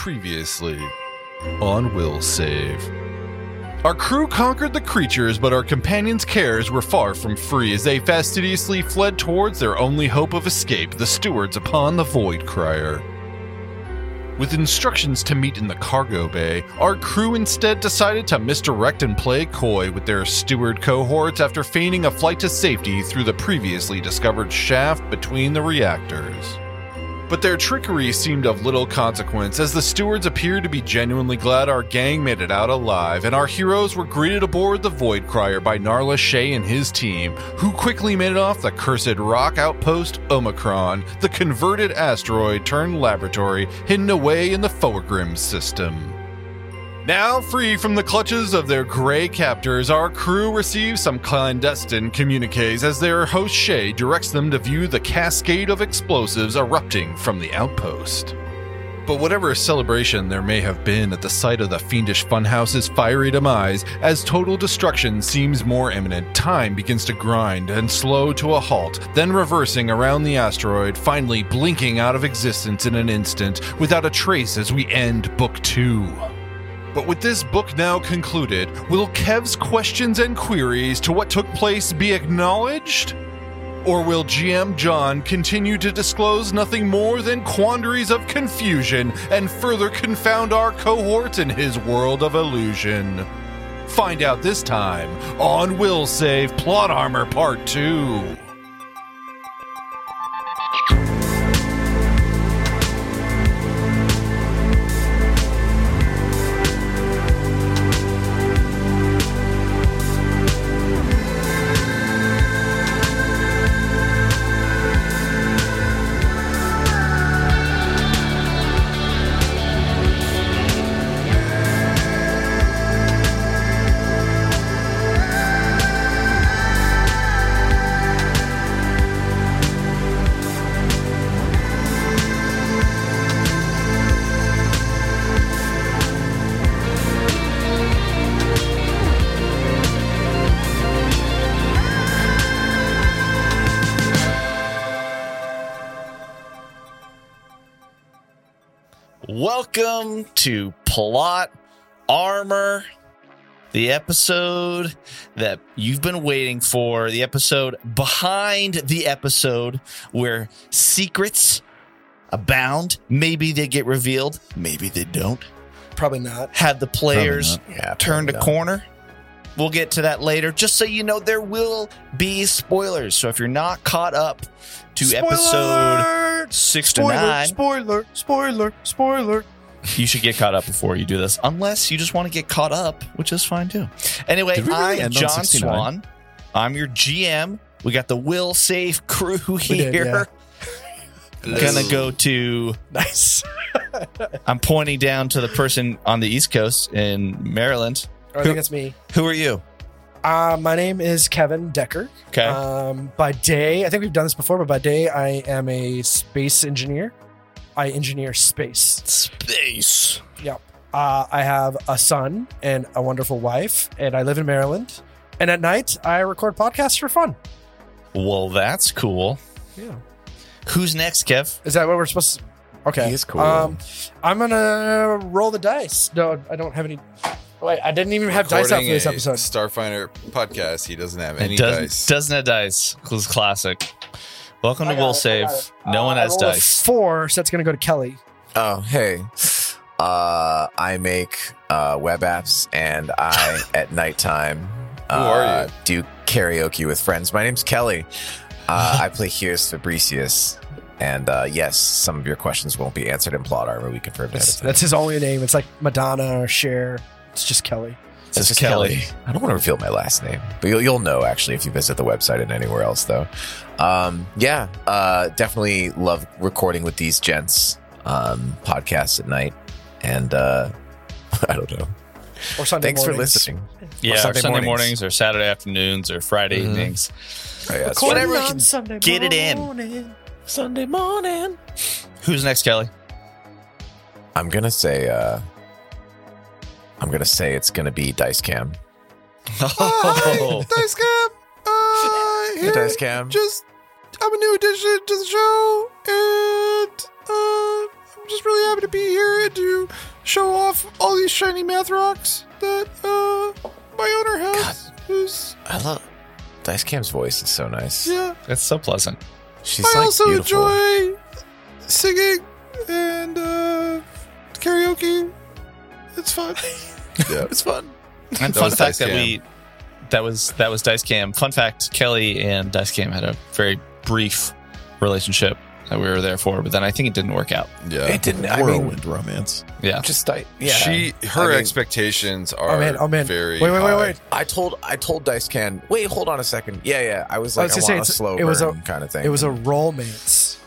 previously on Will Save. Our crew conquered the creatures, but our companions' cares were far from free as they fastidiously fled towards their only hope of escape, the stewards upon the Void Crier. With instructions to meet in the cargo bay, our crew instead decided to misdirect and play coy with their steward cohorts after feigning a flight to safety through the previously discovered shaft between the reactors. But their trickery seemed of little consequence, as the stewards appeared to be genuinely glad our gang made it out alive, and our heroes were greeted aboard the Void Crier by Narla Shea and his team, who quickly made it off the cursed rock outpost Omicron, the converted asteroid turned laboratory hidden away in the Foegrim system. Now free from the clutches of their gray captors, our crew receives some clandestine communiques as their host Shay directs them to view the cascade of explosives erupting from the outpost. But whatever celebration there may have been at the sight of the fiendish funhouse's fiery demise, as total destruction seems more imminent, time begins to grind and slow to a halt, then reversing around the asteroid, finally blinking out of existence in an instant, without a trace as we end Book 2. But with this book now concluded, will Kev's questions and queries to what took place be acknowledged? Or will GM John continue to disclose nothing more than quandaries of confusion and further confound our cohort in his world of illusion? Find out this time on Will Save Plot Armor Part 2. Welcome to Plot Armor, the episode that you've been waiting for, the episode behind the episode where secrets abound. Maybe they get revealed, maybe they don't. Probably not. Have the players Yeah, turned a not. corner. We'll get to that later. Just so you know, there will be spoilers. So if you're not caught up to episode six to nine, Spoiler, spoiler, spoiler. you should get caught up before you do this, unless you just want to get caught up, which is fine too. Anyway, really I'm on John Swan. I'm your GM. We got the Will Save crew here. did, yeah. Gonna go to. Nice. I'm pointing down to the person on the East Coast in Maryland. I think it's me. Who are you? Uh, my name is Kevin Decker. Okay. Um, by day, I think we've done this before, but by day, I am a space engineer. I engineer space. Space. Yep. Uh, I have a son and a wonderful wife, and I live in Maryland. And at night, I record podcasts for fun. Well, that's cool. Yeah. Who's next, Kev? Is that what we're supposed to? Okay. He's cool. Um, I'm gonna roll the dice. No, I don't have any. Wait, I didn't even have dice out for this episode. Starfinder podcast. He doesn't have any It doesn't, dice. doesn't have dice. It classic. Welcome I to got Will it, Save. No Uh, one has dice. Four, so that's gonna go to Kelly. Oh, hey. Uh, I make uh, web apps and I, at nighttime, Who uh, do karaoke with friends. My name's Kelly. Uh, I play Here's Fabricius. And uh, yes, some of your questions won't be answered in plot armor. We confirmed That's, that. that's his only name. It's like Madonna or Cher. It's just Kelly. It's It's just Kelly. Kelly. I don't want to reveal my last name, but you'll, you'll know actually if you visit the website and anywhere else, though. Um, yeah, uh, definitely love recording with these gents um, podcasts at night, and uh, I don't know. Or Sunday Thanks for mornings. listening. Yeah, Or or Sunday Sunday, mornings. mornings. or Saturday afternoons or Friday Mhm. evenings. Oh, yeah, that's Recording true. Whatever we can Sunday get it in. Sunday morning. Who's next, Kelly? I'm gonna say. Uh, I'm gonna say it's gonna be Dice Cam. Oh, Dice Cam. Uh, here, Dice Cam. Just, I'm a new addition to the show, and uh, I'm just really happy to be here and to show off all these shiny math rocks that uh, my owner has. Who's I love Dice Cam's voice is so nice. yeah. It's so pleasant. She's I like also beautiful. enjoy singing and uh, karaoke. It's fun. yeah, it's fun. And That fun was fact that Dice we that was that was Dice Cam. Fun fact: Kelly and Dice Cam had a very brief relationship that we were there for, but then I think it didn't work out. Yeah. It didn't. I mean, Whirlwind romance. Yeah, just I, yeah. She her I mean, expectations are Oh man, oh man. very wait, wait, wait, high. wait. I told I told Dice Can. Wait, hold on a second. Yeah, yeah. I was I like, was I, gonna say, want a it's- slow it was a- burn kind of thing. It was a romance.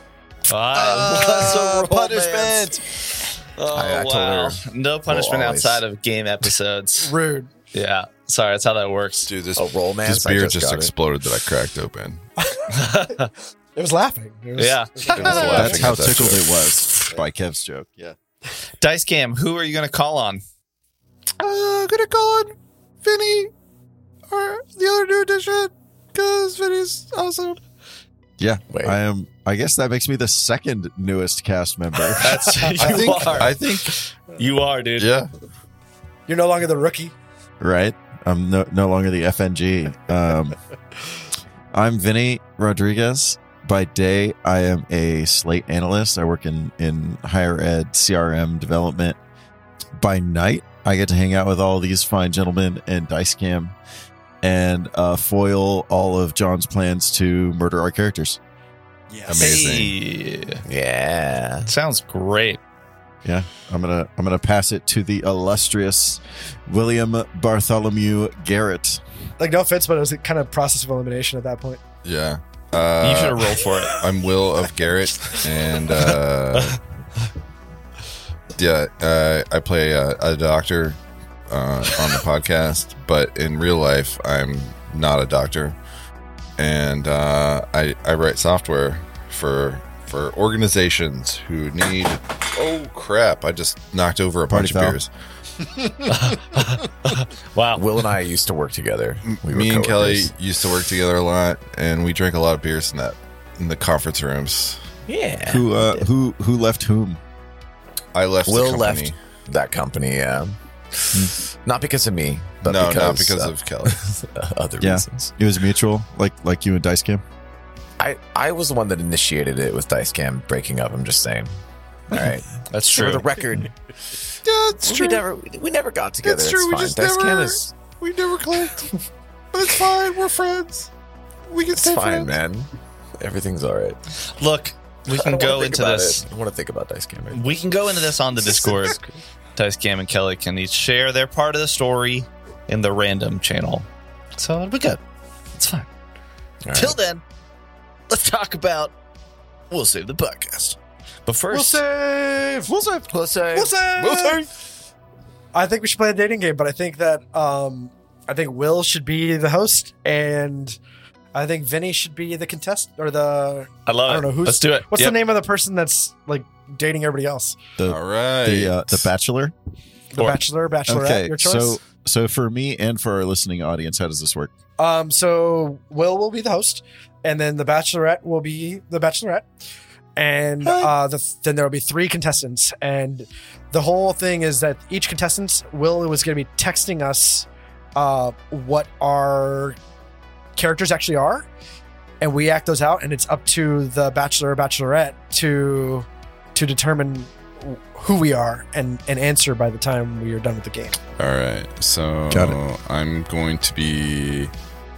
Ah, punishment. Oh, I- I told wow. her no punishment we'll outside of game episodes. Rude. yeah, sorry, that's how that works. Dude, this a romance. this I beer just just, got it. exploded that I cracked open. It was laughing. It was, Yeah. it was laughing. laughing That's how that tickled joke. it was by Kev's joke. Yeah. Dice Cam, who are you going to call on? Uh, gonna call on Vinny or the other new addition because Vinny's awesome. Yeah. Wait. I am I guess that makes me the second newest cast member. That's you I think are. I think you are, dude. yeah. You're no longer the rookie. right? I'm no, no longer the FNG. Um, I'm Vinny Rodriguez. By day, I am a Slate analyst. I work in, in higher ed CRM development. By night, I get to hang out with all these fine gentlemen and dice cam and uh, foil all of John's plans to murder our characters. Amazing. Hey. yeah. Sounds great. Yeah, I'm gonna I'm gonna pass it to the illustrious William Bartholomew Garrett. Like no offense, but it was a kind of process of elimination at that point. Yeah. you should have Uh, rolled for it. I'm Will of Garrett, and uh, yeah, uh, I play a, a doctor uh, on the podcast, but in real life, I'm not a doctor, and uh, I I write software for for organizations who need. Oh crap! I just knocked over a Party bunch of foul. beers. Wow. Will and I used to work together. We Me and Kelly used to work together a lot, and we drank a lot of beers in that in the conference rooms. Yeah. Who uh, who who left whom? I left. Will the company. left that company. Yeah. Not because of me, but no, because, not because uh, of Kelly. other Yeah. reasons. It was mutual, like like you and Dice Cam. I I was the one that initiated it with Dice Cam breaking up. I'm just saying. All right. That's true. For the record, Yeah, it's we true. never we never got together. It's It's, true, we fine. just Dice Cam never- is We never clicked, but it's fine. We're friends. We can it's stay fine, friends. man. Everything's all right. Look, we can go into this. it. I want to think about Dice Cam. Right? We can go into this on the Discord. Dice Cam and Kelly can each share their part of the story in the random channel. So it'll be good. It's fine. Right. Till then, let's talk about Will Save the Podcast. But first, we'll save. We'll save. We'll save. We'll save. We'll save. I think we should play a dating game, but I think that um, I think Will should be the host, and I think Vinny should be the contestant or the I love I don't know who's- let's do it. what's Yep. the name of the person that's like dating everybody else? The All right. the uh, the Bachelor. The Or- Bachelor, Bachelorette, Okay, your choice. so so for me and for our listening audience, how does this work? Um, so Will will be the host, and then the Bachelorette will be the Bachelorette, and uh, the, then there will be three contestants. And the whole thing is that each contestant, Will was going to be texting us uh, what our characters actually are, and we act those out. And it's up to the Bachelor or Bachelorette to to determine who we are and and answer by the time we are done with the game. All right. So Got it. I'm going to be.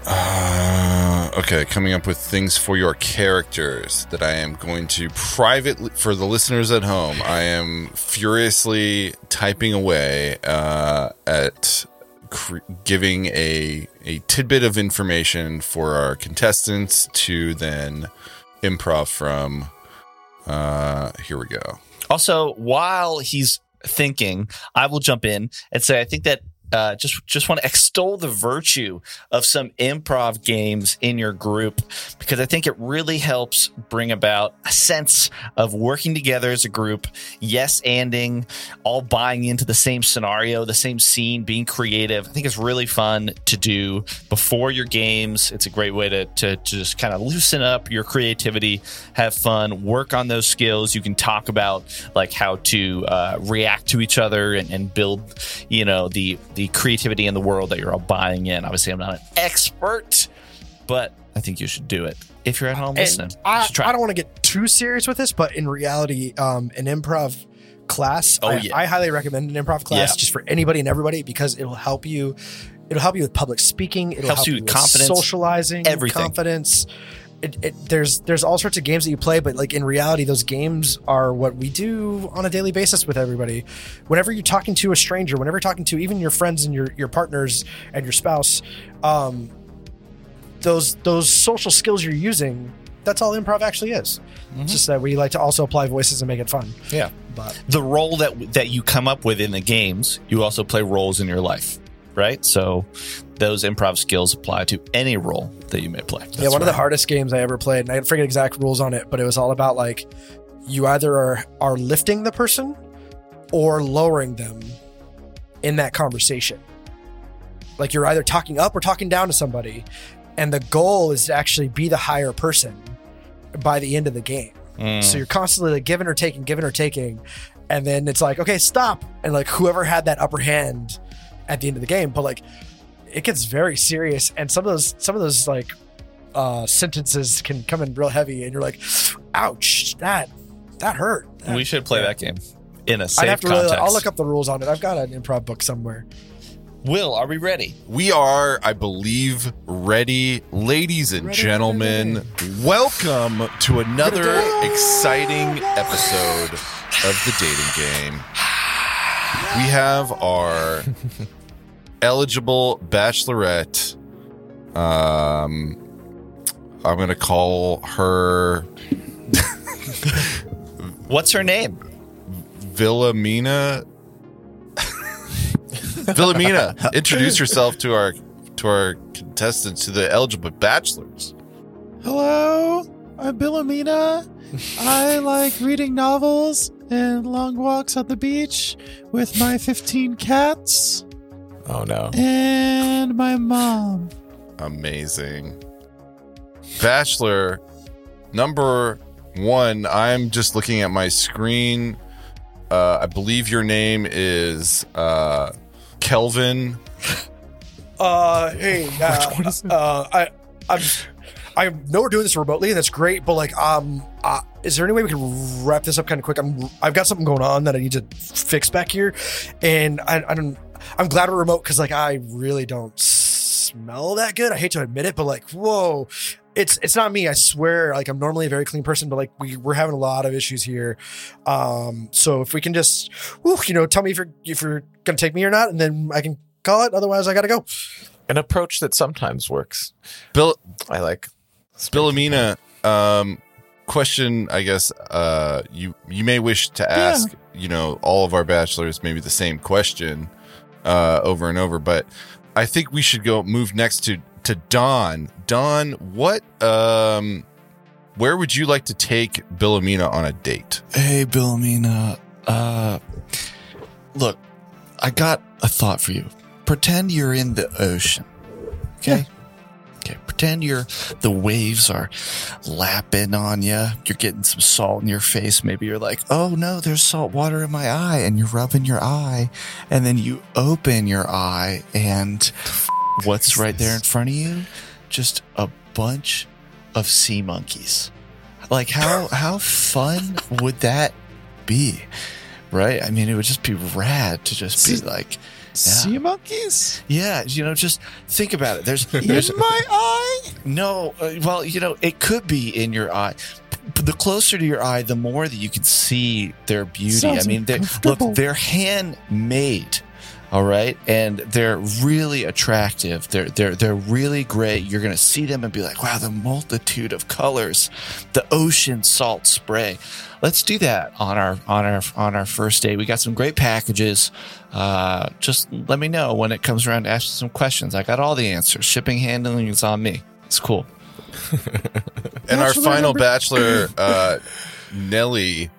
Uh, okay, coming up with things for your characters that I am going to privately for the listeners at home. I am furiously typing away uh, at cr- giving a a tidbit of information for our contestants to then improv from. Uh, here we go. Also, while he's thinking, I will jump in and say I think that uh, just just want to extol the virtue of some improv games in your group because I think it really helps bring about a sense of working together as a group, yes, anding, all buying into the same scenario, the same scene, being creative. I think it's really fun to do before your games. It's a great way to to, to just kind of loosen up your creativity, have fun, work on those skills. You can talk about like how to uh, react to each other and, and build, you know, the the creativity in the world that you're all buying in. Obviously, I'm not an expert, but I think you should do it if you're at home listening. And I, I don't want to get too serious with this, but in reality, um, an improv class, Oh, I, yeah. I highly recommend an improv class Yeah. just for anybody and everybody because it'll help you. It'll help you with public speaking. It'll Helps help you with confidence, socializing, everything. confidence. It, it, there's there's all sorts of games that you play, but like in reality, those games are what we do on a daily basis with everybody. Whenever you're talking to a stranger, whenever you're talking to even your friends and your your partners and your spouse, um, those those social skills you're using, that's all improv actually is. It's just that we like to also apply voices and make it fun. Yeah. But the role that that you come up with in the games, you also play roles in your life, right? So those improv skills apply to any role that you may play. yeah, one of the hardest games I ever played, and I forget exact rules on it, but it was all about like you either are are lifting the person or lowering them in that conversation. Like you're either talking up or talking down to somebody, and the goal is to actually be the higher person by the end of the game. Mm. So you're constantly like giving or taking, giving or taking, and then it's like, okay, stop, and like whoever had that upper hand at the end of the game. But like, it gets very serious, and some of those, some of those like uh, sentences can come in real heavy, and you're like, ouch, that that hurt. we should play Yeah. that game in a safe I'd have to context. really. I'll look up the rules on it. I've got an improv book somewhere. Will, are we ready? We are, I believe, ready. Ladies and Ready, gentlemen, welcome to another exciting episode of the dating game. We have our eligible bachelorette. Um, I'm going to call her What's her name? Villamina. Villamina, introduce yourself to our to our contestants, to the eligible bachelors. Hello, I'm Billamina. I like reading novels and long walks on the beach with my 15 cats Oh no. and my mom. Amazing. Bachelor number one. I'm just looking at my screen. Uh, I believe your name is uh, Kelvin. Uh, hey, uh, uh, I, I'm, I know we're doing this remotely, and that's great. But like, um, is there any way we can wrap this up kind of quick? I'm, I've got something going on that I need to fix back here, and I, I don't. I'm glad we're remote because like I really don't smell that good. I hate to admit it, but like, whoa. It's it's not me. I swear. Like I'm normally a very clean person, but like we we're having a lot of issues here. Um, so if we can just, whew, you know, tell me if you're if you're gonna take me or not, and then I can call it. Otherwise, I gotta go. An approach that sometimes works. Bill I like. Billamina, um, question. I guess uh, you you may wish to ask. You know, all of our bachelors maybe the same question uh, over and over, but I think we should go move next to to Don. Don, what um, where would you like to take Billamina on a date? Hey, Bilmina. Uh, look, I got a thought for you. Pretend you're in the ocean. Okay. Okay. Pretend you're the waves are lapping on you. You're getting some salt in your face. Maybe you're like, "Oh no, there's salt water in my eye," and you're rubbing your eye, and then you open your eye, and what's right there in front of you? Just a bunch of sea monkeys. Like how how fun would that be? Right? I mean, it would just be rad to just be like, Sea monkeys yeah, you know, just think about it. There's, there's in my eye. no, uh, well, you know, it could be in your eye. P- The closer to your eye, the more that you can see their beauty. Sounds I mean, they, uncomfortable. look, they're handmade. All right, and they're really attractive. They're they're they're really great. You're gonna see them and be like, "Wow, the multitude of colors, the ocean salt spray." Let's do that on our on our on our first day. We got some great packages. Uh, just let me know when it comes around to ask you some questions. I got all the answers. Shipping handling is on me. It's cool. And our final number- bachelor, uh, Nelly.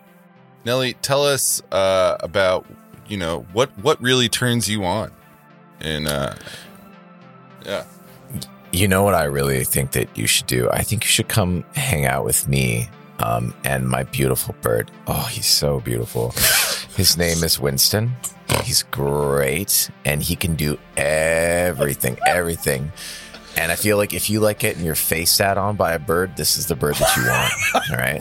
Nelly, tell us uh, about you know what what really turns you on, and uh, yeah, You know what I really think that you should do? I think you should come hang out with me um, and my beautiful bird. Oh, he's so beautiful. His name is Winston. He's great and he can do everything, everything. And I feel like if you like getting your face sat on by a bird, this is the bird that you want. all right.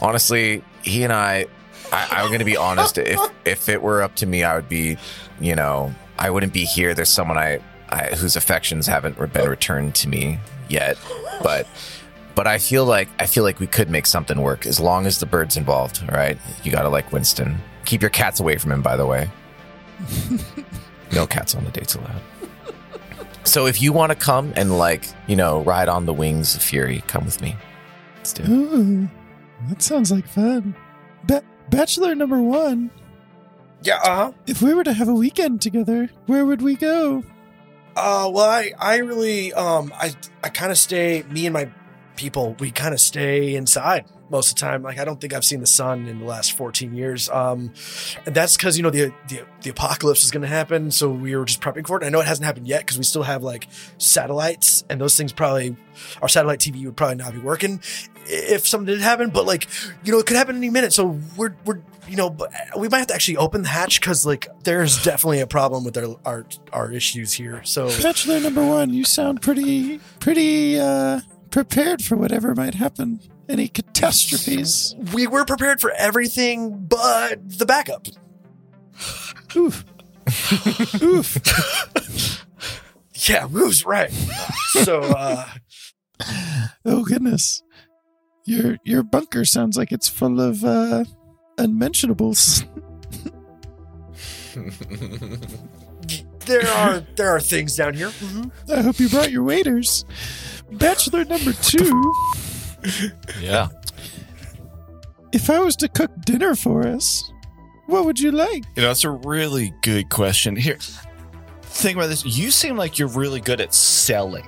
Honestly, he and I, I I'm going to be honest. If if it were up to me, I would be, you know, I wouldn't be here. There's someone I, I whose affections haven't been returned to me yet, but but I feel like I feel like we could make something work as long as the bird's involved. All right, you got to like Winston. Keep your cats away from him, by the way. no cats on the dates allowed. So if you want to come and like you know ride on the wings of fury, come with me. Let's do it. Ooh, that sounds like fun. Ba- Bachelor number one. Yeah. Uh huh. If we were to have a weekend together, where would we go? Uh, well, I, I really, um, I, I kind of stay. Me and my people, we kind of stay inside most of the time. Like, I don't think I've seen the sun in the last 14 years. Um, and that's because you know the the, the apocalypse is going to happen, so we were just prepping for it. I know it hasn't happened yet because we still have like satellites, and those things probably our satellite TV would probably not be working if something did happen. But like, you know, it could happen any minute. So we're we're you know, we might have to actually open the hatch because like there's definitely a problem with our our our issues here. So Bachelor number one, you sound pretty, pretty uh, prepared for whatever might happen. Any catastrophes? we were prepared for everything but the backup. Oof. Oof. Yeah, Woo's right. So uh Oh goodness. Your your bunker sounds like it's full of uh unmentionables. there are there are things down here. Mhm. I hope you brought your waiters. Bachelor number two. Yeah. If I was to cook dinner for us, what would you like? You know, it's a really good question. Here, think about this. You seem like you're really good at selling,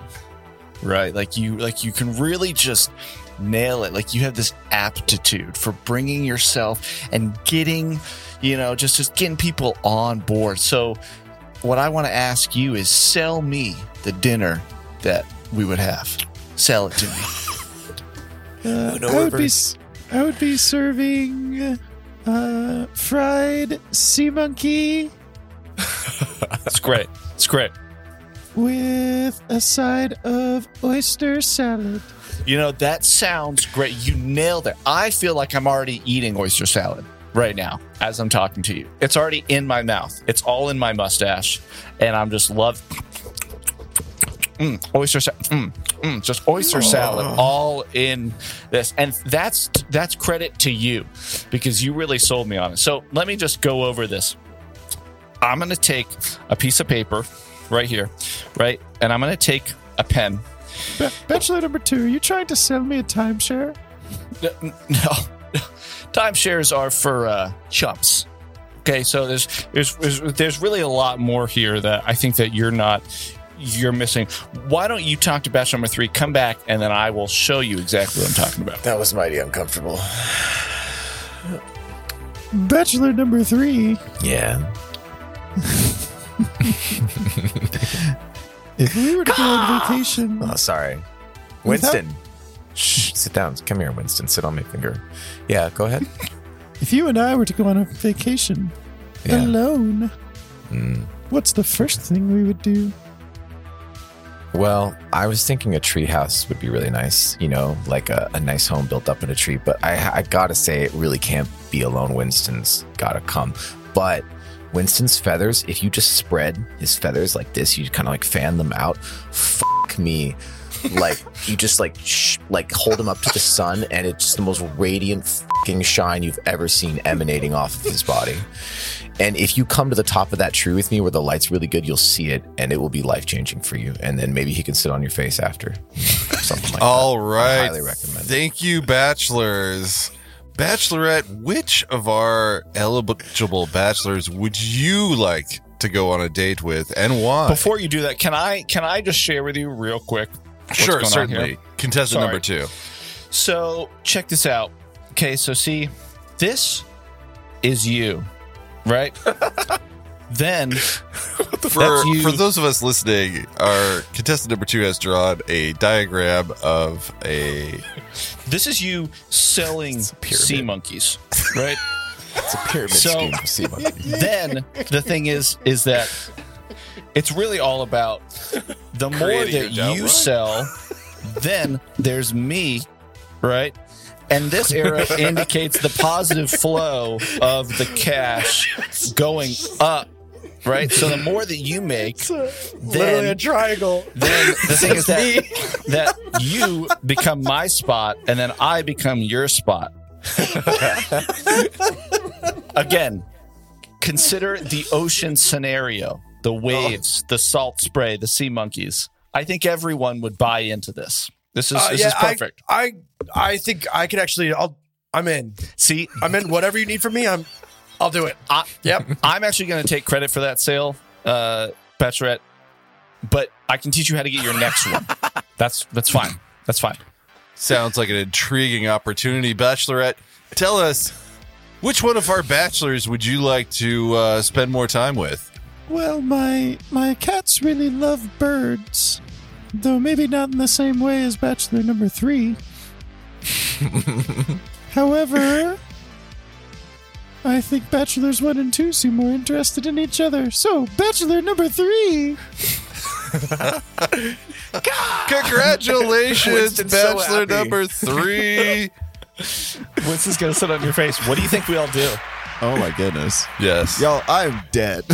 right? Like you, like you can really just nail it. Like you have this aptitude for bringing yourself and getting, you know, just just getting people on board. So, what I want to ask you is, sell me the dinner that we would have. Sell it to me. Uh, no I would be I would be serving uh, fried sea monkey It's great. It's great. with a side of oyster salad. You know, that sounds great. You nailed it. I feel like I'm already eating oyster salad right now as I'm talking to you. It's already in my mouth. It's all in my mustache. And I'm just love mm, oyster salad. Mm, mm, just oyster salad all in this. And that's that's credit to you because you really sold me on it. So let me just go over this. I'm going to take a piece of paper right here, right? And I'm going to take a pen Ba- Bachelor number two, are you trying to sell me a timeshare? N- No, timeshares are for uh, chumps. Okay, so there's, there's there's there's really a lot more here that I think that you're not you're missing. Why don't you talk to batch number three? Come back, and then I will show you exactly what I'm talking about. That was mighty uncomfortable. Bachelor number three, Yeah. if we were to go on vacation, Oh, sorry. Winston. Shh, sit down. Come here, Winston. Sit on my finger. Yeah, go ahead. if you and I were to go on a vacation Yeah. alone, Mm. what's the first thing we would do? Well, I was thinking a tree house would be really nice, you know, like a, a nice home built up in a tree. But I, I gotta say, it really can't be alone. Winston's gotta come. But Winston's feathers, if you just spread his feathers like this, you kind of like fan them out. Fuck me. Like you just like sh- like hold him up to the sun, and it's just the most radiant fucking shine you've ever seen emanating off of his body. And if you come to the top of that tree with me where the light's really good, you'll see it and it will be life changing for you. And then maybe he can sit on your face after. Something like All that. I highly recommend it. Thank you, bachelors. Bachelorette, which of our eligible bachelors would you like to go on a date with and why? Before you do that, can I can I just share with you real quick? Sure, certainly. Contestant Sorry. number two. So check this out. Okay, so see, this is you, right? then For, for those of us listening, our contestant number two has drawn a diagram of a. this is you selling sea monkeys, right? It's a pyramid So- scheme for sea monkeys. then the thing is is that it's really all about the more that you downline. sell then there's me right and this arrow indicates the positive flow of the cash going up right so the more that you make Literally a then triangle. then the thing is that that you become my spot and then I become your spot. Again, consider the ocean scenario, the waves, the salt spray, the sea monkeys. I think everyone would buy into this. This is Uh, this yeah, is perfect. I, I I think I could actually. I'll. I'm in. See, I'm in. Whatever you need from me, I'm. I'll do it. I, Yep. I'm actually going to take credit for that sale, uh, Bachelorette, but I can teach you how to get your next one. That's that's fine. That's fine. Sounds like an intriguing opportunity. Bachelorette, tell us which one of our bachelors would you like to uh, spend more time with? Well, my my cats really love birds, though maybe not in the same way as Bachelor number three. However, I think Bachelors one and two seem more interested in each other. So, Bachelor number three. Congratulations, Winston's so Bachelor happy. number three. Winston's going to sit on your face. What do you think we all do? Oh my goodness. yes. Y'all, I'm dead.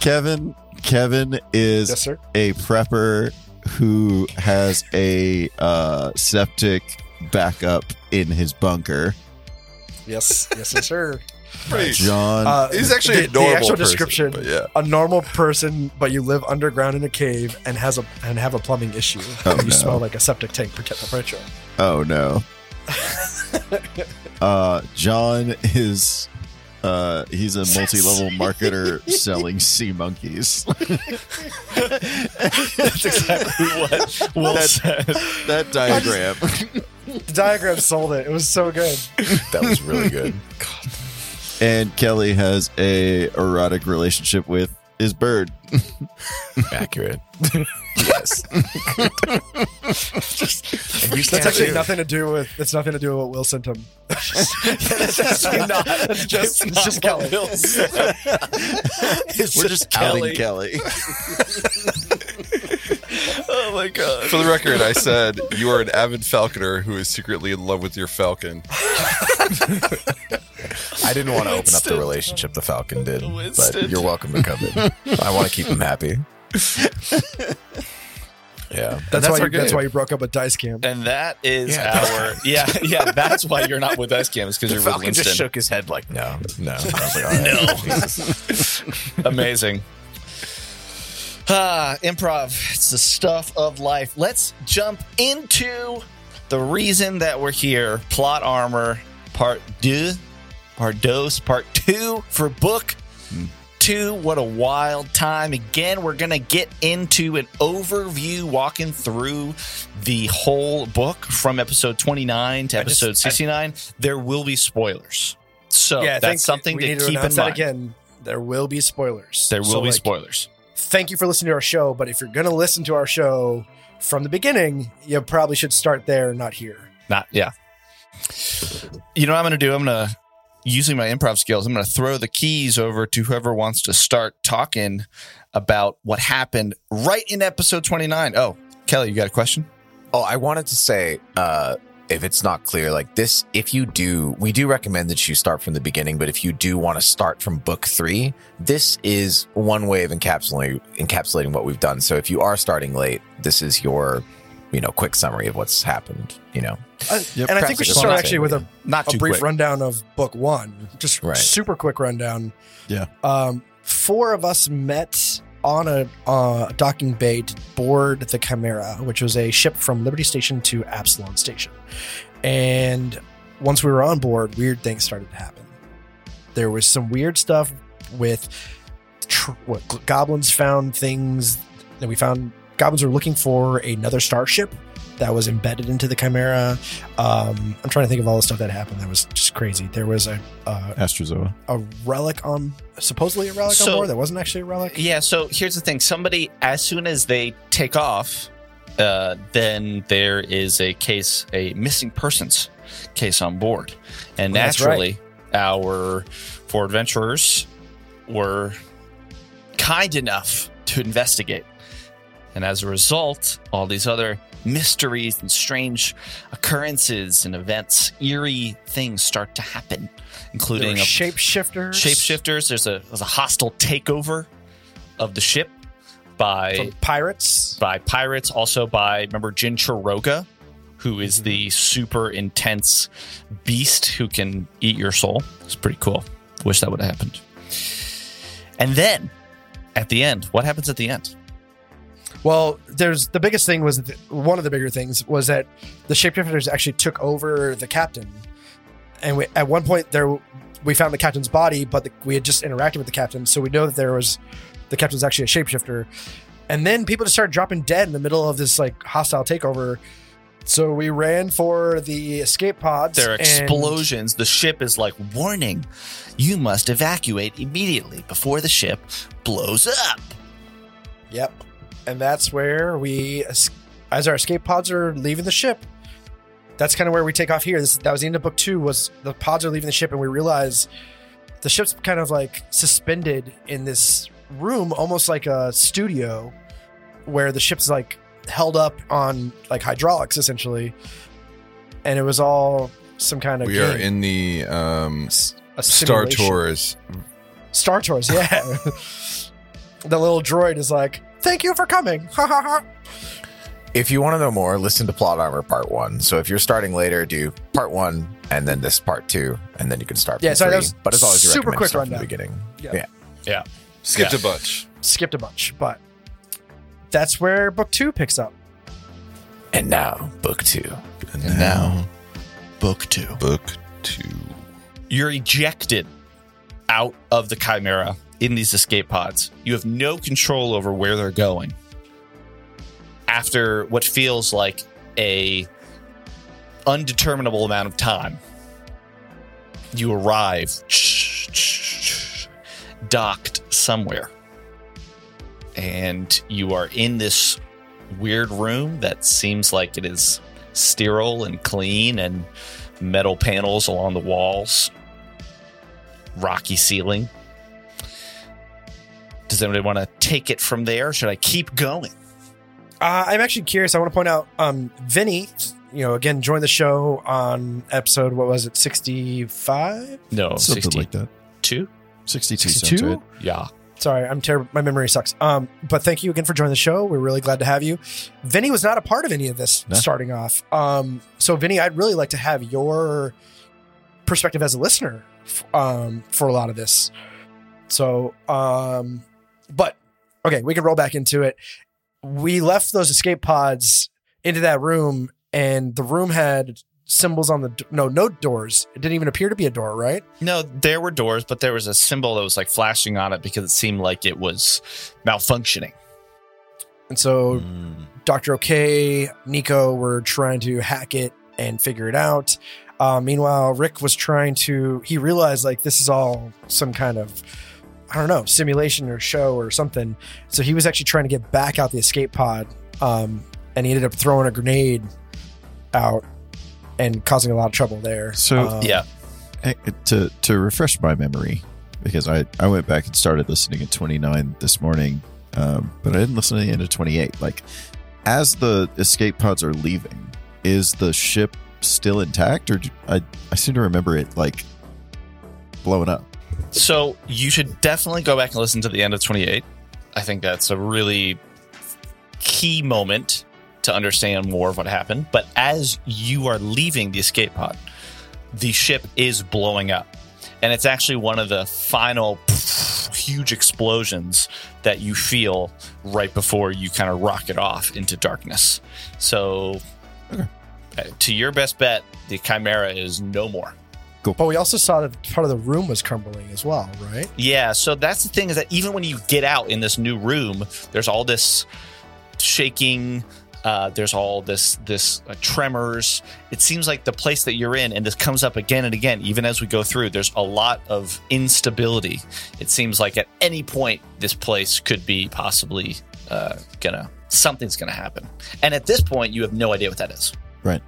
Kevin Kevin is Yes, sir. a prepper who has a uh, septic backup in his bunker. Yes. Yes, yes, sir. Pretty- John Uh, He's actually the, a normal the actual person, description. but yeah. A normal person, but you live underground in a cave and has a and have a plumbing issue. Oh, you no. smell like a septic tank. Protect the pressure. Oh no. uh John is uh he's a multi-level marketer selling sea monkeys. That's exactly what Will said. that diagram. The diagram sold it. It was so good. That was really good. and Kelly has a erotic relationship with his bird. Accurate. Yes. Just, That's actually nothing to do with. It's nothing to do with what Will sent him. That's actually not. It's just, it's just Kelly. Will. It's We're just outing Kelly. Oh my god. For the record, I said you are an avid falconer who is secretly in love with your falcon. I didn't want to open up the relationship the Falcon did, but you're welcome to come in. I want to keep him happy. Yeah. That's, that's why. our You, that's why you broke up with Dice Cam. And that is Yeah. our yeah yeah. That's why you're not with us, Cam. Is because you're with Winston. just shook his head like, no, no. I was like, all right. Jesus. Amazing. Ah, improv. It's the stuff of life. Let's jump into the reason that we're here. Plot armor, part deux, part dos, part two for book two. What a wild time. Again, we're going to get into an overview, walking through the whole book from episode 29 to I just- episode I- 69. there will be spoilers. So yeah, that's something to to keep in mind. again. There will be spoilers. There will So, be like, spoilers. Thank you for listening to our show, but if you're going to listen to our show from the beginning, you probably should start there, not here. Not yeah. You know what I'm gonna do? I'm gonna using my improv skills, I'm gonna throw the keys over to whoever wants to start talking about what happened right in episode 29. Oh, Kelly, you got a question? Oh, I wanted to say, uh, if it's not clear, like this, if you do, we do recommend that you start from the beginning, but if you do want to start from book three, this is one way of encapsulating, encapsulating what we've done. So if you are starting late, this is your you know quick summary of what's happened. You know, Uh, Yep. and I think we should start actually with a, Not a brief quick. rundown of book one. Just Right. super quick rundown. Yeah. Um, four of us met on a uh, docking bay to board the Chimera, which was a ship from Liberty Station to Absalom Station. And once we were on board, weird things started to happen. There was some weird stuff with tr- what goblins found things that we found. Goblins were looking for another starship that was embedded into the Chimera. Um, I'm trying to think of all the stuff that happened. That was just crazy. There was a uh, Astrozoa. a relic on, supposedly a relic So- on board that wasn't actually a relic. Yeah, so here's the thing. Somebody, as soon as they take off, uh, then there is a case, a missing persons case on board. And Well, that's naturally, our four adventurers were kind enough to investigate. And as a result, all these other mysteries and strange occurrences and events, eerie things start to happen, There including were a shapeshifters. shapeshifters. There's a there's a hostile takeover of the ship by from pirates. by pirates, also by remember Jin Chiroga, who is mm-hmm. the super intense beast who can eat your soul. It's pretty cool. Wish that would have happened. And then at the end, what happens at the end? Well, there's the biggest thing was th- one of the bigger things was that the shapeshifters actually took over the captain, and we, at one point there we found the captain's body, but the, we had just interacted with the captain, so we know that there was the captain was actually a shapeshifter. And then people just started dropping dead in the middle of this like hostile takeover. So we ran for the escape pods. There are explosions. The ship is like, warning, you must evacuate immediately before the ship blows up. Yep. And that's where we, as our escape pods are leaving the ship, that's kind of where we take off here. This, that was the end of book two. Was the pods are leaving the ship, and we realize the ship's kind of like suspended in this room, almost like a studio, where the ship's like held up on like hydraulics, essentially. And it was all some kind of We game. are in the um, Star. Tours. Star Tours, yeah. the little droid is like, "Thank you for coming." Ha ha ha. if you want to know more, listen to Plot Armor Part One. So if you're starting later, do Part One and then this Part Two, and then you can start. From Yeah, sorry, that three. was but it's always super recommended quick stuff from the rundown. beginning. Yeah. Yeah. Skipped Yeah. a bunch. skipped a bunch, but that's where book two picks up. And now, Book Two. And now, book two. book two. You're ejected out of the Chimera in these escape pods. You have no control over where they're going. After what feels like a undeterminable amount of time, you arrive docked somewhere. And you are in this weird room that seems like it is sterile and clean and metal panels along the walls, rocky ceiling. Does anybody want to take it from there? Should I keep going? Uh, I'm actually curious. I want to point out, um, Vinny, you know, again, joined the show on episode, what was it, 65? No, Something 62. like that. 62 sounds 62? right. Yeah. Sorry, I'm terrible. My memory sucks. Um, but thank you again for joining the show. We're really glad to have you. Vinny was not a part of any of this No. starting off. Um, so Vinny, I'd really like to have your perspective as a listener f- um, for a lot of this. So, um, but okay, we can roll back into it. We left those escape pods into that room, and the room had symbols on the no no doors. It didn't even appear to be a door, right? No, there were doors, but there was a symbol that was like flashing on it because it seemed like it was malfunctioning. And so Mm. Dr. OK, Nico were trying to hack it and figure it out. Uh, meanwhile, Rick was trying to, he realized like this is all some kind of, I don't know, simulation or show or something. So he was actually trying to get back out the escape pod. Um, and he ended up throwing a grenade out and causing a lot of trouble there. So- Um, yeah. To to refresh my memory because I I went back and started listening at 29 this morning, um, but I didn't listen to the end of 28. Like as the escape pods are leaving, is the ship still intact, or do- I I seem to remember it like blowing up. So you should definitely go back and listen to the end of 28. I think that's a really key moment to understand more of what happened. But as you are leaving the escape pod, the ship is blowing up. And it's actually one of the final huge explosions that you feel right before you kind of rocket off into darkness. So, uh, to your best bet, the Chimera is no more. But we also saw that part of the room was crumbling as well, right? Yeah, so that's the thing is that even when you get out in this new room, there's all this shaking. Uh, there's all this this uh, tremors. It seems like the place that you're in, and this comes up again and again, even as we go through. There's a lot of instability. It seems like at any point this place could be possibly uh, gonna something's gonna happen, and at this point you have no idea what that is. Right.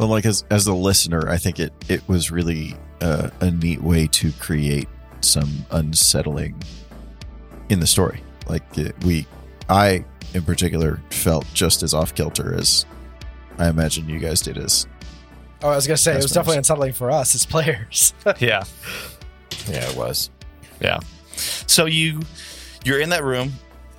Well, like as as a listener, I think it it was really uh, a neat way to create some unsettling in the story. Like it, we, I in particular felt just as off kilter as I imagine you guys did. As Oh, I was gonna say it was definitely unsettling for us as players. Yeah. Yeah, it was. Yeah. So you you're in that room.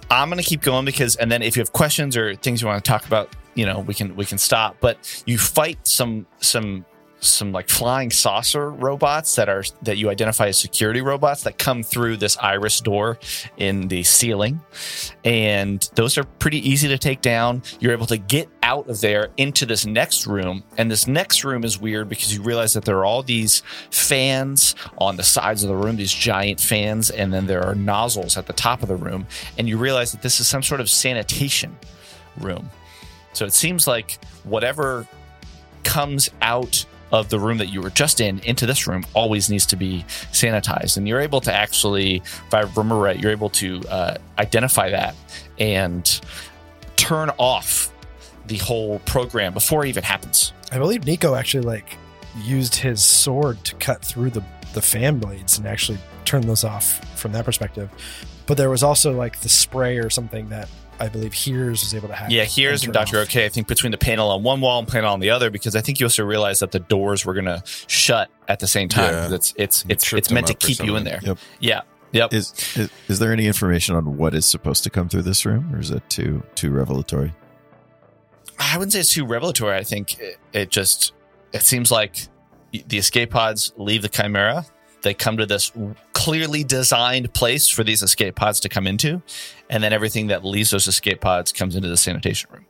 I'm gonna keep going because, and then if you have questions or things you want to talk about, you know, we can we can stop. But you fight some some some like flying saucer robots that are that you identify as security robots that come through this iris door in the ceiling. And those are pretty easy to take down. You're able to get out of there into this next room. And this next room is weird because you realize that there are all these fans on the sides of the room these giant fans and then there are nozzles at the top of the room. And you realize that this is some sort of sanitation room so it seems like whatever comes out of the room that you were just in into this room always needs to be sanitized. And you're able to actually, if I remember right, you're able to uh, identify that and turn off the whole program before it even happens. I believe Nico actually like used his sword to cut through the the fan blades and actually turn those off from that perspective. But there was also like the spray or something that I believe Hears was able to hack. Yeah, here's and turn Dr. off. OK. I think between the panel on one wall and panel on the other, because I think you also realize that the doors were going to shut at the same time. Yeah. It's it's You it's it's meant to them up or keep you in there. something. Yep. Yeah. Yep. is, is is there any information on what is supposed to come through this room, or is it too too revelatory? I wouldn't say it's too revelatory. I think it, it just it seems like the escape pods leave the Chimera. They come to this clearly designed place for these escape pods to come into, and then everything that leaves those escape pods comes into the sanitation room.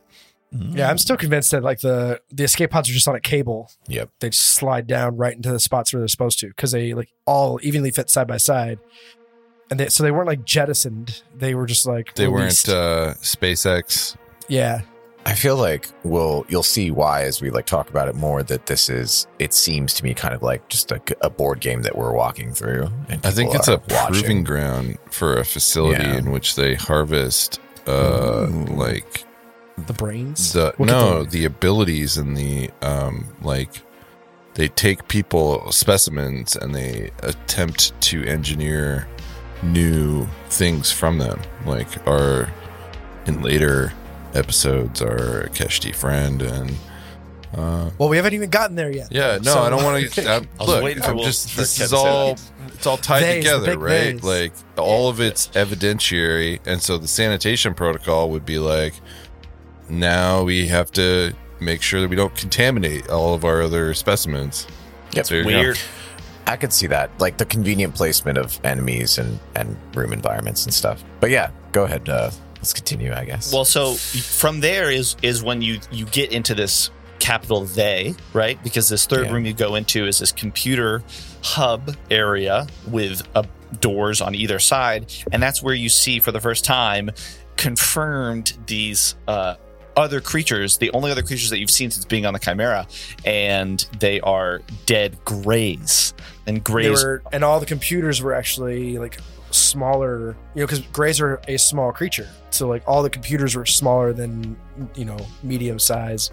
Yeah, I'm still convinced that like the the escape pods are just on a cable. Yep. They just slide down right into the spots where they're supposed to because they like all evenly fit side by side. And they, so they weren't like jettisoned. They were just like They released. weren't uh, SpaceX. yeah, I feel like we'll you'll see why as we like talk about it more that this is it seems to me kind of like just a, a board game that we're walking through. And I think it's a watching. proving ground for a facility Yeah. in which they harvest, uh, Ooh. like the brains. the no the abilities and the um like they take people specimens and they attempt to engineer new things from them like are in later episodes our Keshti friend and uh Well, we haven't even gotten there yet. yeah no So- i don't want to I was look waiting for i'm Will- just for this is all that. it's all tied Theys, together right theys. like all of it's evidentiary and so the sanitation protocol would be like now we have to make sure that we don't contaminate all of our other specimens Yep. So, yeah. Weird. I could see that, like the convenient placement of enemies and and room environments and stuff. But yeah, go ahead. Uh, let's continue. I guess. Well, so from there is is when you you get into this capital they right because this third Yeah. room you go into is this computer hub area with uh, doors on either side, and that's where you see for the first time confirmed these uh, other creatures, the only other creatures that you've seen since being on the Chimera, and they are dead grays. And They grays were, and all the computers were actually like smaller, you know, because grays are a small creature. So like all the computers were smaller than you know medium size.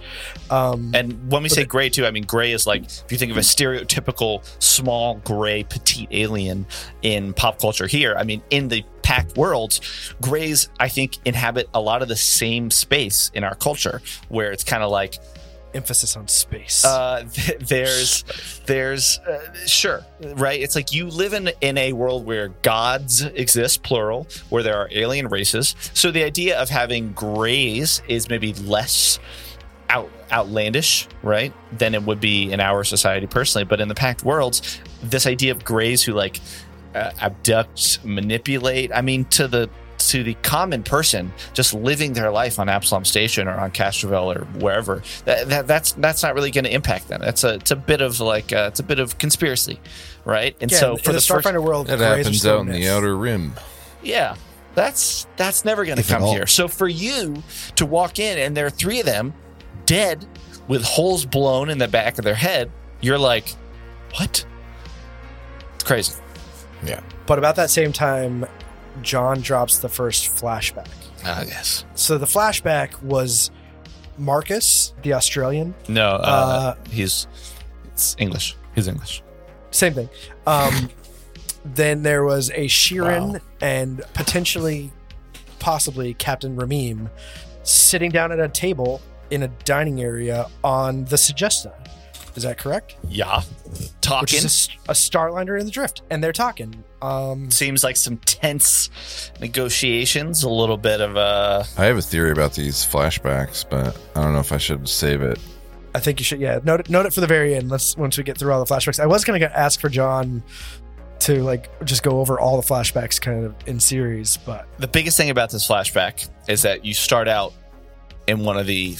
Um, And when we say gray too, I mean gray is like if you think of a stereotypical small gray petite alien in pop culture here. I mean, in the Pact Worlds, grays I think inhabit a lot of the same space in our culture where it's kind of like emphasis on space. Uh, th- there's, there's, uh, sure, right? It's like you live in in a world where gods exist, plural, where there are alien races. So the idea of having grays is maybe less out outlandish, right? Than it would be in our society personally. But in the Pact Worlds, this idea of grays who like uh, abduct, manipulate. I mean, to the to the common person just living their life on Absalom Station or on Castrovel or wherever, that, that that's that's not really going to impact them. That's a it's a bit of like uh, it's a bit of conspiracy, right? And yeah, so in for the, the first, Starfinder world, That grays are happens still out in the outer rim. yeah, that's that's never going to come here. So for you to walk in and there are three of them dead with holes blown in the back of their head, you're like, what? It's crazy. Yeah. But about that same time, John drops the first flashback. Ah, yes. So the flashback was Marcus, the Australian. No, uh, Uh, he's it's English. He's English. Same thing. Um, then there was a Shirren Wow. and potentially, possibly Captain Ramim sitting down at a table in a dining area on the Suggesta. Is that correct? Yeah, Talking. Which is a, a Starliner in the Drift, and they're talking. Um, Seems like some tense negotiations. A little bit of a. I have a theory about these flashbacks, but I don't know if I should save it. I think you should, yeah, note it, note it for the very end. Let's once we get through all the flashbacks. I was gonna ask for John to like just go over all the flashbacks kind of in series, but the biggest thing about this flashback is that you start out in one of the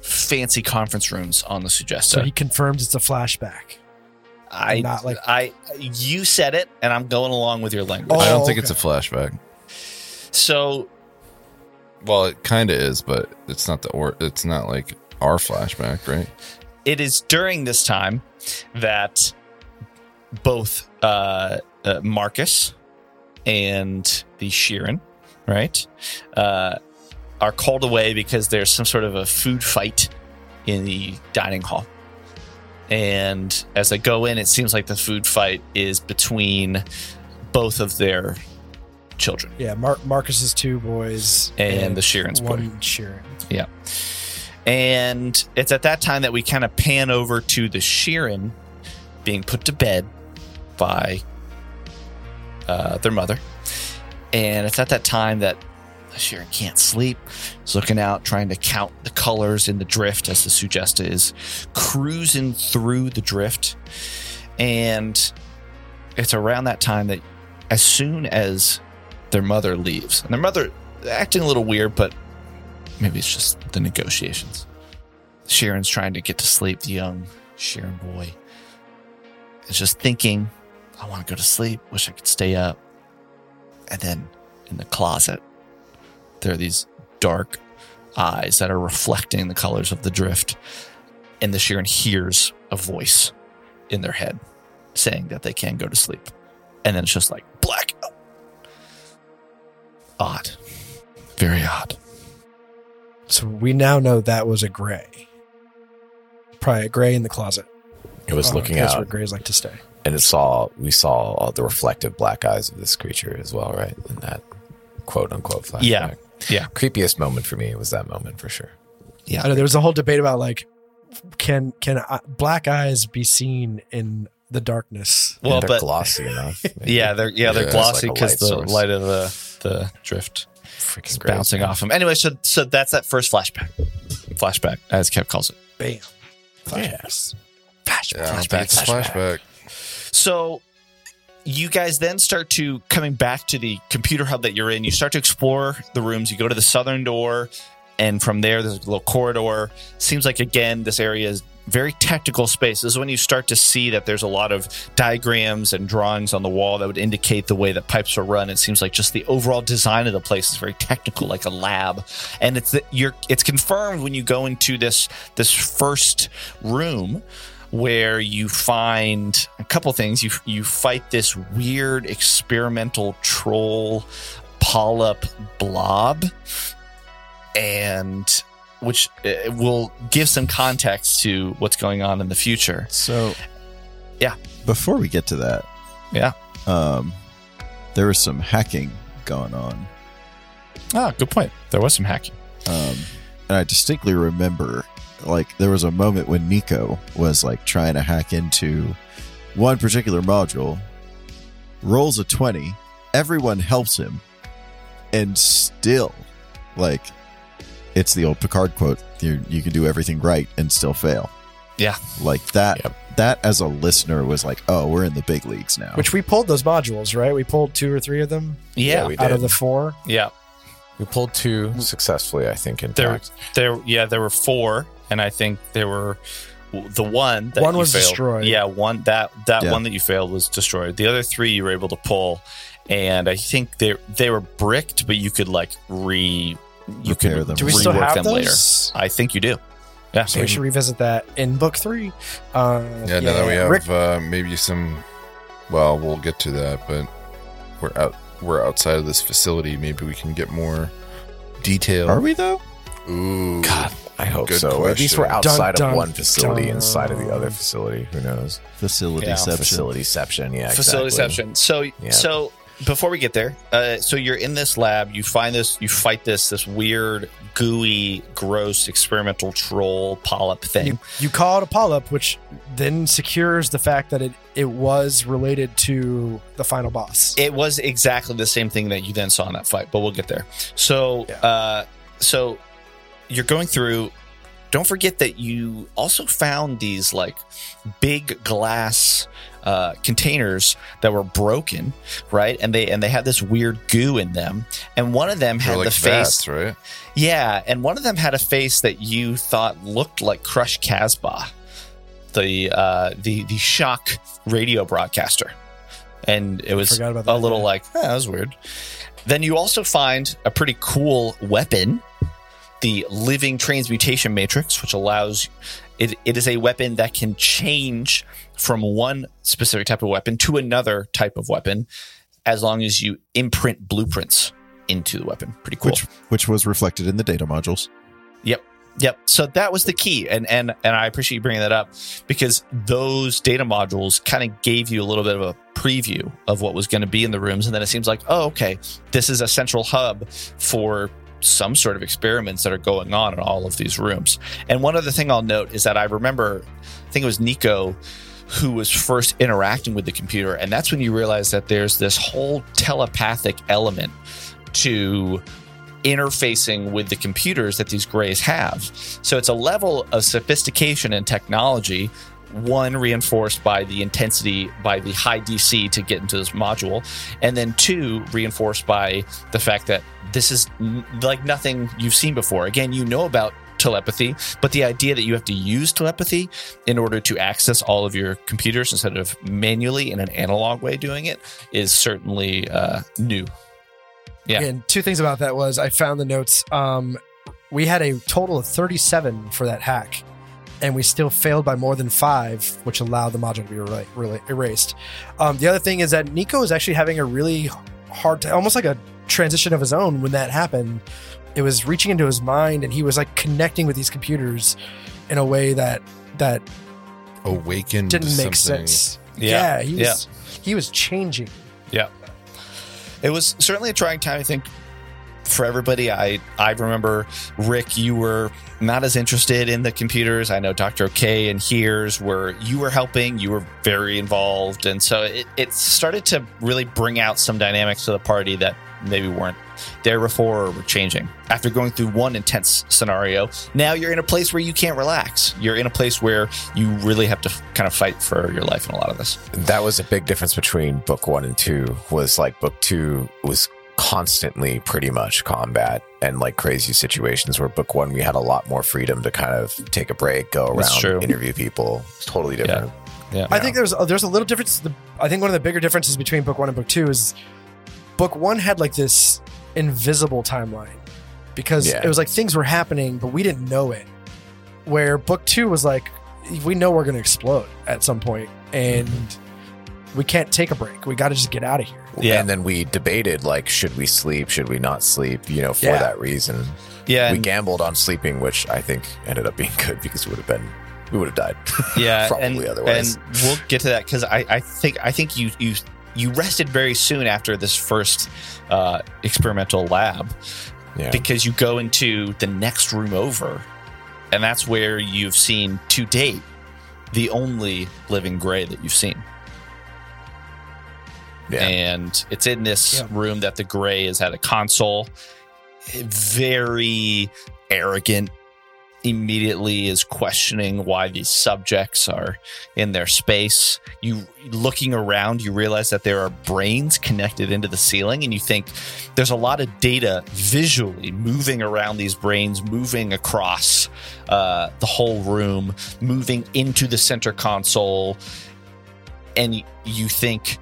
fancy conference rooms on the Sugesta. so he confirms it's a flashback. I not like- I you said it, and I'm going along with your language. Oh, I don't think okay. it's a flashback. So Well, it kind of is, but it's not the or it's not like our flashback, right? it is during this time that both uh, uh, Marcus and the Shirren, right, uh, are called away because there's some sort of a food fight in the dining hall. And as I go in, it seems like the food fight is between both of their children Yeah, Mar- Marcus's two boys and, the Shirren's boy. one Yeah. And it's at that time that we kind of pan over to the Sheeran being put to bed by uh, their mother. And it's at that time that Sheeran can't sleep. He's looking out, trying to count the colors in the drift as the Sugesta is cruising through the drift. And it's around that time that, as soon as their mother leaves, and their mother acting a little weird, but maybe it's just the negotiations. Shirren's trying to get to sleep, the young Sharon boy. Is just thinking, I want to go to sleep, wish I could stay up. And then in the closet, there are these dark eyes that are reflecting the colors of the drift. And the Shirren hears a voice in their head saying that they can go to sleep. And then it's just like black. Odd. Very odd. So we now know that was a gray. Probably a gray in the closet. It was Uh, looking that's out, where grays like to stay. and it saw we saw all the reflective black eyes of this creature as well, right? In that quote unquote flashback. Yeah. Yeah. Creepiest moment for me was that moment for sure. Yeah. I know there was a whole debate about like, can can uh, black eyes be seen in the darkness? Well, And they're but glossy enough. maybe. Yeah, they're yeah they're Yeah, glossy it's like because the source. light of the the drift freaking is great. bouncing off them. Anyway, so so that's that first flashback. Flashback, as Kev calls it. Bam. Yes. Flash, Yeah, I don't flashback, flashback. flashback. So you guys then start to coming back to the computer hub that you're in. You start to explore the rooms. You go to the southern door, and from there, there's a little corridor. Seems like again, this area is very technical space. This is when you start to see that there's a lot of diagrams and drawings on the wall that would indicate the way that pipes are run. It seems like just the overall design of the place is very technical, like a lab. And it's it's confirmed when you go into this this first room where you find a couple things. You you fight this weird experimental troll polyp blob, and which uh, will give some context to what's going on in the future. So, Yeah. Before we get to that, Yeah. um, there was some hacking going on, Ah, good point. There was some hacking. um, and I distinctly remember like there was a moment when Nico was like trying to hack into one particular module, rolls a 20, everyone helps him, and still, like, it's the old Picard quote you, you can do everything right and still fail. Yeah. Like that, Yep. that as a listener was like, oh, we're in the big leagues now. Which we pulled those modules, right? We pulled two or three of them Yeah, we out of the four. yeah. We pulled two mm. successfully, I think. In There, fact, there, yeah, there were four, and I think there were the one that One you was failed- destroyed. Yeah, one that that Yeah. one that you failed was destroyed. The other three you were able to pull, and I think they they were bricked, but you could like re you Repair could them. Do we still rework have them those? later. I think you do. Yeah, So we should revisit that in book three. Uh, Yeah, now that we have Rick, uh, maybe some. Well, we'll get to that, but we're out. We're outside of this facility. Maybe we can get more detail. Are we though? Ooh, God, I hope Good so. Or at least we're outside Dun, of one facility dun. inside of the other facility. Who knows? Facility Yeah. Facilityception. Yeah, facility exactly. So Yeah. so before we get there, uh, so you're in this lab. You find this. You fight this this weird, gooey, gross experimental troll polyp thing. you, you call it a polyp, which then secures the fact that it, it was related to the final boss. It was exactly the same thing that you then saw in that fight, but we'll get there. So, Yeah. uh, so you're going through. Don't forget that you also found these like big glass uh, containers that were broken, right? And they and they had this weird goo in them, and one of them had like the face. vats, right? Yeah, and one of them had a face that you thought looked like Crush Casbah, the uh, the the shock radio broadcaster, and it was Forgot about a little yeah. like "Eh, that was weird. Then you also find a pretty cool weapon, the living transmutation matrix, which allows it, it is a weapon that can change from one specific type of weapon to another type of weapon, as long as you imprint blueprints into the weapon. Pretty cool. Which which was reflected in the data modules. Yep. Yep. So that was the key. And and and I appreciate you bringing that up because those data modules kind of gave you a little bit of a preview of what was going to be in the rooms and then it seems like, "Oh, okay. This is a central hub for some sort of experiments that are going on in all of these rooms." And one other thing I'll note is that I remember I think it was Nico who was first interacting with the computer and that's when you realize that there's this whole telepathic element to interfacing with the computers that these grays have. So it's a level of sophistication and technology, one reinforced by the intensity, by the high DC to get into this module, and then two reinforced by the fact that this is n- like nothing you've seen before. Again, you know about telepathy, but the idea that you have to use telepathy in order to access all of your computers instead of manually in an analog way doing it is certainly uh, new. Yeah. And two things about that was I found the notes. Um, we had a total of 37 for that hack, and we still failed by more than five, which allowed the module to be really, really erased. Um, the other thing is that Nico is actually having a really hard, time, almost like a transition of his own when that happened. It was reaching into his mind, and he was like connecting with these computers in a way that that Awakened. didn't make something. sense. Yeah. Yeah, he was he was changing. Yeah, it was certainly a trying time, I think, for everybody. I I remember Rick, you were not as interested in the computers. I know Dr. OK and Here's were you were helping, you were very involved, and so it, it started to really bring out some dynamics to the party that maybe weren't there before or were changing. After going through one intense scenario, now you're in a place where you can't relax. You're in a place where you really have to kind of fight for your life in a lot of this. That was a big difference between book one and two. Was like book two was constantly pretty much combat and like crazy situations. Where book one we had a lot more freedom to kind of take a break, go around, interview people. It's totally different. Yeah. I think there's there's a little difference. The, I think one of the bigger differences between book one and book two is book one had like this invisible timeline because Yeah. it was like things were happening, but we didn't know it. Where book two was like, we know we're going to explode at some point, and mm-hmm. we can't take a break. We got to just get out of here. Yeah. And then we debated like, should we sleep? Should we not sleep? You know, for Yeah. that reason. Yeah. we gambled on sleeping, which I think ended up being good because we would have been we would have died. yeah Probably and, otherwise. and we'll get to that because I, I think i think you you you rested very soon after this first uh, experimental lab Yeah. because you go into the next room over and that's where you've seen to date the only living gray that you've seen. Yeah. And it's in this Yeah. room that the gray is at a console, very arrogant. Immediately is questioning why these subjects are in their space. You looking around, you realize that there are brains connected into the ceiling, and you think there's a lot of data visually moving around these brains, moving across uh, the whole room, moving into the center console, and you think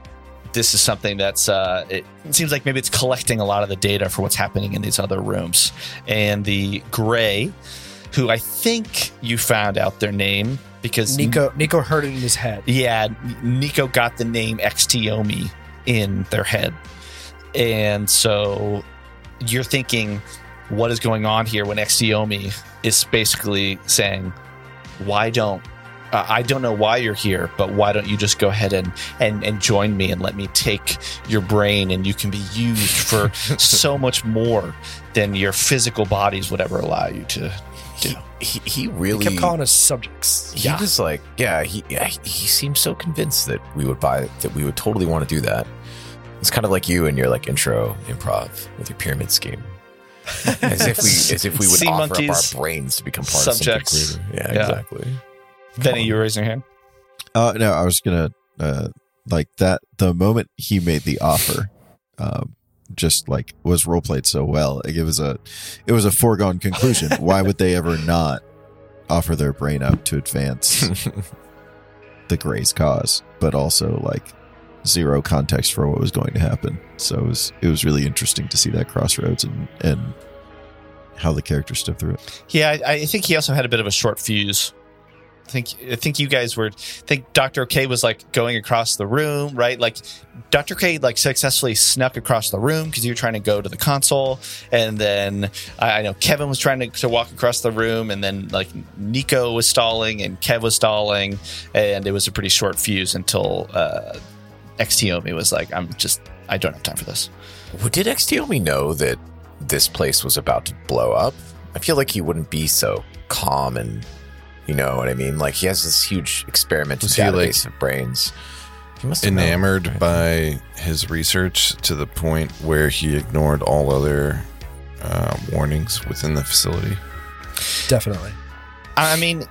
this is something that's uh, it seems like maybe it's collecting a lot of the data for what's happening in these other rooms and the gray who i think you found out their name because Nico Nico heard it in his head. yeah, Nico got the name XTOMI in their head. And so you're thinking, what is going on here when XTOMI is basically saying, why don't uh, I don't know why you're here, but why don't you just go ahead and, and, and join me and let me take your brain and you can be used for so much more than your physical bodies would ever allow you to do. He, he He really kept calling us subjects. he was like, yeah, he yeah, he seemed so convinced that we would buy that we would totally want to do that. It's kind of like you and your like intro improv with your pyramid scheme. As if we as if we would Sea offer monkeys, up our brains to become part subjects. of greater. Yeah, Yeah. exactly. Benny, you were raising your hand? Uh, no, I was gonna uh, like that. The moment he made the offer, um, just like was role played so well. Like, it was a, it was a foregone conclusion. Why would they ever not offer their brain up to advance the Gray's cause? But also like zero context for what was going to happen. So it was it was really interesting to see that crossroads and and how the character stood through it. Yeah, I, I think he also had a bit of a short fuse. I think I think you guys were. I think Doctor K was like going across the room, right? Like Doctor K like successfully snuck across the room because you were trying to go to the console, and then I, I know Kevin was trying to, to walk across the room, and then like Nico was stalling and Kev was stalling, and it was a pretty short fuse until uh, was like, "I'm just I don't have time for this." Well, Did XTOMI know that this place was about to blow up? I feel like he wouldn't be so calm and you know what I mean. Like he has this huge experimental Was he, database of brains. He must have known, Enamored right? by his research to the point where he ignored all other uh, warnings within the facility. Definitely. I mean,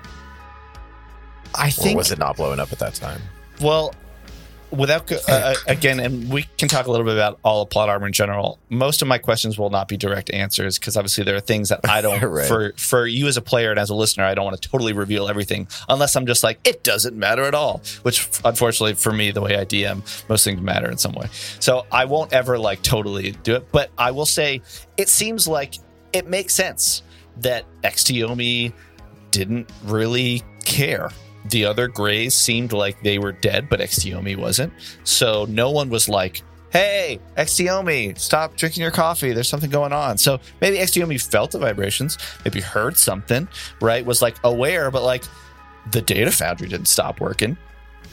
I Or think was it not blowing up at that time? Well, without uh, again, and we can talk a little bit about all of plot armor in general. Most of my questions will not be direct answers because obviously there are things that I don't Right. for for you as a player and as a listener. I don't want to totally reveal everything unless I'm just like it doesn't matter at all. Which unfortunately for me, the way I DM, most things matter in some way. So I won't ever like totally do it. But I will say it seems like it makes sense that XTOMI didn't really care. The other Greys seemed like they were dead, but XTOMI wasn't. So no one was like, hey, XTOMI, stop drinking your coffee. There's something going on. So maybe XTOMI felt the vibrations, maybe heard something, right? Was like aware, but like the data foundry didn't stop working.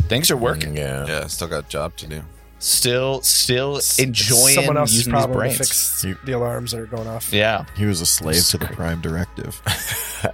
Things are working. Mm, yeah. Yeah, still got a job to do. Still, still enjoying Someone else's using these problem to brains. fix the alarms that are going off. Yeah, He was a slave to the Prime Directive.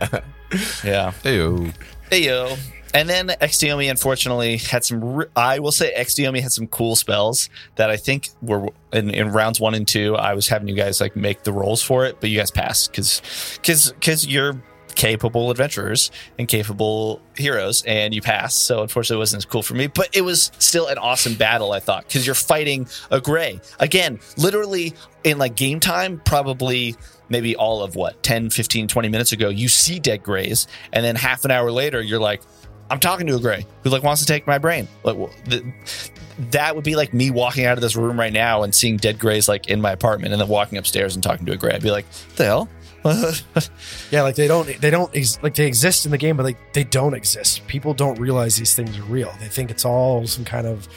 yeah. Heyo. Hey yo. And then XDOMI unfortunately had some. I will say XDOMI had some cool spells that I think were in, in rounds one and two. I was having you guys like make the rolls for it, but you guys passed because because because you're capable adventurers and capable heroes, and you passed. So unfortunately, it wasn't as cool for me, but it was still an awesome battle. I thought because you're fighting a gray again, literally in like game time, probably maybe all of what 10 15 20 minutes ago you see dead grays and then half an hour later you're like i'm talking to a gray who like wants to take my brain like well, th- that would be like me walking out of this room right now and seeing dead grays like in my apartment and then walking upstairs and talking to a gray i'd be like what the hell Yeah, like they don't they don't ex- like they exist in the game, but like they don't exist. People don't realize these things are real. They think it's all some kind of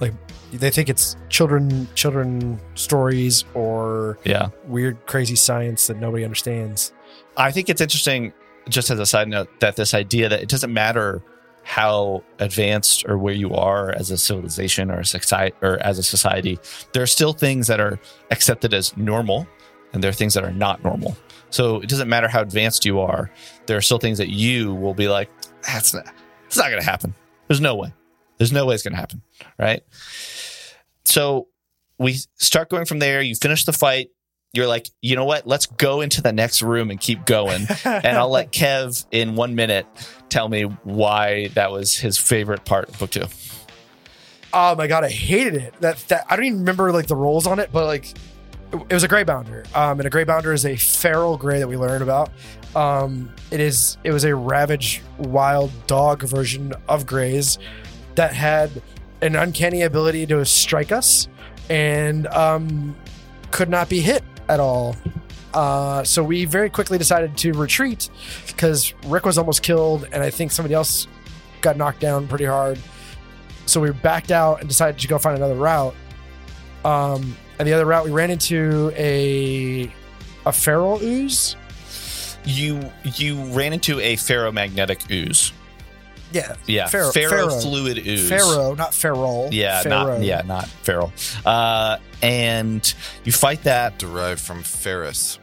like they think it's children children stories or yeah weird crazy science that nobody understands. I think it's interesting, just as a side note, that this idea that it doesn't matter how advanced or where you are as a civilization or a society or as a society, there are still things that are accepted as normal and there are things that are not normal. So it doesn't matter how advanced you are. There are still things that you will be like, that's not, it's not going to happen. There's no way. There's no way it's going to happen. Right. So we start going from there. You finish the fight. You're like, you know what? Let's go into the next room and keep going. and I'll let Kev in one minute tell me why that was his favorite part of book two. Oh my god, I hated it. That that I don't even remember like the rolls on it, but like it, was a gray bounder. Um, and a gray bounder is a feral gray that we learned about. Um, it is it was a ravage wild dog version of grays that had an uncanny ability to strike us and um, could not be hit at all. Uh, so we very quickly decided to retreat because Rick was almost killed, and I think somebody else got knocked down pretty hard. So we backed out and decided to go find another route. Um, and the other route, we ran into a a feral ooze. You you ran into a ferromagnetic ooze. Yeah, Yeah, Pharaoh- Pharaoh. ferrofluid ooze. pharaoh, not feral. Yeah, pharaoh. not yeah, not feral. Uh, and you fight that. Derived from Ferris.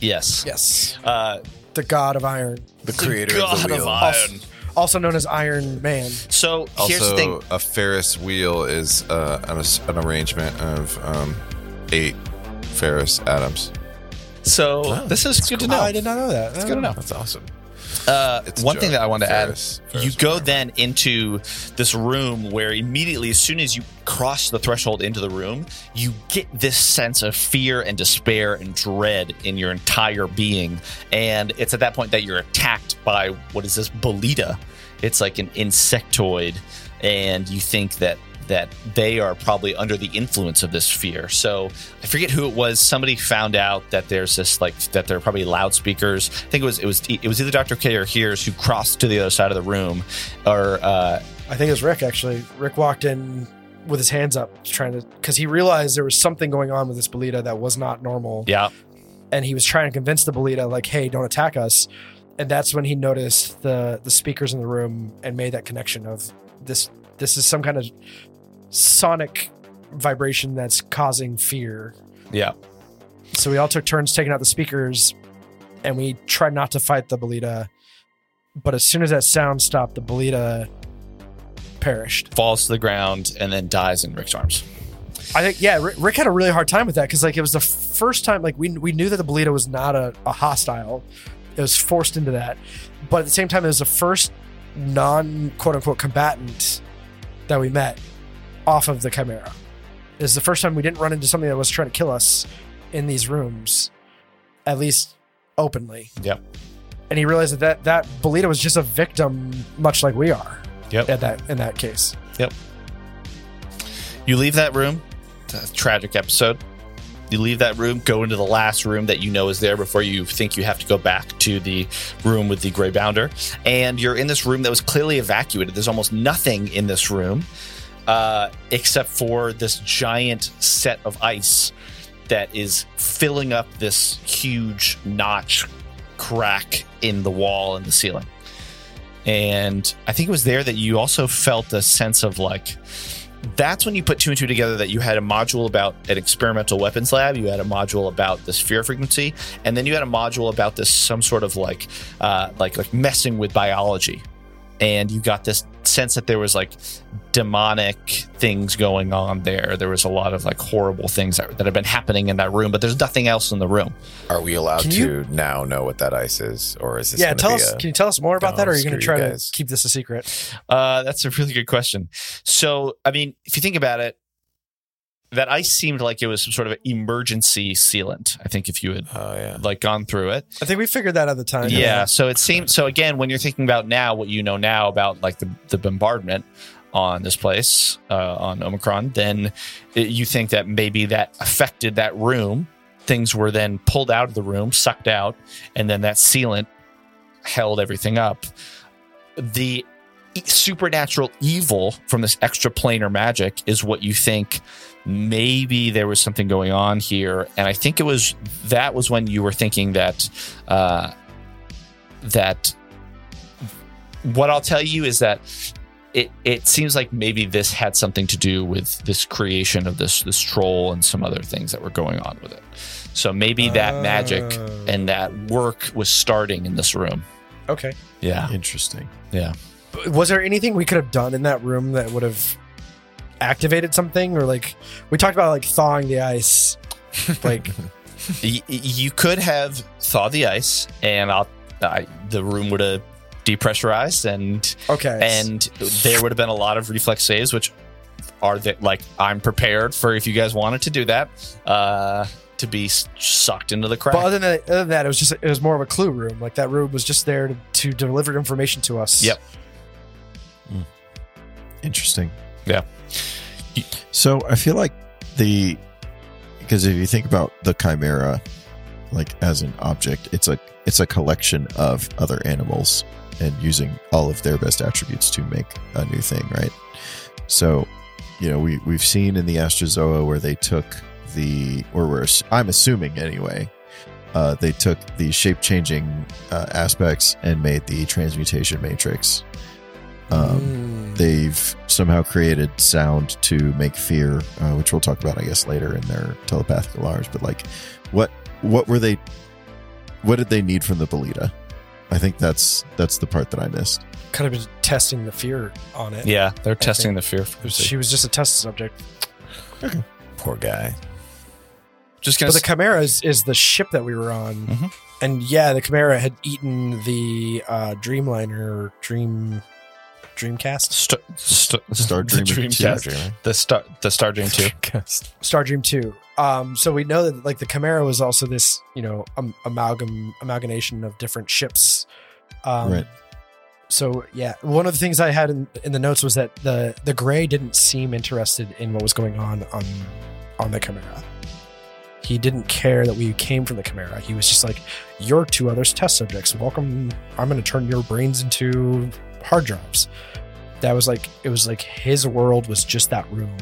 Yes. Yes, Uh, the god of iron, The creator God of the of wheel. Iron. also known as Iron Man. So here's Also, the thing. a Ferris wheel is uh, an, an arrangement of um, eight Ferris atoms. So Wow, this is good to know. I did not know that. That's good to know. That's awesome. Uh, one thing that I wanted to Ferris- add: Ferris you go then into this room where immediately, as soon as you cross the threshold into the room, you get this sense of fear and despair and dread in your entire being, and it's at that point that you're attacked by what is this bolida? It's like an insectoid, and you think that that they are probably under the influence of this fear. So I forget who it was. Somebody found out that there's this like that there are probably loudspeakers. I think it was it was it was either Dr. K or Hears who crossed to the other side of the room, or uh, I think it was Rick actually. Rick walked in with his hands up, trying to because he realized there was something going on with this Bolida that was not normal, yeah, and he was trying to convince the Bolida like, "Hey, don't attack us." And that's when he noticed the the speakers in the room and made that connection of this. This is some kind of sonic vibration that's causing fear. yeah. So we all took turns taking out the speakers, and we tried not to fight the Bolida. But as soon as that sound stopped, the Bolida perished. falls to the ground and then dies in Rick's arms. I think yeah, Rick, Rick had a really hard time with that because like it was the first time like we we knew that the Bolida was not a, a hostile. It was forced into that, but at the same time, it was the first non quote unquote combatant that we met off of the Chimera. It was the first time we didn't run into something that was trying to kill us in these rooms, at least openly. Yep. And he realized that that, that Bolida was just a victim, much like we are. Yep. At that in that case. Yep. You leave that room. It's a tragic episode. You leave that room, go into the last room that you know is there before you think you have to go back to the room with the gray bounder. And you're in this room that was clearly evacuated. There's almost nothing in this room uh, except for this giant set of ice that is filling up this huge notch crack in the wall and the ceiling. And I think it was there that you also felt a sense of like, that's when you put two and two together that you had a module about an experimental weapons lab you had a module about this fear frequency and then you had a module about this some sort of like uh like like messing with biology and you got this sense that there was like demonic things going on there there was a lot of like horrible things that, that have been happening in that room but there's nothing else in the room Are we allowed Can to you- now know what that ice is, or is this? yeah, tell be us. a- can you tell us more about that, or are you going to try to keep this a secret? uh that's a really good question so i mean if you think about it that ice seemed like it was some sort of emergency sealant i think if you had Oh yeah. like gone through it I think we figured that at the time. yeah so it seems so again when you're thinking about now what you know now about like the, the bombardment on this place uh, on omicron then it, you think that maybe that affected that room things were then pulled out of the room sucked out and then that sealant held everything up the supernatural evil from this extraplanar magic is what you think maybe there was something going on here and i think it was that was when you were thinking that uh that what i'll tell you is that it it seems like maybe this had something to do with this creation of this this troll and some other things that were going on with it. So maybe that magic Oh. and that work was starting in this room. Okay. Yeah, Interesting. yeah. Was there anything we could have done in that room that would have activated something, or like we talked about, like thawing the ice, like Y- y- you could have thawed the ice, and I'll, I, the room would have depressurized, and okay, and there would have been a lot of reflex saves, which are that like I'm prepared for if you guys wanted to do that, uh, to be sucked into the crack. But other than that, other than that, it was just it was more of a clue room. Like that room was just there to, to deliver information to us. Yep. Interesting. Yeah. So I feel like the because if you think about the chimera like as an object, it's a it's a collection of other animals and using all of their best attributes to make a new thing, right? So, you know, we we've seen in the Astrozoa where they took the or we're I'm assuming anyway, uh, they took the shape changing uh, aspects and made the transmutation matrix. Um, Mm. they've somehow created sound to make fear, uh, which we'll talk about, I guess, later in their telepathic alarms. But like, what what were they? What did they need from the Bolida? I think that's that's the part that I missed. could have been testing the fear on it. yeah, they're testing think the fear. It she was just a test subject. Poor guy. Just gonna But the Chimera is, is the ship that we were on, Mhm. and yeah, the Chimera had eaten the uh, Dreamliner Dream Dreamcast st- st- Star the Dreamer Dreamcast, the star, the Star Dream two. Star Dream Two. Um, so we know that like the Chimera was also this you know um, amalgam amalgamation of different ships. Um, Right. So yeah, one of the things I had in, in the notes was that the the Gray didn't seem interested in what was going on on on the Chimera. He didn't care that we came from the Chimera. He was just like, "You're two others test subjects. Welcome. I'm going to turn your brains into hard drives." That was like it was like his world was just that room.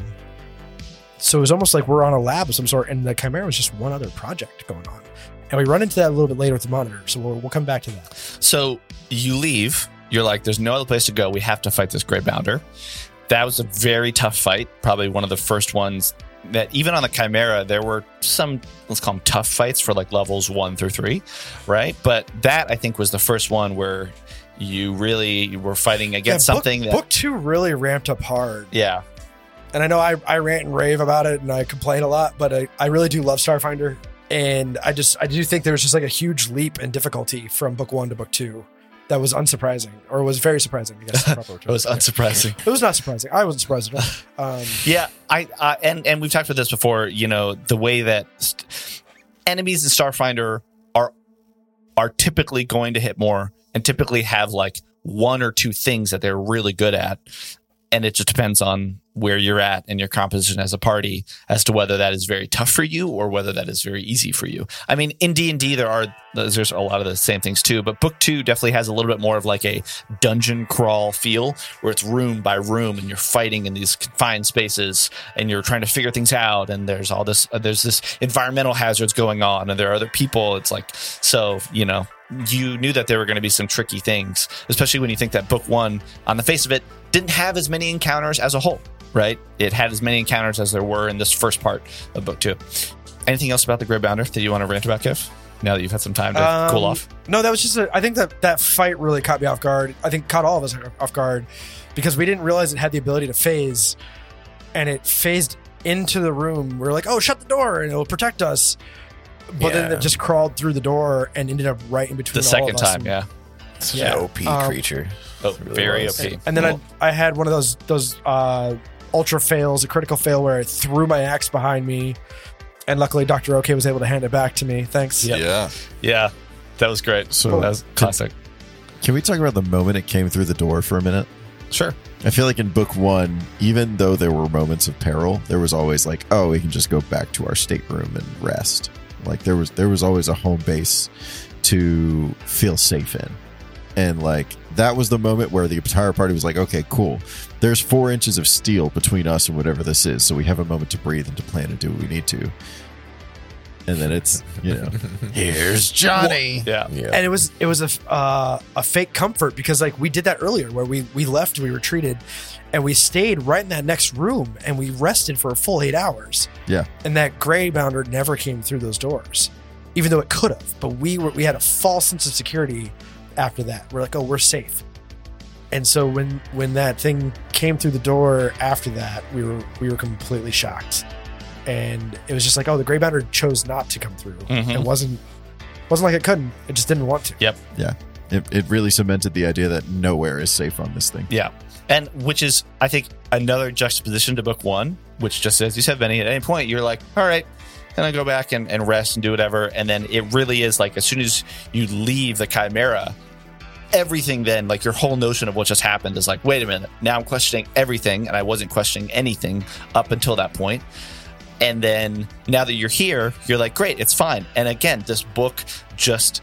So it was almost like we're on a lab of some sort, and the Chimera was just one other project going on. And we run into that a little bit later with the monitor, so we'll, we'll come back to that. So you leave. You're like, there's no other place to go. We have to fight this Grey Bounder. That was a very tough fight. Probably one of the first ones that even on the Chimera, there were some, let's call them tough fights for like levels one through three, right? But that I think was the first one where you really were fighting against Yeah, book- something that, book two really ramped up hard. yeah, and I know I, I rant and rave about it and I complain a lot, but I, I really do love Starfinder. And I just I do think there was just like a huge leap in difficulty from book one to book two. That was unsurprising, or was very surprising. I guess it was unsurprising. It was not surprising. I wasn't surprised at all. Um, Yeah, I uh, and and we've talked about this before. You know, the way that st- enemies in Starfinder are are typically going to hit more and typically have like one or two things that they're really good at, and it just depends on where you're at and your composition as a party as to whether that is very tough for you or whether that is very easy for you. I mean, in D and D there are there's a lot of the same things too, but book two definitely has a little bit more of like a dungeon crawl feel where it's room by room and you're fighting in these confined spaces and you're trying to figure things out and there's all this uh, there's this environmental hazards going on and there are other people. It's like so you know you knew that there were going to be some tricky things, especially when you think that book one on the face of it didn't have as many encounters as a whole right? It had as many encounters as there were in this first part of book two. Anything else about the Grey Bounder that you want to rant about, Kev? Now that you've had some time to Um, cool off. No, that was just. A, I think that that fight really caught me off guard. I think caught all of us off guard because we didn't realize it had the ability to phase, and it phased into the room. We are like, "Oh, shut the door, and it will protect us." But then it just crawled through the door and ended up right in between The all second of us time, and- yeah. Such Yeah. an OP Um, creature. Oh, really very was. OP. And then I, I had one of those those uh, ultra fails, a critical fail where I threw my axe behind me, and luckily Doctor OK was able to hand it back to me. Thanks. Yeah. Yeah, that was great. So- that was classic. Can we talk about the moment it came through the door for a minute? Sure. I feel like in book one, even though there were moments of peril, there was always like, oh, we can just go back to our stateroom and rest. Like there was there was always a home base to feel safe in. And like that was the moment where the entire party was like, okay, cool. There's four inches of steel between us and whatever this is, so we have a moment to breathe and to plan and do what we need to. and then it's you know Here's Johnny. Yeah. yeah. and it was it was a uh, a fake comfort because like we did that earlier where we we left we retreated and we stayed right in that next room and we rested for a full eight hours Yeah. and that gray bounder never came through those doors even though it could have but we were we had a false sense of security after that we're like oh we're safe and so when when that thing came through the door after that we were we were completely shocked and it was just like oh the gray bounder chose not to come through Mhm. it wasn't wasn't like it couldn't it just didn't want to Yep. Yeah. it, it really cemented the idea that nowhere is safe on this thing. Yeah. And which is, I think, another juxtaposition to book one, which just as you said, Benny, at any point you're like, all right, then I go back and, and rest and do whatever. And then it really is like as soon as you leave the Chimera, everything then, like your whole notion of what just happened is like, wait a minute, now I'm questioning everything. And I wasn't questioning anything up until that point. And then now that you're here, you're like, great, it's fine. And again, this book just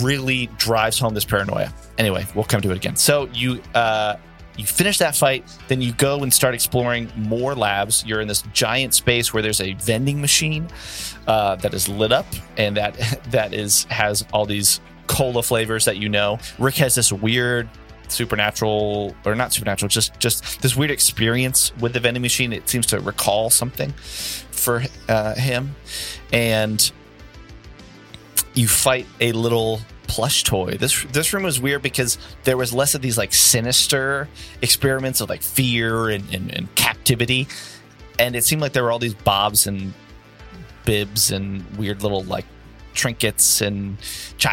really drives home this paranoia. Anyway, we'll come to it again. So you uh, you finish that fight, then you go and start exploring more labs. You're in this giant space where there's a vending machine uh, that is lit up, and that that is has all these cola flavors that you know. Rick has this weird supernatural or not supernatural just just this weird experience with the vending machine it seems to recall something for uh, him and you fight a little plush toy. This this room was weird because there was less of these like sinister experiments of like fear and, and, and captivity, and it seemed like there were all these bobs and bibs and weird little like trinkets and And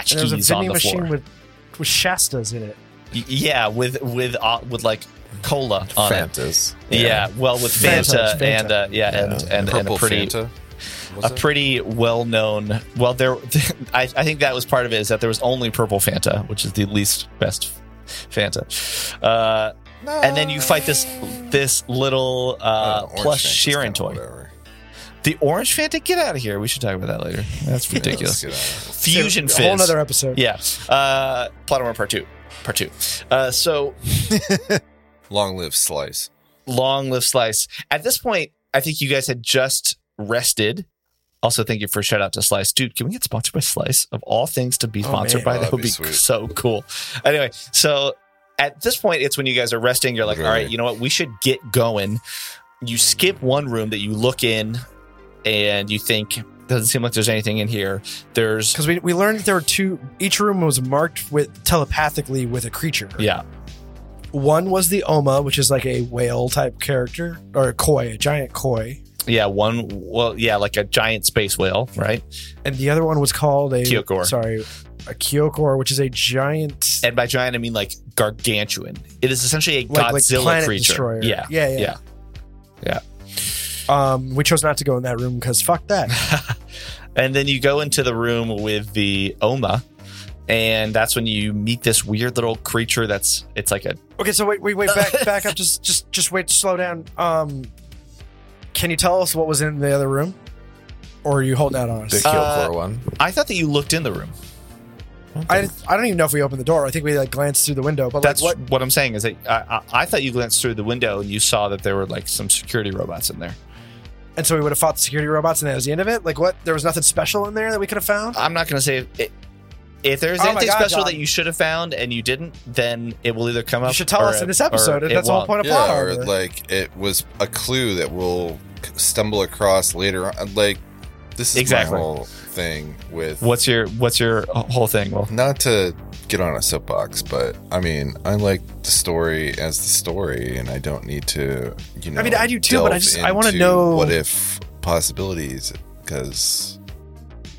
there was a tchotchkes on vending the machine floor. with with Shastas in it. Y- yeah, with with uh, with like cola on it. Fantas. Yeah. well, with Fanta, Fanta, Fanta. and uh, yeah, and and, and a pretty Fanta. a it? pretty well known. Well, there, I, I think that was part of it is that there was only purple Fanta, which is the least best Fanta. Uh, and then you fight this this little uh, orange plush Fanta's Shirren kinda toy. The orange Fanta, get out of here. We should talk about that later. That's ridiculous. Let's get out of Fusion a Fizz. whole other episode. yeah. Uh, Plot Armor Part Two. Part Two. Uh, so. Long live Slice. long live Slice. At this point, I think you guys had just rested. Also, thank you for a shout out to Slice. Dude, can we get sponsored by Slice? Of all things to be Oh, sponsored man. by, Oh, that that'd would be be sweet. so cool. Anyway, so at this point, it's when you guys are resting. You're like, all right, you know what? We should get going. You skip one room that you look in and you think, doesn't seem like there's anything in here. There's, Because we, we learned there were two. Each room was marked with telepathically with a creature. yeah, One was the Oma, which is like a whale type character or a koi, a giant koi, yeah, one, well, yeah, like a giant space whale, right? and the other one was called a Kyokor. Sorry, a Kyokor, which is a giant. And by giant, I mean like gargantuan. It is essentially a Like- like Godzilla planet creature. destroyer. Yeah, Yeah, yeah. yeah. Um, we chose not to go in that room because fuck that. And then you go into the room with the Oma, and that's when you meet this weird little creature. That's it's like a okay, so wait, wait, wait, back, back up. Just, just, just wait. Slow down. Um, can you tell us what was in the other room, or are you holding out on us? The us? Uh, one. I thought that you looked in the room. I, I don't even know if we opened the door. I think we like glanced through the window. But That's like, what? what? I'm saying is that I, I, I thought you glanced through the window and you saw that there were like some security robots in there. And so we would have fought the security robots, and that was the end of it. Like what? There was nothing special in there that we could have found. I'm not going to say if, if there's Oh my anything God, special John. that you should have found and you didn't, then it will either come up. You should tell or us it- in this or episode. it That's the whole won't. point of plot Yeah, or armor. like it was a clue that we'll stumble across later on. Like this is Exactly. my whole thing with What's your What's your whole thing? Well, not to get on a soapbox, but I mean, I like the story as the story, and I don't need to, you know. I mean, I do too, but I just- I wanna know- what if possibilities because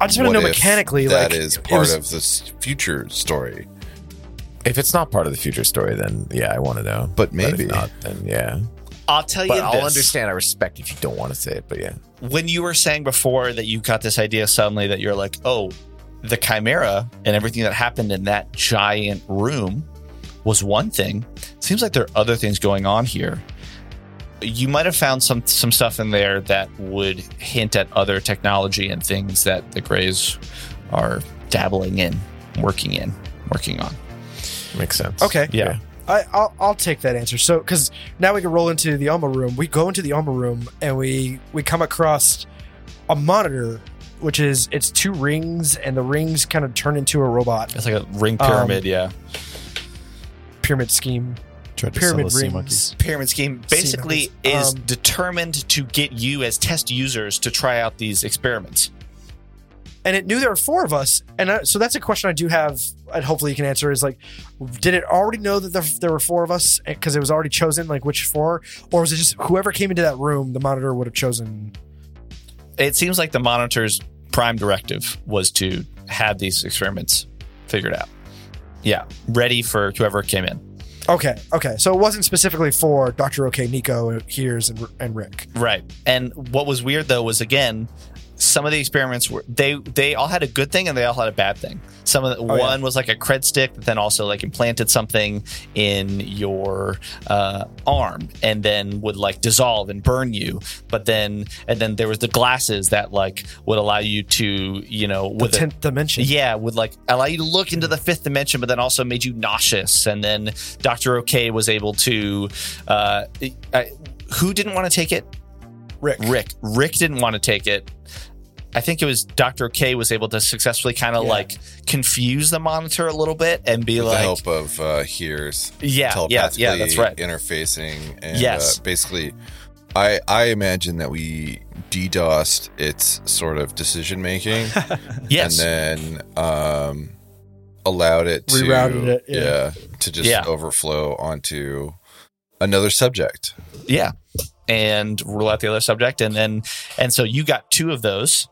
I just want to know mechanically. that like is part was- of the future story. If it's not part of the future story, then yeah, I want to know. But if maybe. not, then yeah. I'll tell you But I'll this. understand. I respect if you don't want to say it, but yeah. when you were saying before that you got this idea suddenly that you're like, oh, the chimera and everything that happened in that giant room was one thing. Seems like there are other things going on here. You might have found some some stuff in there that would hint at other technology and things that the Greys are dabbling in, working in, working on. Makes sense. Okay. Yeah. I, I'll, I'll take that answer. So, because now we can roll into the Oma room. We go into the Oma room and we we come across a monitor which is it's two rings, and the rings kind of turn into a robot It's like a ring pyramid, Um, yeah. pyramid scheme. Tried to Pyramid sell us sea rings. Pyramid scheme basically monkeys. is Um, determined to get you as test users to try out these experiments. and it knew there were four of us and I, so that's a question i do have and hopefully you can answer is like did it already know that there, there were four of us because it was already chosen like which four or was it just whoever came into that room the monitor would have chosen It seems like the monitor's prime directive was to have these experiments figured out. Yeah, ready for whoever came in. okay okay so it wasn't specifically for dr ok nico hears and, and rick Right. And what was weird though was again, some of the experiments were they they all had a good thing and they all had a bad thing. Some of the Oh, yeah. one was like a cred stick that then also like implanted something in your uh, arm and then would like dissolve and burn you. But then and then there was the glasses that like would allow you to you know the with a, 10th dimension yeah, would like allow you to look into the fifth dimension, but then also made you nauseous. And then Doctor OK was able to. Uh, I, who didn't want to take it? Rick Rick. Rick didn't want to take it. I think it was Doctor K was able to successfully kind of Yeah. like confuse the monitor a little bit and be With the help of uh, hears yeah, yeah, telepathically yeah, that's right. interfacing and Yes. uh, basically I I imagine that we DDoSed its sort of decision making Yes, and then um allowed it to Rerouted it, yeah. to just Yeah. overflow onto another subject. yeah, and rule out the other subject, and then and so you got two of those.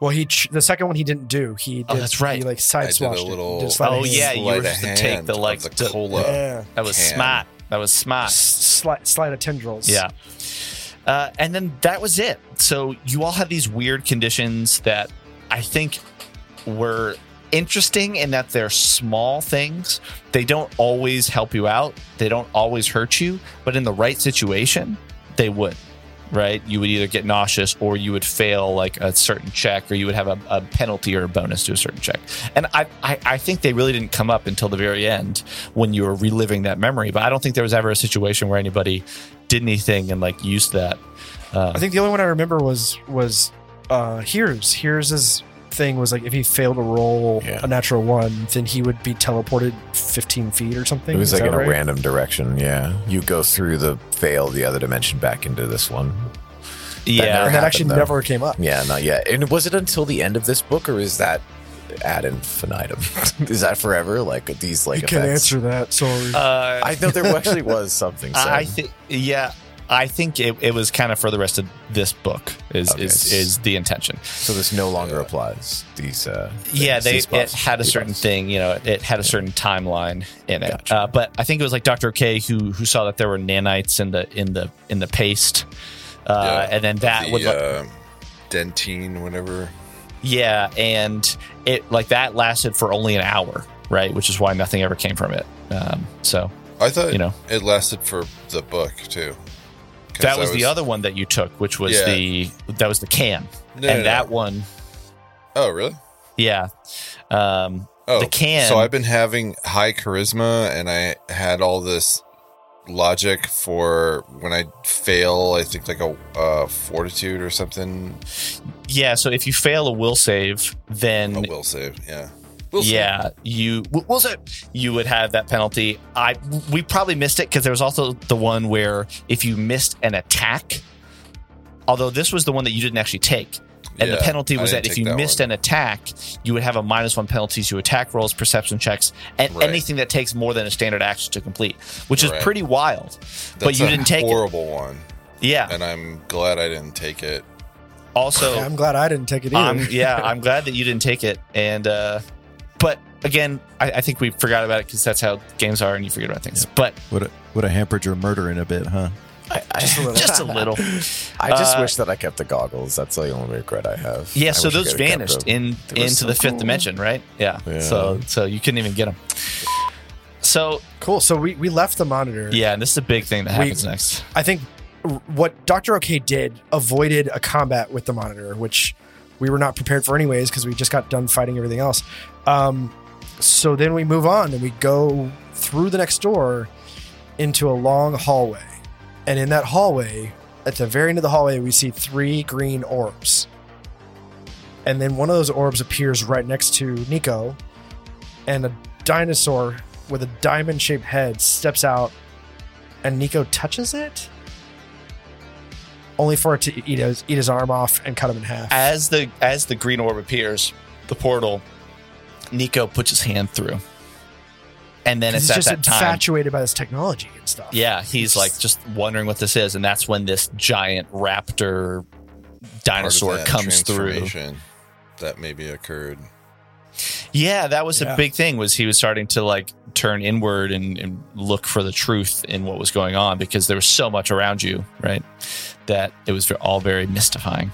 well he ch- the second one he didn't do he did Oh, that's right. he like I side did a little it. Just Oh, yeah, you sleight were of supposed to take the, like, of the- the cola. yeah That was can. smart. That was smart. S- slide, slide of tendrils Yeah. Uh, and then that was it. So you all had these weird conditions that I think were interesting in that they're small things. They don't always help you out, they don't always hurt you, but in the right situation, they would. Right? You would either get nauseous or you would fail like a certain check or you would have a, a penalty or a bonus to a certain check. And I, I, I think they really didn't come up until the very end when you were reliving that memory. But I don't think there was ever a situation where anybody did anything and like used that. Uh, I think the only one I remember was was uh Here's. Here's' thing was like if he failed to roll Yeah. a natural one, then he would be teleported 15 feet or something. It was Is like in that a random direction. Yeah, you go through the fail the other dimension, back into this one. yeah, And that happened, actually though. never came up. Yeah, not yet. And was it until the end of this book, or is that ad infinitum? is that forever? Like these like you can't answer that. Sorry. uh, I know there actually was something. Said. I think yeah, I think it, it was kind of for the rest of this book is Okay. is, is the intention. so. This no longer applies. These. Uh, Yeah, they these it had a certain thing, you know, it had a certain timeline in it. Gotcha. Uh, but I think it was like Dr. K who who saw that there were nanites in the in the in the paste. Uh, Yeah. and then that the would like, uh, dentine, whatever. yeah, and it like that lasted for only an hour, right? Which is why nothing ever came from it. Um, so I thought You know. it lasted for the book too. That was, the other one that you took, which was Yeah. the that was the can, No, and no, that no. one, Oh, really? yeah. Um, Oh, The can- So I've been having high charisma, and I had all this logic for when I fail. I think like a uh, fortitude or something. yeah. So if you fail a will save, then A will save. Yeah. Will save. yeah, you w- will save. You would have that penalty. I we probably missed it because there was also the one where if you missed an attack, although this was the one that you didn't actually take. And the penalty was that if you that missed one. an attack, you would have a minus one penalty to attack rolls, perception checks, and Right. anything that takes more than a standard action to complete, which is Right. pretty wild. but you a didn't take it. horrible one, Yeah. and I'm glad I didn't take it. Also, Yeah, I'm glad I didn't take it either. I'm, yeah, I'm glad that you didn't take it. And uh, but again, I, I think we forgot about it because that's how games are, and you forget about things. But Would have would have hampered your murder in a bit, huh? I, I, Just a little. just a little. I just Uh, wish that I kept the goggles. That's the only regret I have. Yeah, I so those vanished in They were into so the fifth cool. dimension, right? Yeah. Yeah. So so you couldn't even get them. So cool. So we, we left the monitor. yeah, and this is a big thing that We- happens next. I think what Dr. OK did avoided a combat with the monitor, which we were not prepared for anyways because we just got done fighting everything else. Um, so then we move on and we go through the next door into a long hallway. And in that hallway, at the very end of the hallway, we see three green orbs. and then one of those orbs appears right next to Nico, and a dinosaur with a diamond shaped head steps out, and Nico touches it, only for it to eat his, eat his arm off and cut him in half. As the as the green orb appears, the portal, Nico puts his hand through, and then He's it's at just that time. infatuated by this technology and stuff. Yeah, he's like just wondering what this is, and that's when this giant raptor dinosaur that comes through. That maybe occurred. Yeah, that was Yeah. a big thing. Was he was starting to like turn inward and, and look for the truth in what was going on because there was so much around you, right? That it was all very mystifying.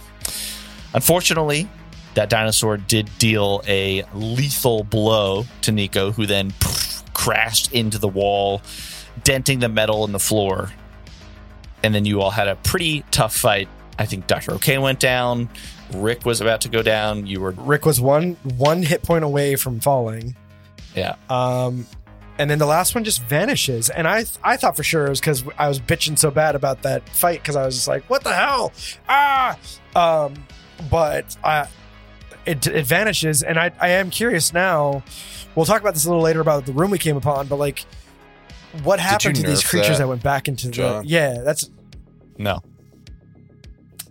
Unfortunately, that dinosaur did deal a lethal blow to Nico, who then poof, crashed into the wall, denting the metal in the floor. And then you all had a pretty tough fight. I think Dr. O'Kane went down. Rick was about to go down. You were, Rick was one one hit point away from falling. yeah. Um, and then the last one just vanishes. And I I thought for sure it was because I was bitching so bad about that fight because I was just like, what the hell? Ah! Um, but I, it, it vanishes. And I, I am curious now. We'll talk about this a little later about the room we came upon, but like, what happened to these creatures that, that, went back into John? the. Yeah, that's. No.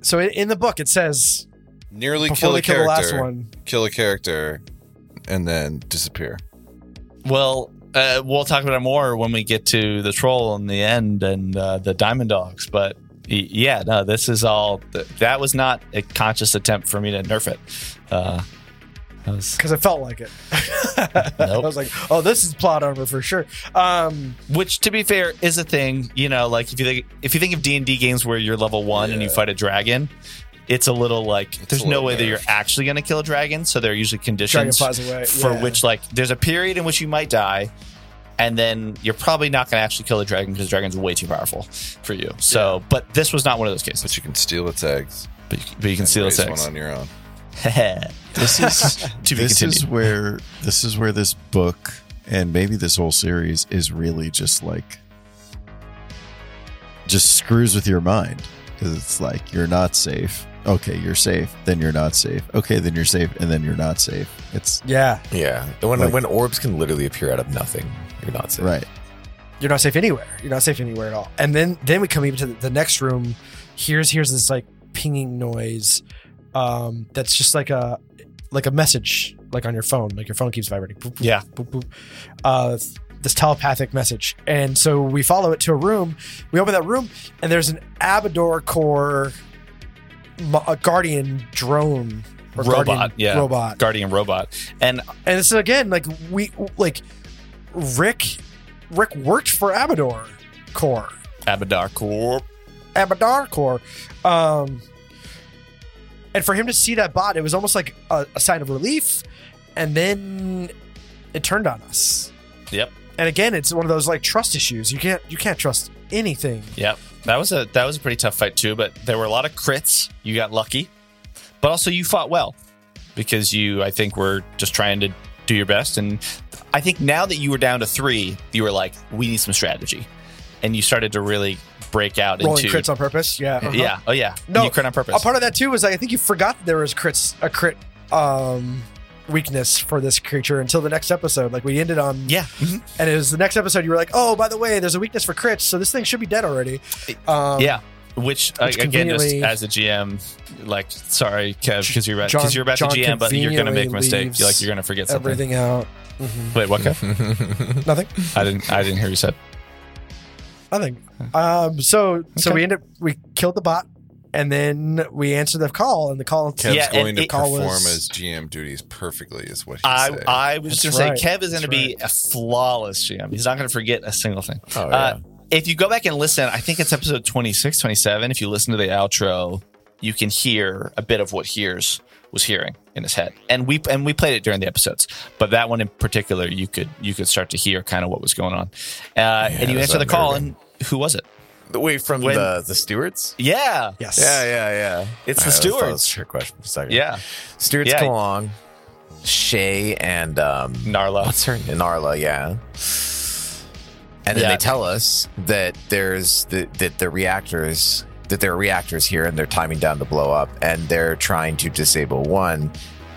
So in, in the book, it says Nearly kill a kill the last character, one. kill a character, and then disappear. Well, uh, we'll talk about it more when we get to the troll in the end and uh, the diamond dogs. But yeah, no, this is all. That was not a conscious attempt for me to nerf it. Uh, because it felt like it. I was like, oh, this is plot armor for sure. Um, which, to be fair, is a thing. You know, like if you think if you think of D and D games where you're level one and you fight a dragon. It's a little like It's there's no little way that you're actually going to kill a dragon, so there are usually dragon conditions flies away. for yeah. which like there's a period in which you might die and then you're probably not going to actually kill the dragon because the dragon's way too powerful for you so but this was not one of those cases But you can steal its eggs. but you, but you can steal its eggs one on your own. This is To be this is where this is where this book and maybe this whole series is really just like just screws with your mind because it's like you're not safe. Okay, you're safe. Then you're not safe. Okay, then you're safe, and then you're not safe. It's yeah, Yeah. When Like- when orbs can literally appear out of nothing, you're not safe. right. you're not safe anywhere. You're not safe anywhere at all. And then then we come even to the, the next room. Here's here's this like pinging noise. Um, that's just like a like a message like on your phone. Like your phone keeps vibrating. Boop, boop, Yeah. boop, boop. Uh, this telepathic message. And so we follow it to a room. We open that room, and there's an AbadarCorp mo- a guardian drone or robot guardian yeah robot. guardian robot and And it's again like we like Rick Rick worked for Abador Core. AbadarCorp Abadar Core. Um and for him to see that bot, it was almost like a, a sign of relief. And then it turned on us. Yep. And again, it's one of those like trust issues. You can't you can't trust anything. Yep. That was a that was a pretty tough fight too, but there were a lot of crits. You got lucky. But also you fought well because you I think were just trying to do your best and I think now that you were down to 3, you were like we need some strategy. And you started to really break out Rolling into crits on purpose. Yeah. uh-huh. Yeah. Oh yeah. No, you crit on purpose. A part of that too was like, I think you forgot that there was crits a crit um weakness for this creature until the next episode. Like we ended on yeah. And it was the next episode you were like, oh, by the way, there's a weakness for crits, so this thing should be dead already. Um, yeah. Which, uh, which again, just as a GM, like, sorry, Kev, because you're about because you're about John to GM, but you're gonna make a conveniently mistake. Like you're gonna forget something. everything out. Mhm. Wait, what? Kev? Nothing. I didn't. I didn't hear you said. Nothing. Um. So so we ended. Up, we killed the bot, and then we answered the call, and the call. Kev's Yeah, going and to it- call perform was- as GM duties perfectly, is what he I, said. I was That's going right. to say Kev is going to That's be a flawless GM. He's not going to forget a single thing. Oh, yeah. Uh, if you go back and listen, I think it's episode 26, 27. If you listen to the outro, you can hear a bit of what Hears was hearing in his head. And we and we played it during the episodes. But that one in particular, you could you could start to hear kind of what was going on. Uh, and you answer the call, and who was it? Wait, from When- the the stewards? Yeah. Yes. Yeah, yeah, yeah. It's I the thought it was stewards. a trick question for a second. Yeah. Stewards Yeah. come along. Shay and um, Narla. what's her name? Narla, yeah. And then Yeah. they tell us that there's the that the reactors that there are reactors here and they're timing down to blow up, and they're trying to disable one,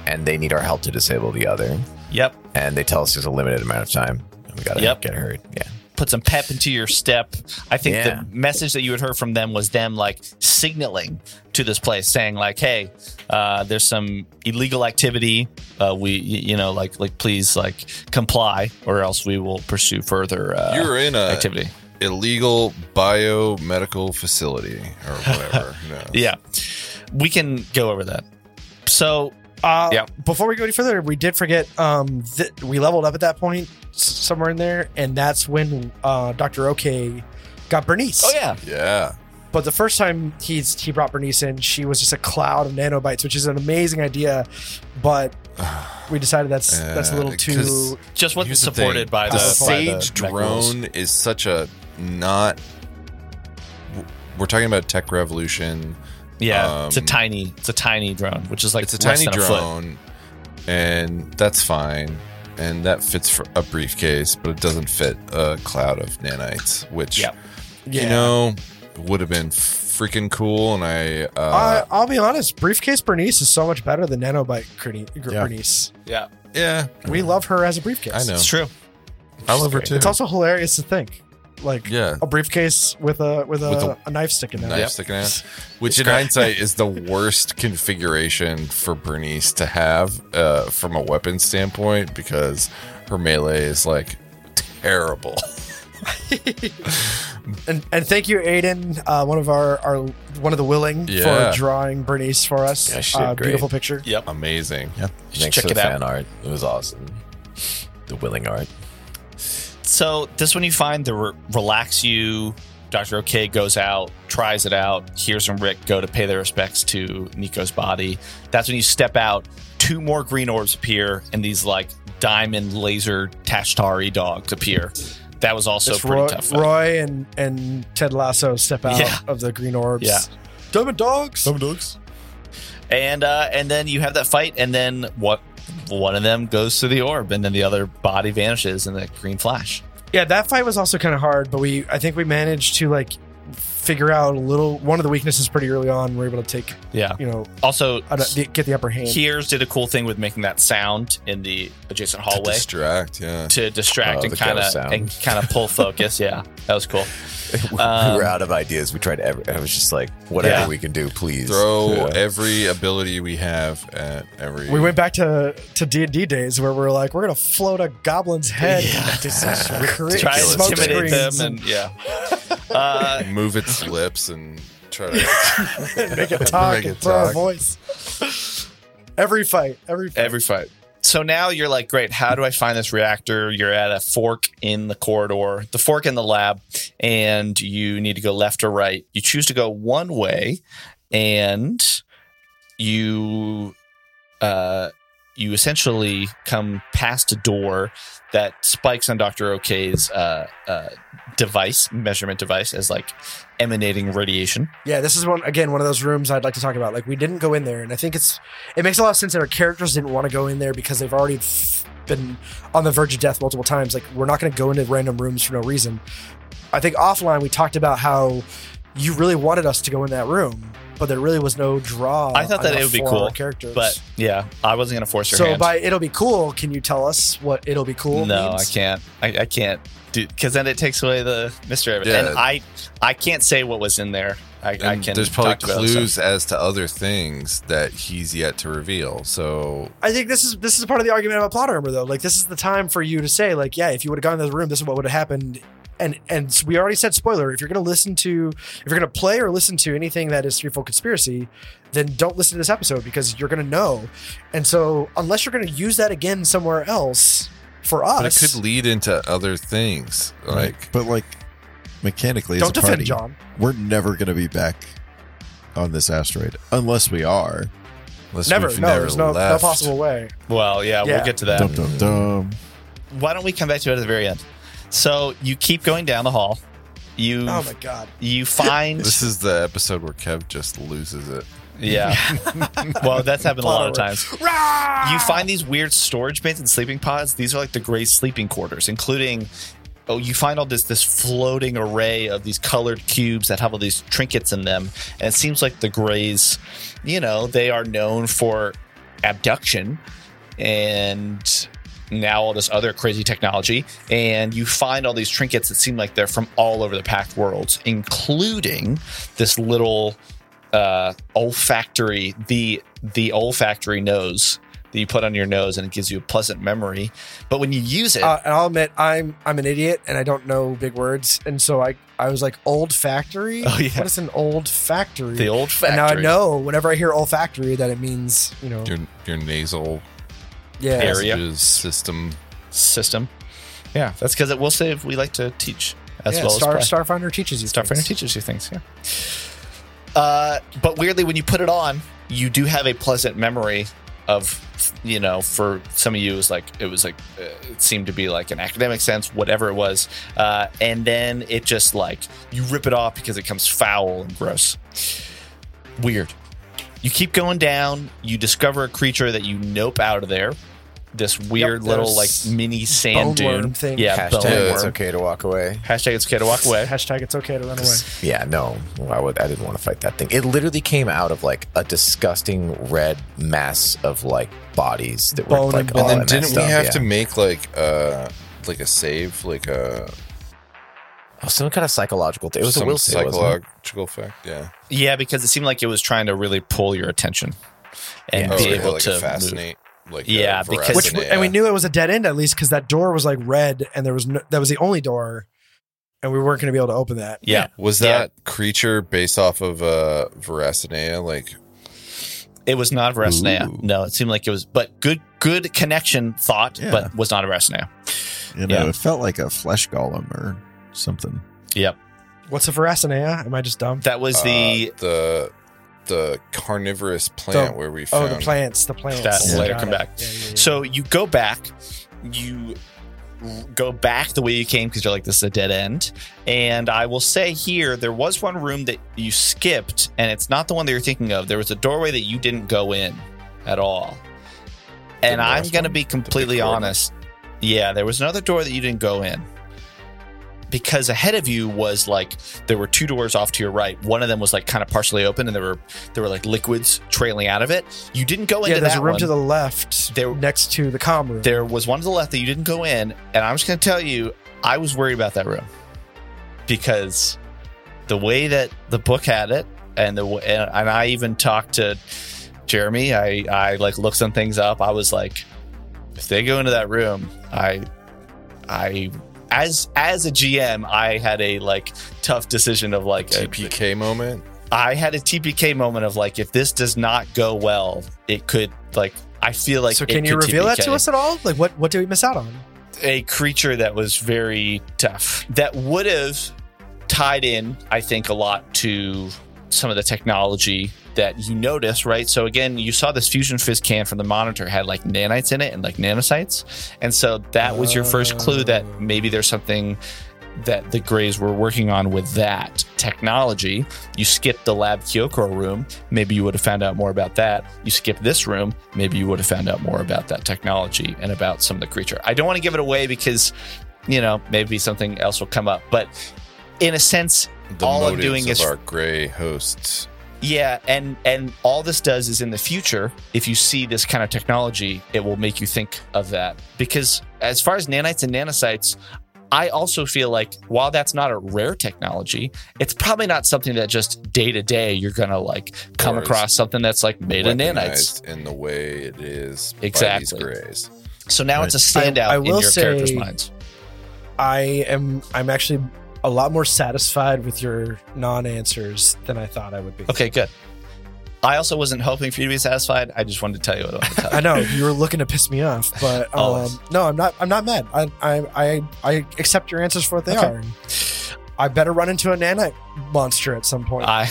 and they need our help to disable the other. Yep. And they tell us there's a limited amount of time. and We gotta Yep. get hurried. Yeah. Put some pep into your step. I think Yeah. the message that you had heard from them was them like signaling to this place, saying like, "Hey, uh, there's some illegal activity. Uh, we, you know, like, like, please, like, comply, or else we will pursue further uh, You're in a activity." illegal biomedical facility or whatever. Who knows? Yeah, we can go over that. So Uh, Yeah. Before we go any further, we did forget um, that we leveled up at that point somewhere in there, and that's when uh, Doctor OK got Bernice. Oh yeah, Yeah. But the first time he's he brought Bernice in, she was just a cloud of nanobites, which is an amazing idea, but we decided that's that's a little too just wasn't Here's the supported by the the, by the Sage mech rules. drone is such a not. We're talking about tech revolution. Yeah, it's a Um, tiny, it's a tiny drone, which is like it's a less tiny than a drone, and that's fine, and that fits for a briefcase, but it doesn't fit a cloud of nanites, which Yep. you know would have been freaking cool. And I, uh, I, I'll be honest, briefcase Bernice is so much better than nanobite Bernice. Yeah. Bernice. Yeah, yeah, We love her as a briefcase. I know. it's true. I love her too. It's also hilarious to think, like yeah. a briefcase with a with a, With a- a, knife sticking in knife it. sticking out. Which, in hindsight, is the worst configuration for Bernice to have uh, from a weapon standpoint because her melee is like terrible. And and thank you, Aiden, uh, one of our, our one of the willing Yeah. for drawing Bernice for us. Yeah, she did uh, great. beautiful picture. Yep. Amazing. Thanks check for the it out. fan art. It was awesome. The willing art. So this one you find the re- relax you. Doctor OK goes out, tries it out. Hears and Rick go to pay their respects to Nico's body. That's when you step out. Two more green orbs appear, and these like diamond laser Tashtari dogs appear. That was also It's pretty Roy, tough. fight. Roy and and Ted Lasso step out Yeah. of the green orbs. Yeah. Diamond dogs. Dumb dogs. And uh, and then you have that fight, and then what? One of them goes to the orb, and then the other body vanishes in the green flash. Yeah, that fight was also kind of hard, but we I think we managed to like figure out a little one of the weaknesses pretty early on. We are able to take Yeah. you know Also, uh, get the upper hand. Hears did a cool thing with making that sound in the adjacent hallway To hallway distract, yeah. to distract Oh, and kind of and kind of pull focus. Yeah, that was cool. we Um, were out of ideas. We tried every. I was just like, whatever Yeah. we can do, please Throw Yeah. every ability we have at every. we went back to to D and D days where we are like, we're gonna float a goblin's head, Yeah. into some cra- Try to smoke intimidate them, screens and yeah. Uh, move its lips and try to. make it talk Make it and throw a talk. voice. Every fight, every fight. every fight. So now you're like, great, how do I find this reactor? You're at a fork in the corridor, the fork in the lab, and you need to go left or right. You choose to go one way, and you uh you essentially come past a door that spikes on Dr. OK's uh, uh, device, measurement device, as like emanating radiation. Yeah, this is one again one of those rooms I'd like to talk about. Like we didn't go in there, and I think it's it makes a lot of sense that our characters didn't want to go in there because they've already been on the verge of death multiple times. Like we're not going to go into random rooms for no reason. I think offline we talked about how you really wanted us to go in that room, but there really was no draw. I thought that it would be cool, our characters. But yeah, I wasn't going to force your so hand. by it'll be cool. Can you tell us what it'll be cool? no, means? I can't. I, I can't do because then it takes away the mystery of it. Yeah. And I, I can't say what was in there. I, I And can. there's probably talk clues stuff. as to other things that he's yet to reveal. So I think this is this is part of the argument about plot armor, though. Like this is the time for you to say, like, yeah, if you would have gone into the room, this is what would have happened. And and we already said spoiler. If you're going to listen to, if you're going to play or listen to anything that is threefold conspiracy, then don't listen to this episode because you're going to know. And so unless you're going to use that again somewhere else for us, but it could lead into other things. Like but like mechanically, don't as a defend party, John. we're never going to be back on this asteroid unless we are. unless Never, no, never there's no, no possible way. Well, yeah, Yeah. we'll get to that. Dum dum dum. Why don't we come back to it at the very end? So you keep going down the hall. You Oh my god! you find This is the episode where Kev just loses it. yeah. well, that's happened a lot of times. You find these weird storage bins and sleeping pods. These are like the gray sleeping quarters, including oh, you find all this this floating array of these colored cubes that have all these trinkets in them, and it seems like the Greys, you know, they are known for abduction and now all this other crazy technology and you find all these trinkets that seem like they're from all over the Pact Worlds including this little uh olfactory the the olfactory nose that you put on your nose and it gives you a pleasant memory but when you use it Uh, and I'll admit, I'm I'm an idiot and I don't know big words, and so I I was like old factory. Oh, yeah. What is an old factory? the and olfactory now I know whenever I hear olfactory that it means you know Your your nasal yeah Area. system. system yeah that's because it will save we like to teach as yeah, well Star as play. Starfinder teaches you Starfinder things. teaches you things, yeah. Uh, but weirdly, when you put it on, you do have a pleasant memory of, you know, for some of you, it was like it was like uh, it seemed to be like an academic sense, whatever it was, uh, and then it just like you rip it off because it comes foul and gross, weird. You keep going down. You discover a creature that you nope out of there. This weird little like there's mini sand bone worm dune thing. Yeah, bone Hashtag it's worm. okay to walk away. Hashtag it's okay to walk away. Hashtag it's okay to run away. Yeah, no, I would. I didn't want to fight that thing. It literally came out of like a disgusting red mass of like bodies that Bone were like and all blood. And then messed didn't we up, have yeah. to make like uh like a save, like a Oh, some kind of psychological thing? It was a some will save, wasn't psychological effect? Yeah, Yeah, because it seemed like it was trying to really pull your attention and Yeah. be Oh, yeah, able like to a move. fascinate. Like a Yeah, because- Which Veracity, and we knew it was a dead end at least because that door was like red and there was no, that was the only door, and we weren't going to be able to open that. Yeah, Was Yeah. that creature based off of uh Veracinea? Like it was not Veracnea. Ooh. No, it seemed like it was, but good, good connection thought, Yeah. but was not a Veracnea. You know, Yeah. it felt like a flesh golem or something. Yep, What's a Veracinea? Am I just dumb? that was the uh, the the carnivorous plant where we found. Oh, the plants. The plants. That will later come back. Yeah, yeah, yeah. So you go back, you go back the way you came because you're like, this is a dead end. And I will say here, there was one room that you skipped, and it's not the one that you're thinking of. There was a doorway that you didn't go in at all. And I'm going to one? be completely honest. Yeah, there was another door that you didn't go in. Because ahead of you was like there were two doors off to your right. One of them was like kind of partially open, and there were there were like liquids trailing out of it. You didn't go into yeah, there's that a room one to the left There- next to the com room. there was one to the left that you didn't go in and i'm just going to tell you i was worried about that room because the way that the book had it and the and, and i even talked to jeremy i i like looked some things up i was like if they go into that room i i as as a gm i had a like tough decision of like a- TPK moment. I had a TPK moment of like, if this does not go well, it could like. I feel like. so it can you could reveal that to us at all? Like what what did we miss out on? A creature that was very tough that would have tied in, I think, a lot to some of the technology that you notice, right? So again, you saw this fusion fizz can from the monitor had like nanites in it and like nanocytes, and so that was your first clue that maybe there's something that the Greys were working on with that technology. You skipped the Lab Kyokor room, maybe you would have found out more about that. You skip this room, maybe you would have found out more about that technology and about some of the creature. I don't want to give it away because, you know, maybe something else will come up. But in a sense, The all I'm doing of is our gray hosts. Yeah, and and all this does is in the future, if you see this kind of technology, it will make you think of that. Because as far as nanites and nanocytes, I also feel like while that's not a rare technology, it's probably not something that just day to day you're gonna like come across something that's like made of nanites. in the way it is Exactly. by these grays. So now it's a standout I in will your characters' say- minds. I am I'm actually a lot more satisfied with your non-answers than I thought I would be. Okay, good. I also wasn't hoping for you to be satisfied. I just wanted to tell you what I tell you. I know you were looking to piss me off, but um, no, I'm not. I'm not mad. I I I, I accept your answers for what they Okay. are. I better run into a nanite monster at some point. I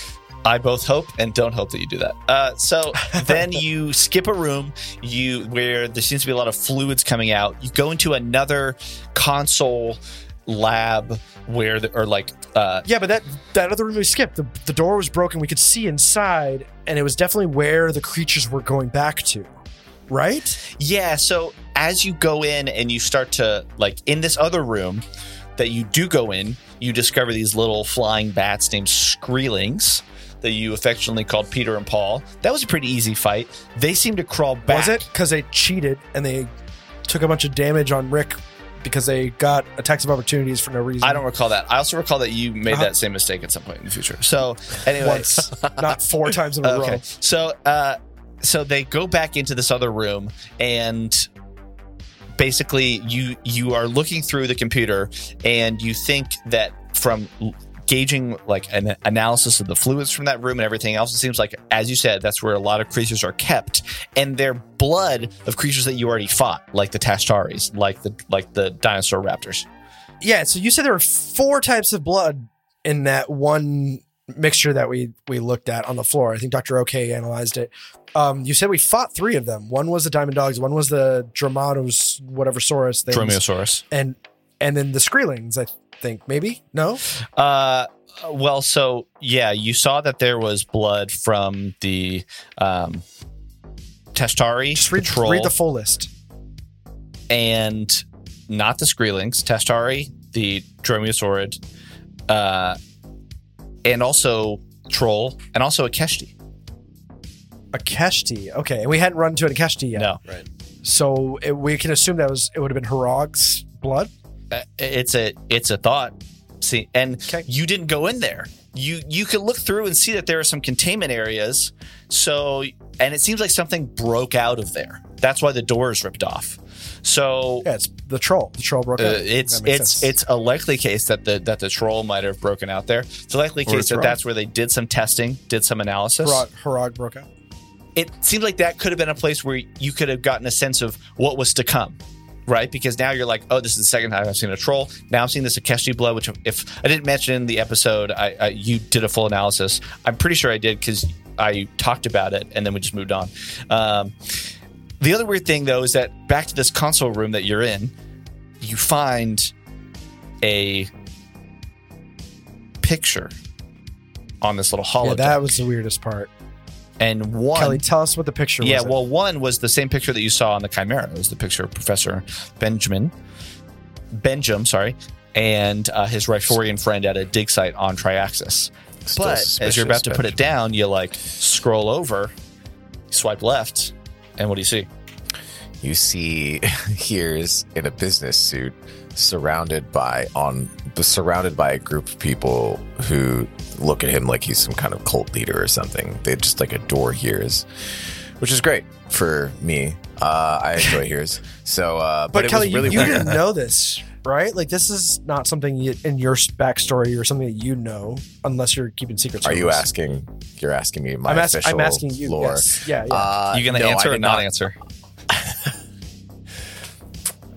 I both hope and don't hope that you do that. Uh, so then you skip a room you where there seems to be a lot of fluids coming out. You go into another console lab where the, or like uh, yeah, but that that other room we skipped, the the door was broken. We could see inside, and it was definitely where the creatures were going back to. Right? yeah. So as you go in and you start to like in this other room that you do go in, you discover these little flying bats named Screelings that you affectionately called Peter and Paul. That was a pretty easy fight. They seem to crawl back. Was it because they cheated and they took a bunch of damage on Rick because they got attacks of opportunities for no reason? I don't recall that. I also recall that you made Uh-huh. that same mistake at some point in the future. So, anyway, once, not four times in a okay. row. So, uh, so they go back into this other room, and basically, you you are looking through the computer, and you think that from gauging like an analysis of the fluids from that room and everything else, it seems like, as you said, that's where a lot of creatures are kept, and they're blood of creatures that you already fought, like the Tashtaris, like the like the dinosaur raptors. Yeah, so you said there were four types of blood in that one mixture that we we looked at on the floor. I think Dr. OK analyzed it. Um, you said we fought three of them. One was the diamond dogs, one was the Dromatos, whatever Saurus things, Dromaeosaurus. and and then the Screelings, I think. Maybe? No? Uh, well, so yeah, you saw that there was blood from the um, Tashtari Just read, patrol read the full list. and not the Screelings, Testari, the Dromaeosaurid, uh, and also Troll, and also a Keshti. A Keshti. Okay. And we hadn't run to a Keshti yet. No, Right. So it, we can assume that was it would have been Harog's blood. Uh, it's a it's a thought. See, and Okay. you didn't go in there. You you could look through and see that there are some containment areas. So, and it seems like something broke out of there. That's why the door is ripped off. So Yeah, it's the troll. The troll broke uh, out. it's it's sense. it's a likely case that the that the troll might have broken out there. It's a likely Or case that wrong. that's where they did some testing, did some analysis. Harog, Harog broke out. It seems like that could have been a place where you could have gotten a sense of what was to come. Right, because now you're like, oh, this is the second time I've seen a troll. Now I'm seeing this Akeshi blood, which if I didn't mention in the episode, I, I you did a full analysis. I'm pretty sure I did because I talked about it and then we just moved on. Um, the other weird thing though is that back to this console room that you're in, you find a picture on this little holodeck, Yeah, that was the weirdest part. And one Kelly, tell us what the picture yeah, was. Yeah, well, one was the same picture that you saw on the Chimera. It was the picture of Professor Benjamin, Benjamin, sorry, and uh, his Ryphorian friend at a dig site on Triaxus. Still but as you're about to put it down, you like scroll over, swipe left, and what do you see? You see here's in a business suit surrounded by on surrounded by a group of people who look at him like he's some kind of cult leader or something they just like adore here's which is great for me uh i enjoy here's so uh but, but it Kelly, was really you, you didn't know this, right? Like this is not something you, in your backstory or something that you know, unless you're keeping secrets. are you us. asking you're asking me my I'm, ask- official I'm asking you. lore Yes. Yeah. Yeah. uh you gonna no, answer or did not answer?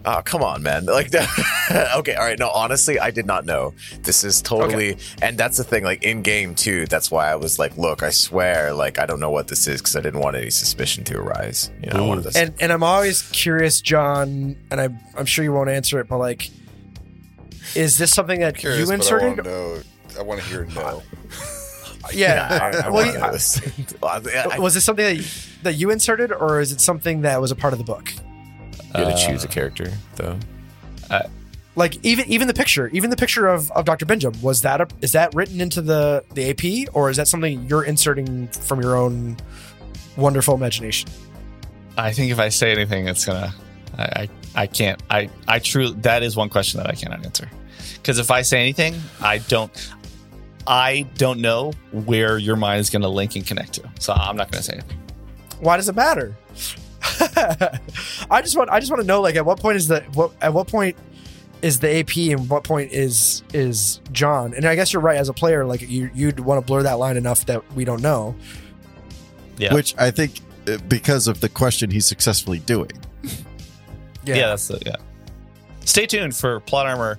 Oh, come on, man. Like okay, all right. No, honestly, I did not know. This is totally and that's the thing, like in game too, that's why I was like, look, I swear, like I don't know what this is because I didn't want any suspicion to arise. You know, I wanted this and and I'm always curious, John, and I'm I'm sure you won't answer it, but like, is this something that Curious, you inserted? want to know. I want to hear no. Yeah. I, I well, wanna you- know this. Well, I- I- was this something that you, that you inserted, or is it something that was a part of the book? You had to choose a uh, character though. Like even even the picture, even the picture of, of Dr. Benjamin, was that a, is that written into the the AP, or is that something you're inserting from your own wonderful imagination? I think if I say anything, it's gonna. I I, I can't. I I truly. That is one question that I cannot answer. Because if I say anything, I don't. I don't know where your mind is going to link and connect to, so I'm not going to say anything. Why does it matter? I just want I just want to know like at what point is the what at what point is the AP and what point is is John? And I guess you're right as a player like you you'd want to blur that line enough that we don't know. Yeah. Which I think uh, because of the question he's successfully doing. Yeah, that's the yeah. Stay tuned for plot armor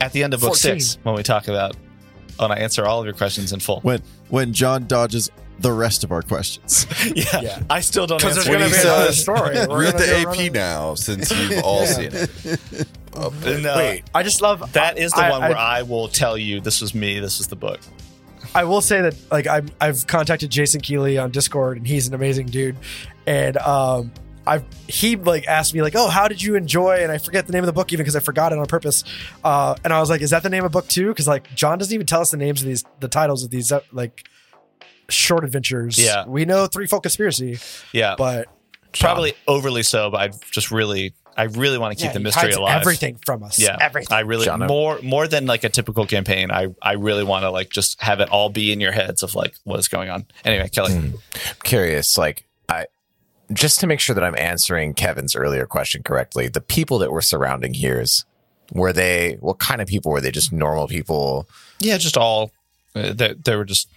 at the end of book 14. six when we talk about when I answer all of your questions in full. When when John dodges the rest of our questions. yeah, Yeah. I still don't Because there's going to be another story. We're Read the another- AP now since you've all Yeah. seen it. Oh, No, Wait, I just love that is the I- one I- where I will tell you this was me. This is the book. I will say that like I've I've contacted Jason Keeley on Discord and he's an amazing dude, and um I he like asked me like, "Oh, how did you enjoy?" And I forget the name of the book even because I forgot it on purpose. Uh, and I was like, "Is that the name of book too?" Because like John doesn't even tell us the names of these, the titles of these uh, like short adventures. Yeah. we know Three Threefold Conspiracy, Yeah, but probably overly so. But I just really, I really want to keep yeah, the mystery hides alive. Everything from us. Yeah, everything. I really John, I'm- more more than like a typical campaign. I I really want to like just have it all be in your heads of like what is going on. Anyway, Kelly. Hmm. curious, like I just to make sure that I'm answering Kevin's earlier question correctly, the people that were surrounding here's were they what kind of people were they just normal people? Yeah, just all uh, there. There were just a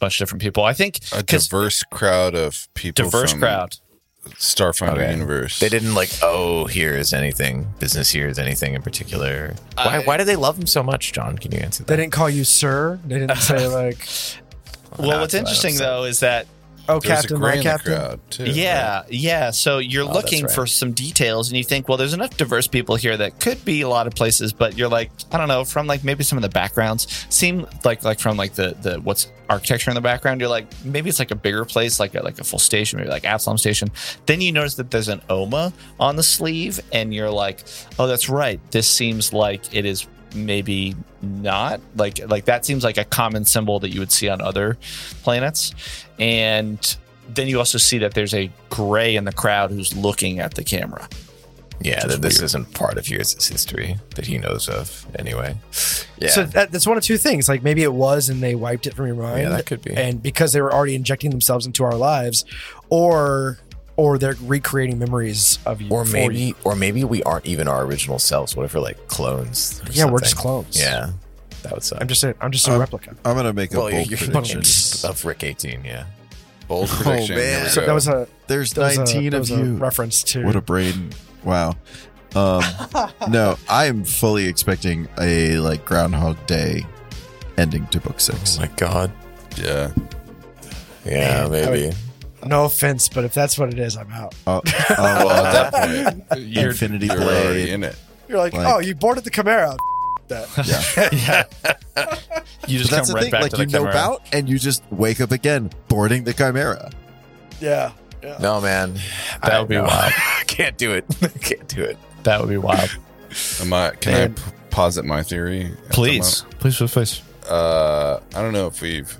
bunch of different people. I think a diverse crowd of people. diverse from crowd. Starfinder Okay. universe. They didn't like, oh, here's anything, business here is anything in particular. Why I- why do they love him so much, John? Can you answer That? They didn't call you sir. They didn't say like, Well, what's that's what I interesting though is that "Oh, There's Captain, my gray in the Captain." crowd too. yeah, yeah. So you're Oh, looking that's for some details, and you think, well, there's enough diverse people here that could be a lot of places, but you're like, I don't know, from like maybe some of the backgrounds seem like like from like the the what's architecture in the background. You're like, maybe it's like a bigger place, like a, like a full station, maybe like Absalom Station. Then you notice that there's an Oma on the sleeve, and you're like, oh, that's right. This seems like it is maybe not like like that seems like a common symbol that you would see on other planets and then you also see that there's a gray in the crowd who's looking at the camera Yeah, that is this weird. isn't part of yours' history that he knows of anyway. Yeah. So that, that's one of two things. Like maybe it was, and they wiped it from your mind. Yeah, that could be. And because they were already injecting themselves into our lives, or or they're recreating memories of you. or maybe you. or maybe we aren't even our original selves. What if we're like clones? or yeah, we're just clones. Yeah. That would suck. I'm just a, I'm just a Um, replica. I'm gonna make a well, bold prediction. of Rick 18, yeah. Bold prediction. man. So that was a There's that was a- 19 that of you. reference to What a brain! Wow. Um, no, I am fully expecting a like Groundhog Day ending to book six. my god. yeah. Yeah, Man, I maybe. No offense, but if that's what it is, I'm out. Uh, Well, uh, at that point, you're, Infinity you're already in it. You're like, Like- oh, you boarded the Chimera. that. Yeah. yeah you just But that's come the right thing. back Like to the you know camera. about, and you just wake up again boarding the Chimera. Yeah. yeah. No, man. That would be know. wild. Can't do it. Can't do it. that would be wild Am I, can And- I p- posit my theory? at the please please please please uh, I don't know if we've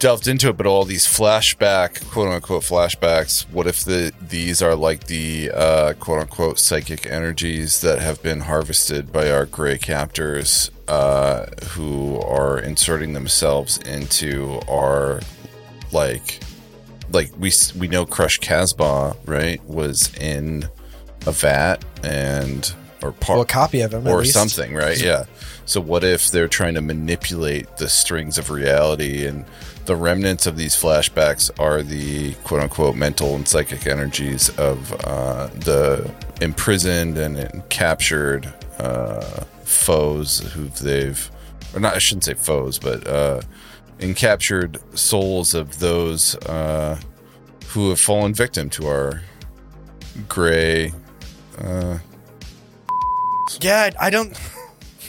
delved into it, but all these flashback, quote unquote flashbacks. What if the these are like the uh, quote unquote psychic energies that have been harvested by our gray captors, uh, who are inserting themselves into our like, like we we know Crush Casbah right was in a vat and or part Well, a copy of him, or something, right? Yeah. So what if they're trying to manipulate the strings of reality and the remnants of these flashbacks are the quote unquote mental and psychic energies of uh, the imprisoned and captured uh, foes who they've, or not, I shouldn't say foes, but uh, encaptured souls of those uh, who have fallen victim to our gray. Uh, Yeah, I don't.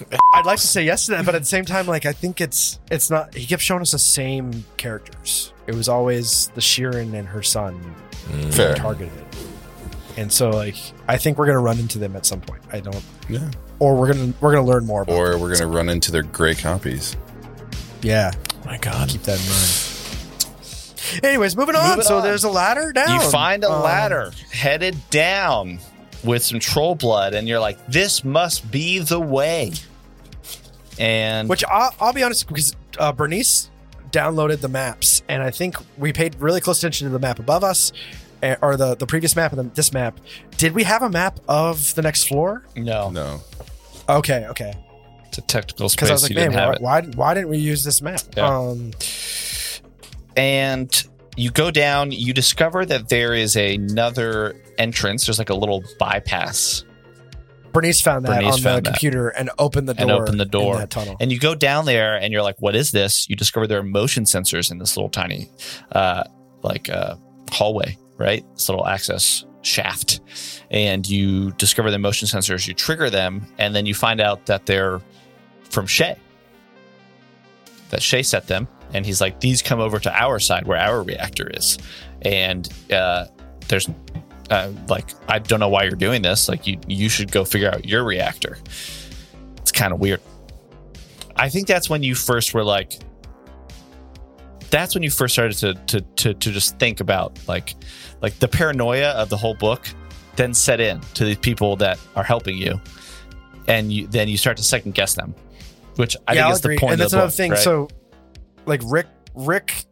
I'd like to say yes to that, but at the same time, like I think it's it's not. He kept showing us the same characters. It was always the Shirren and her son fair. targeted, and so like I think we're gonna run into them at some point. I don't, Yeah. or we're gonna we're gonna learn more about. Or them. we're going to run into their gray copies. yeah, Oh my God. keep that in mind. Anyways, moving on. Moving so on. there's a ladder down. You find a Um, ladder headed down with some troll blood, and you're like, "This must be the way." And Which I'll, I'll be honest, because uh, Bernice downloaded the maps, and I think we paid really close attention to the map above us, eh, or the the previous map and then this map. Did we have a map of the next floor? no, No. Okay, okay. it's a technical Because space. I was like, you man, didn't have why, it. why why didn't we use this map? Yeah. Um, and you go down. You discover that there is another entrance. There's like a little bypass, Bernice found that Bernice on found the that. computer and opened the door. And opened the door. in that tunnel. and you go down there, and you're like, "What is this?" You discover there are motion sensors in this little tiny, uh, like uh, hallway, right? This little access shaft, and you discover the motion sensors. You trigger them, and then you find out that they're from Shay. That Shay set them, and he's like, "These come over to our side where our reactor is," and uh, there's uh, like I don't know why you're doing this. Like you you should go figure out your reactor. It's kind of weird. I think that's when you first were like. That's when you first started to to to to just think about like like the paranoia of the whole book then set in to the people that are helping you, and you then you start to second guess them, which I yeah, think I'll is the agree. point. And of that's the another book, thing. right? So, like Rick, Rick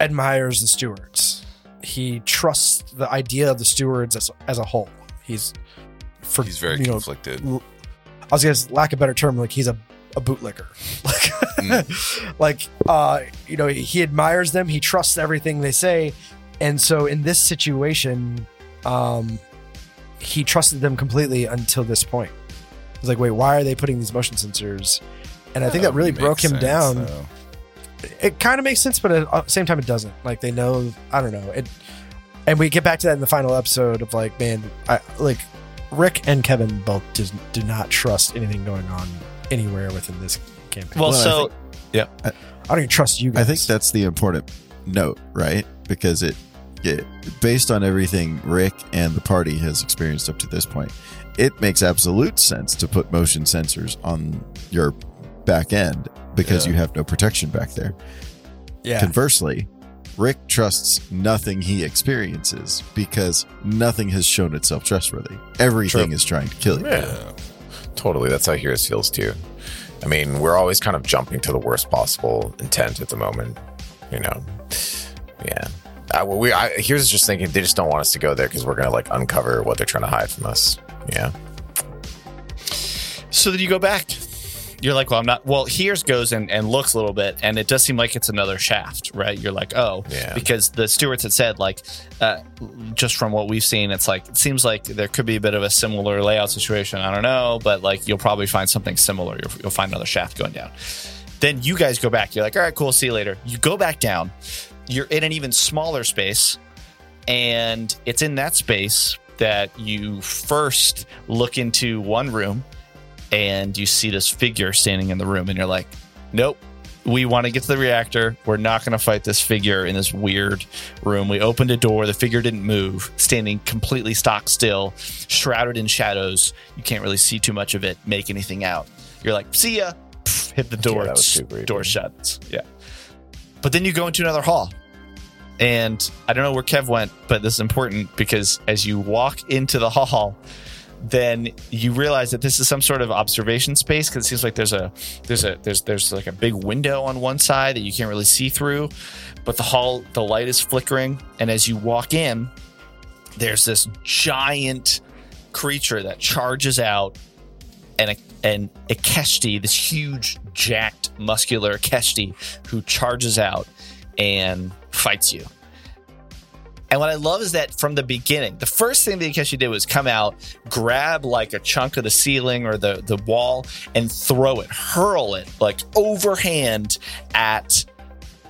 admires the stewards. He trusts the idea of the stewards as, as a whole. He's for He's very you know, conflicted. I was gonna say, lack a better term, like he's a a bootlicker. Like, like uh, you know, he admires them. He trusts everything they say, and so in this situation, um, he trusted them completely until this point. He's like, wait, why are they putting these motion sensors? And I think that really broke him sense, down. though. It kind of makes sense, but at the same time, it doesn't. Like they know, I don't know. It, and we get back to that in the final episode of like, man, I like Rick and Kevin both just do not trust anything going on anywhere within this campaign. well, Well, I so I don't even trust you guys. I think that's the important note, right? Because it, it, based on everything Rick and the party has experienced up to this point, it makes absolute sense to put motion sensors on your back end because Yeah. you have no protection back there. yeah. Conversely, Rick trusts nothing he experiences because nothing has shown itself trustworthy. Everything is trying to kill you. Yeah. Totally. That's how Heroes feels too. I mean, we're always kind of jumping to the worst possible intent at the moment. You know. Yeah. I, well, we I, here's just thinking they just don't want us to go there because we're gonna like uncover what they're trying to hide from us. Yeah. So then you go back. You're like, well, I'm not. Well, Hears goes and, and looks a little bit, and it does seem like it's another shaft, right? You're like, oh, Yeah. because the stewards had said, like, uh, just from what we've seen, it's like it seems like there could be a bit of a similar layout situation. I don't know, but like you'll probably find something similar. You'll, you'll find another shaft going down. Then you guys go back. You're like, all right, cool. See you later. You go back down. You're in an even smaller space, and it's in that space that you first look into one room and you see this figure standing in the room and you're like nope we want to get to the reactor. We're not going to fight this figure in this weird room. We opened a door. The figure didn't move standing completely stock still shrouded in shadows. You can't really see too much of it make anything out. You're like see ya. Pff, hit the door Yeah, that was s- door shuts. Yeah. But then you go into another hall. And i don't know where kev went but this is important because as you walk into the hall then you realize that this is some sort of observation space because it seems like there's a there's a there's there's like a big window on one side that you can't really see through but the hall the light is flickering and as you walk in there's this giant creature that charges out and a, and a Keshti, this huge jacked muscular Keshti who charges out and fights you and what I love is that from the beginning, the first thing that Ikeshti did was come out, grab like a chunk of the ceiling or the, the wall, and throw it, hurl it like overhand at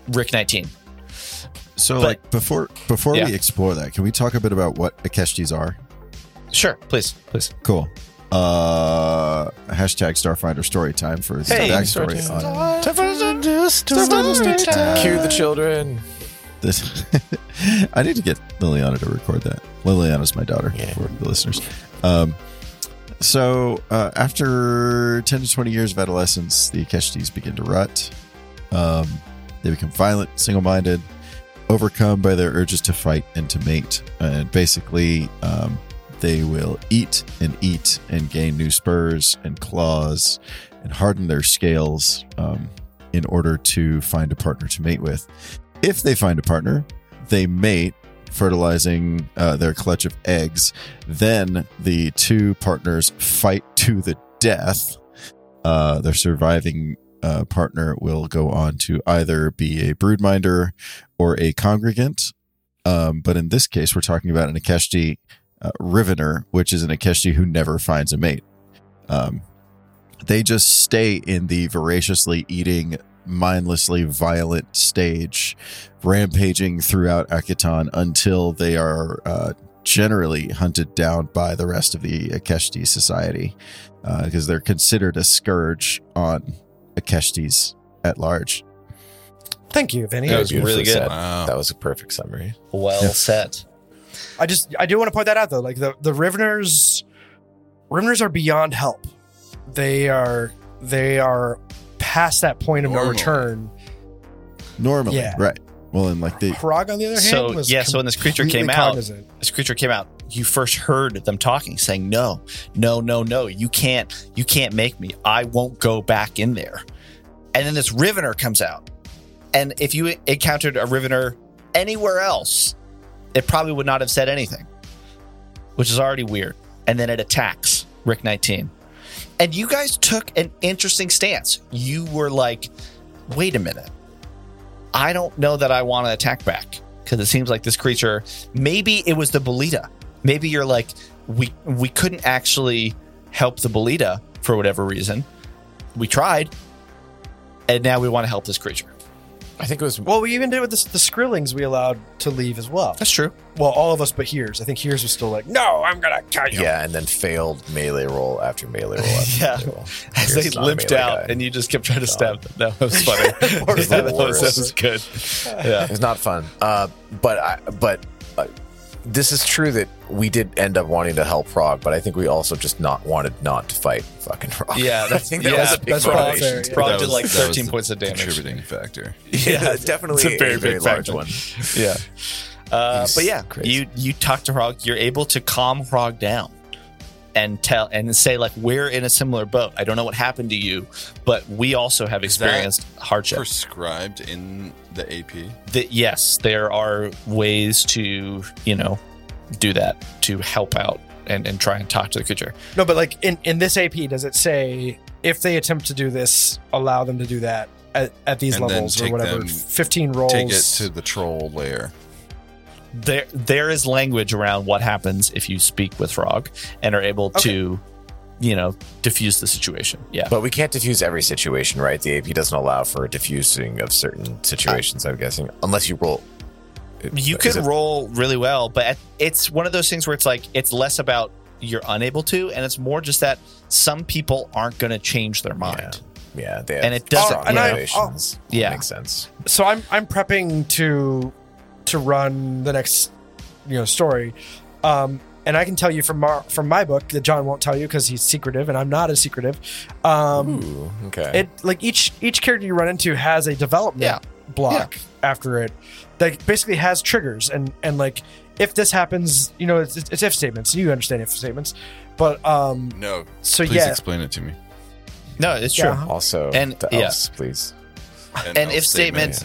Rick 19. So, But- like before before Yeah. we explore that, can we talk a bit about what Ikeshtis are? Sure, please, please. Cool. Uh, hashtag Starfinder story time for the Hey, backstory on Cue the children. This. I need to get Liliana to record that. Liliana's my daughter Yeah. for the listeners. Um, so uh, after 10 to 20 years of adolescence, the Ikeshtis begin to rut. Um, they become violent, single-minded, overcome by their urges to fight and to mate. And basically, um, they will eat and eat and gain new spurs and claws and harden their scales um, in order to find a partner to mate with. If they find a partner, they mate, fertilizing uh, their clutch of eggs. Then the two partners fight to the death. Uh, their surviving uh, partner will go on to either be a broodminder or a congregant. Um, but in this case, we're talking about an Ikeshti uh, Rivener, which is an Ikeshti who never finds a mate. Um, they just stay in the voraciously eating, mindlessly violent stage, rampaging throughout Akiton until they are uh, generally hunted down by the rest of the Ikeshti society because they're considered a scourge on Ikeshtis at large. Thank you, Vinny. That was really good. Wow. That was a perfect summary. Well Yeah. set. I just I do want to point that out though. Like the the Riveners, Riveners are beyond help. They are they are past that point of no return. Normally, Yeah. right? Well, and like the Krog, on the other hand, So, was yeah, so when this creature completely came out- cognizant. this creature came out, you first heard them talking, saying, "No, no, no, no, you can't, you can't make me. I won't go back in there." And then this Rivener comes out, and if you encountered a Rivener anywhere else, it probably would not have said anything, which is already weird. And then it attacks Rick 19, and you guys took an interesting stance. You were like, "Wait a minute, I don't know that I want to attack back." Because it seems like this creature maybe it was the Bolida. Maybe you're like, we we couldn't actually help the Bolida for whatever reason. We tried, and now we want to help this creature. I think it was Well, we even did with the, the Skrillings we allowed to leave as well. That's true. Well, all of us but Hears. I think Hears was still like, no, I'm gonna kill you. yeah, and then failed melee roll after melee roll after Yeah. melee roll. As Here's they limped out, guy. and you just kept trying to stab them. That was funny. That, was, that was good. Yeah. It's not fun. Uh, but I, but uh, this is true that we did end up wanting to help Frog, but I think we also just not wanted not to fight fucking Frog. Yeah, I that's- think that yeah, was a big that's what I'll motivation. say. too. Frog That did was- like 13 points of damage. Contributing factor. Yeah, definitely It's a very big large factor. one. Yeah. Uh, but yeah, crazy. you you talk to Frog. You're able to calm Frog down and tell and say like we're in a similar boat. I don't know what happened to you, but we also have Is that experienced hardship. Prescribed in the AP. that yes, there are ways to you know do that to help out and, and try and talk to the creature. No, but like in, in this AP, does it say if they attempt to do this, allow them to do that at, at these And then levels or whatever? them- 15 rolls. Take it to the troll lair. There there is language around what happens if you speak with Frog and are able to you know diffuse the situation. Yeah. But we can't diffuse every situation, right? The AP doesn't allow for diffusing of certain situations. I'm guessing, unless you roll. you Is can it- roll really well, but it's one of those things where it's like it's less about you're unable to, and it's more just that some people aren't going to change their mind. Yeah, they have And it doesn't- strong and I- Yeah. makes sense. so I'm I'm prepping to to run the next you know story, um, and I can tell you from our, from my book that John won't tell you because he's secretive and I'm not as secretive. Um, Ooh, okay. it like each each character you run into has a development Yeah. block after it that basically has triggers and and like if this happens, you know it's, it's if statements. You understand if statements, but um, No, so please yeah, explain it to me. No, it's Yeah. true. also, And- the yeah. else, please, And else if statements-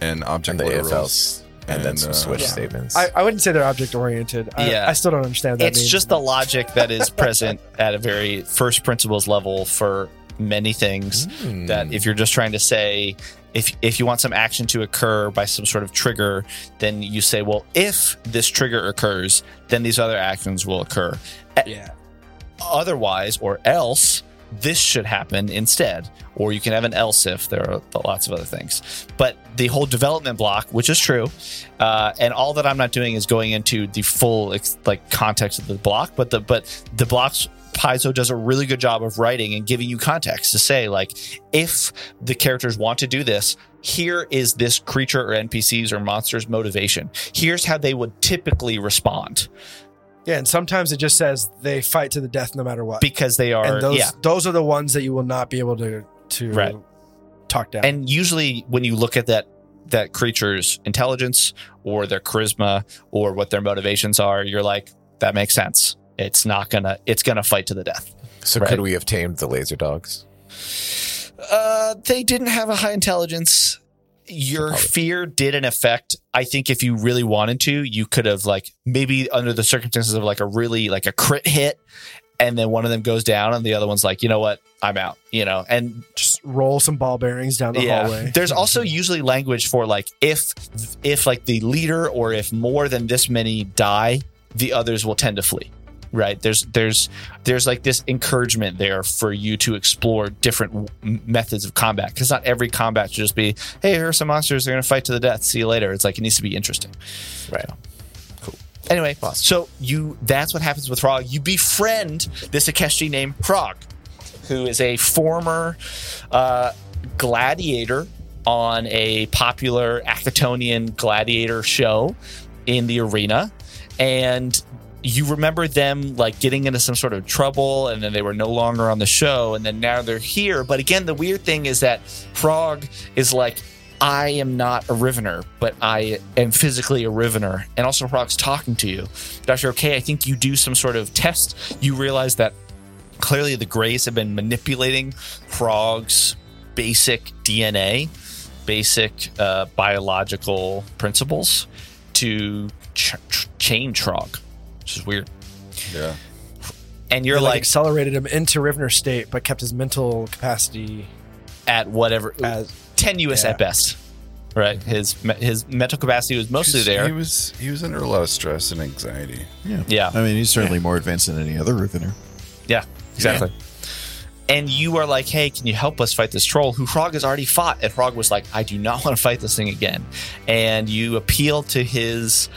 and object and the literals. if else, and, then some uh, switch Yeah. statements. I, I wouldn't say they're object oriented. I, Yeah. I still don't understand that. it's means. just the logic that is present at a very first principles level for many things Hmm. that if you're just trying to say if if you want some action to occur by some sort of trigger then you say well if this trigger occurs then these other actions will occur yeah. otherwise or else this should happen instead or you can have an else if there are lots of other things. But the whole development block which is true uh, and all that i'm not doing is going into the full like context of the block but the but the blocks Paizo does a really good job of writing and giving you context to say like if the characters want to do this here is this creature or npcs or monsters motivation. Here's how they would typically respond Yeah, and sometimes it just says they fight to the death no matter what. because they are and those yeah those are the ones that you will not be able to to Right. talk down. and usually when you look at that that creature's intelligence or their charisma or what their motivations are you're like that makes sense it's not gonna it's gonna fight to the death so right. could we have tamed the laser dogs? uh they didn't have a high intelligence your Probably. fear did an effect i think if you really wanted to you could have like maybe under the circumstances of like a really like a crit hit and then one of them goes down and the other one's like you know what i'm out you know and just roll some ball bearings down the hallway. There's also usually language for like if if like the leader or if more than this many die, the others will tend to flee. Right? There's there's there's like this encouragement there for you to explore different methods of combat because not every combat should just be hey here are some monsters they're gonna fight to the death see you later. It's like it needs to be interesting. Right. Cool. Anyway, so you that's what happens with Frog. You befriend this Ikeshti named Frog, who is a former uh, gladiator on a popular Akitonian gladiator show. in the arena, and you remember them like getting into some sort of trouble, and then they were no longer on the show, and then now they're here. But again, the weird thing is that Frog is like. I am not a Rivener, but I am physically a Rivener. And also, Frog's talking to you. Dr. Okay, I think you do some sort of test. You realize that clearly the Greys have been manipulating Frog's basic DNA, basic uh, biological principles to ch- ch- change Frog, which is weird. Yeah. And you're like, like accelerated him into Rivener state, but kept his mental capacity at whatever as tenuous yeah. at best, right? His his mental capacity was mostly He there. was he was under a lot of stress and anxiety. yeah, yeah. I mean, he's certainly more advanced than any other Rivener. Yeah, exactly. And you are like, hey, can you help us fight this troll who Frog has already fought? And Frog was like, I do not want to fight this thing again. And you appeal to his.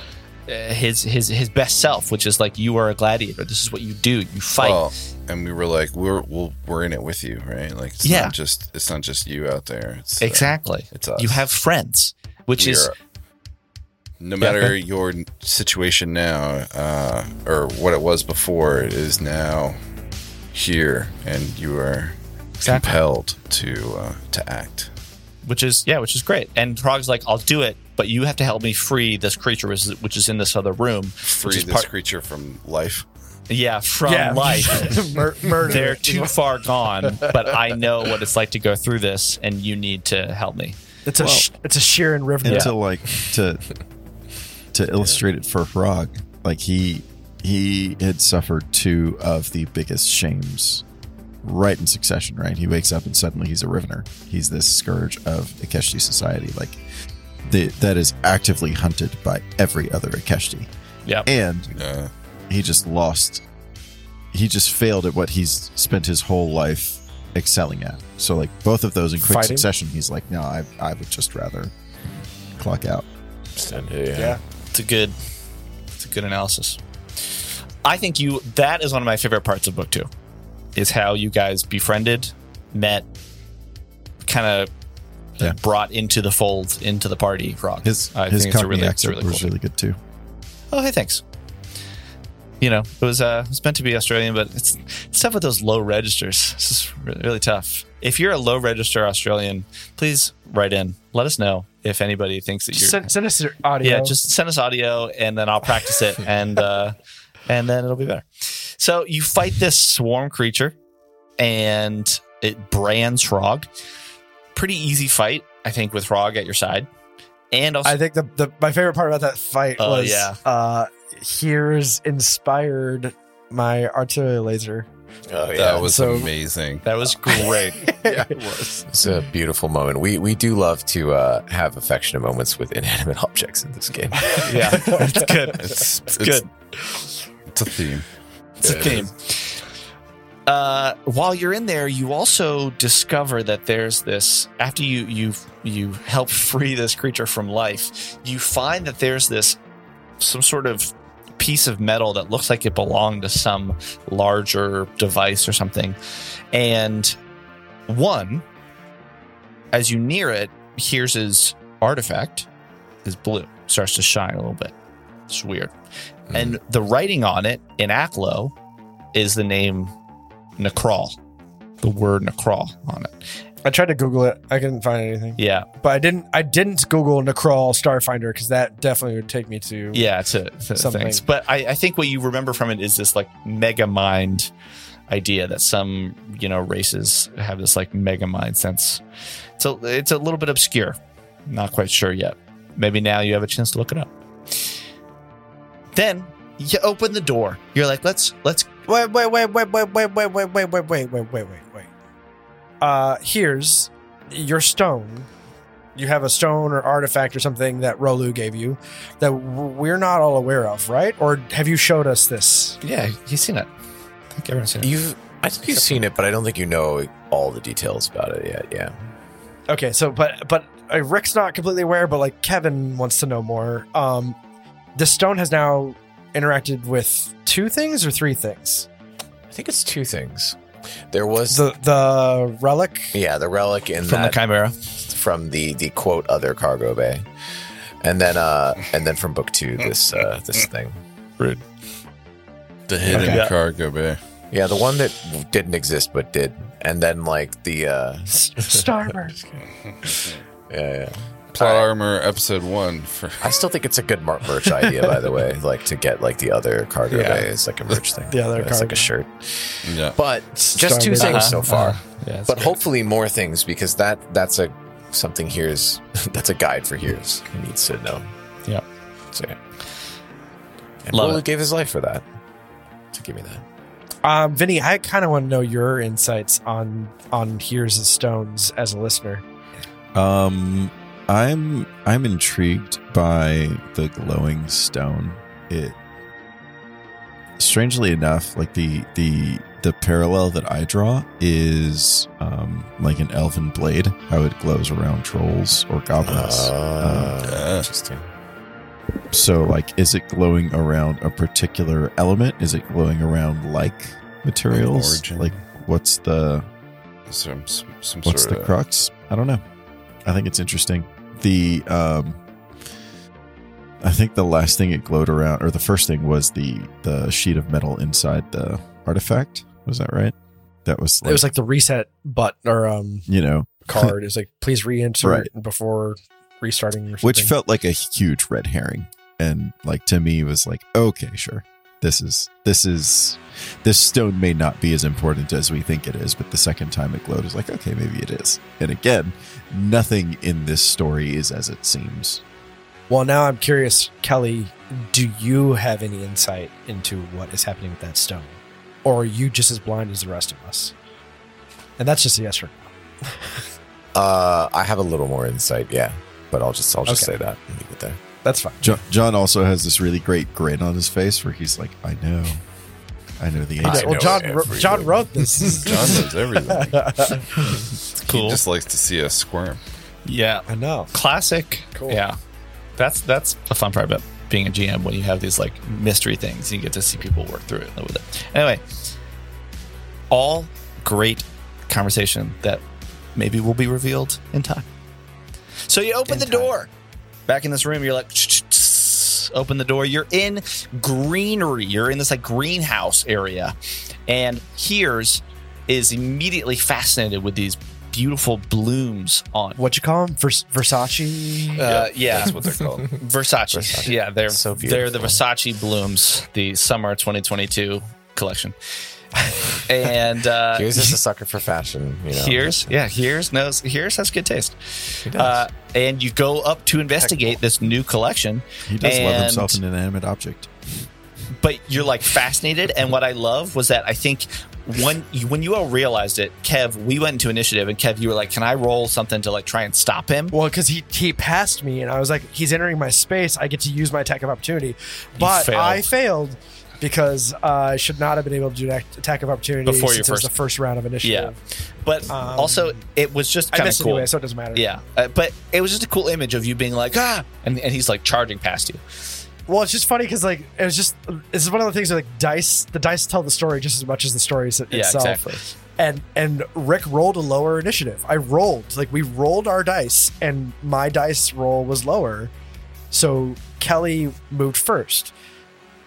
Uh, his his his best self, which is like you are a gladiator. This is what you do. You fight. Well, and we were like, we're we'll, we're in it with you, right? Like, it's Yeah. not just it's not just you out there. It's, uh, exactly. it's us. You have friends, which We is are- no matter your situation now, uh, or what it was before, it is now here, and you are Exactly. compelled to uh, to act. which is yeah, which is great. And Frog's like, I'll do it, but you have to help me free this creature, which is, in this other room. Free which is this part- creature from life. Yeah, from yeah, life. Mur- murder. They're too far gone, but I know what it's like to go through this, and you need to help me. It's a sh- it's a Shirren Rivener. And to like to to illustrate it for Frog, like he he had suffered two of the biggest shames right in succession. Right, he wakes up and suddenly he's a Rivener. He's this scourge of Ikeshti society. Like the, that is actively hunted by every other Ikeshti, Yep. and Uh, he just lost. He just failed at what he's spent his whole life excelling at. So like both of those in quick Fighting? succession, he's like, no, I I would just rather clock out. yeah. It's a good, it's a good analysis. I think you that is one of my favorite parts of book two, is how you guys befriended, met, kind of Yeah. brought into the fold, into the party. Frog. His I his think it's a really, it's a accent was really good too. Oh, hey, thanks. You know, it was uh, it's meant to be Australian, but it's, it's tough with those low registers. This is really, really tough. If you're a low register Australian, please write in. Let us know if anybody thinks that you're. Send, send us your audio. yeah, just send us audio, and then I'll practice it, and uh, and then it'll be better. So you fight this swarm creature, and it brands Frog. Pretty easy fight, I think, with Rog at your side, and also I think the, the my favorite part about that fight Oh, was yeah. uh Hears inspired my artillery laser. Oh yeah, That was So- amazing. that was great. yeah, it was. It's a beautiful moment. We we do love to uh, have affectionate moments with inanimate objects in this game. yeah, it's good. It's, It's good. It's a theme. It's a theme. Uh, while you're in there, you also discover that there's this. After you you you help free this creature from life, you find that there's this some sort of piece of metal that looks like it belonged to some larger device or something. And one, as you near it, here's his artifact is blue, starts to shine a little bit. It's weird. And the writing on it in Aklo is the name Necrawl. The word Necrawl on it. I tried to Google it. I couldn't find anything. Yeah. But I didn't I didn't Google Necrawl Starfinder because that definitely would take me to Yeah, to, to Something. things. But I, I think what you remember from it is this like mega mind idea that some, you know, races have this like mega mind sense. So it's a little bit obscure. Not quite sure yet. Maybe now you have a chance to look it up. Then you open the door. You're like, let's let's Wait, wait, wait, wait, wait, wait, wait, wait, wait, wait, wait, wait, wait, wait, wait. Uh here's your stone. You have a stone or artifact or something that Rolu gave you that we're not all aware of, right? Or have you showed us this? Yeah, you've seen it. I think everyone's seen it. You've I think you've seen it, but I don't think you know all the details about it yet. Yeah. Okay, so but but uh, Rick's not completely aware, but like Kevin wants to know more. Um, the stone has now interacted with two things or three things. I think it's two things. There was The the relic. yeah the relic in From that the Chimera. from the the quote other cargo bay. and then uh, and then from book two, this uh, this thing. Rude. The hidden Okay. cargo bay. Yeah, the one that didn't exist but did, and then like the uh, Starburst. yeah, yeah. Plot Alright. armor episode one for I still think it's a good mar- merch idea, by the way. Like to get like the other cargo Yeah. bay is like a merch thing. The other card. it's like a shirt. yeah. But just two things Uh-huh, so far. uh-huh. Yeah, but great. hopefully more things because that that's a something here's that's a guide for here's he needs to know. Yeah. So yeah. And Love Will it. gave his life for that. To give me that. Um, Vinny, I kind of want to know your insights on on Here's the Stones as a listener. Um, I'm I'm intrigued by the glowing stone. It strangely enough, like the the the parallel that I draw is um like an elven blade, how it glows around trolls or goblins. Uh, Uh, interesting. so like is it glowing around a particular element? Is it glowing around like materials? Like what's the some some, some what's sort the of crux i don't know i think it's interesting the um i think the last thing it glowed around or the first thing was the the sheet of metal inside the artifact. Was that right? That was like, it was like the reset button or um you know. card. is like please re-enter Right. before restarting which felt like a huge red herring. And like to me was like okay sure this is this is this stone may not be as important as we think it is but the second time it glowed is like okay maybe it is and again nothing in this story is as it seems Well, now I'm curious, Kelly. Do you have any insight into what is happening with that stone, or are you just as blind as the rest of us? And that's just a yes or no. Uh I have a little more insight, yeah. But I'll just I'll just Okay. say that and leave it there. That's fine. John, John also has this really great grin on his face where he's like, "I know, I know the answer." I well, John, everything. John wrote this. John knows everything. It's cool. He just likes to see us squirm. yeah, I know. classic. Cool. Yeah, that's that's a fun part about being a GM when you have these like mystery things. You get to see people work through it and live with it. Anyway, all great conversation that maybe will be revealed in time. So you open In the time. door. Back in this room, you're like, open the door. You're in greenery. You're in this like greenhouse area, and Hears is immediately fascinated with these beautiful blooms on What you call him? Vers- Versace. uh, yeah, That's what they're called. Versace. Versace. Yeah, they're So they're the. Versace blooms, the summer 2022 collection. And uh, Hears just a sucker for fashion, you know. Here's yeah, Hears knows Hears has good taste. He does. Uh, and you go up to investigate this new collection, he does love himself an inanimate object. but you're like fascinated. And what I love was that I think when you, when you all realized it, Kev, we went into initiative, and Kev, you were like, "Can I roll something to like try and stop him?" Well, because he he passed me, and I was like, he's entering my space. I get to use my attack of opportunity, but failed. I failed because uh, I should not have been able to do that attack of opportunity Before your since it was first- the first round of initiative. Yeah, But Um, also, it was just I kind of missed cool. anyway, so it doesn't matter. Yeah, uh, but it was just a cool image of you being like ah, and, and he's like charging past you. Well, it's just funny because like it was just this is one of the things where like dice the dice tell the story just as much as the story is Yeah, itself. exactly. And and Rick rolled a lower initiative. I rolled like we rolled our dice, and my dice roll was lower, so Kelly moved first.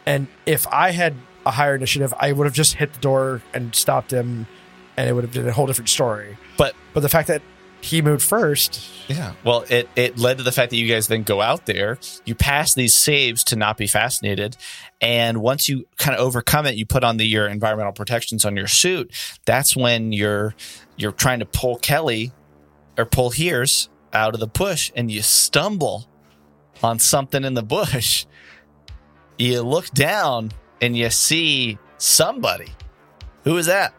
And if I had a higher initiative, I would have just hit the door and stopped him, and it would have been a whole different story. But But the fact that he moved first, yeah, well, it it led to the fact that you guys then go out there, you pass these saves to not be fascinated, and once you kind of overcome it, you put on the your environmental protections on your suit. That's when you're you're trying to pull Kelly or pull Hears out of the bush, and you stumble on something in the bush. You look down and you see somebody. Who is that?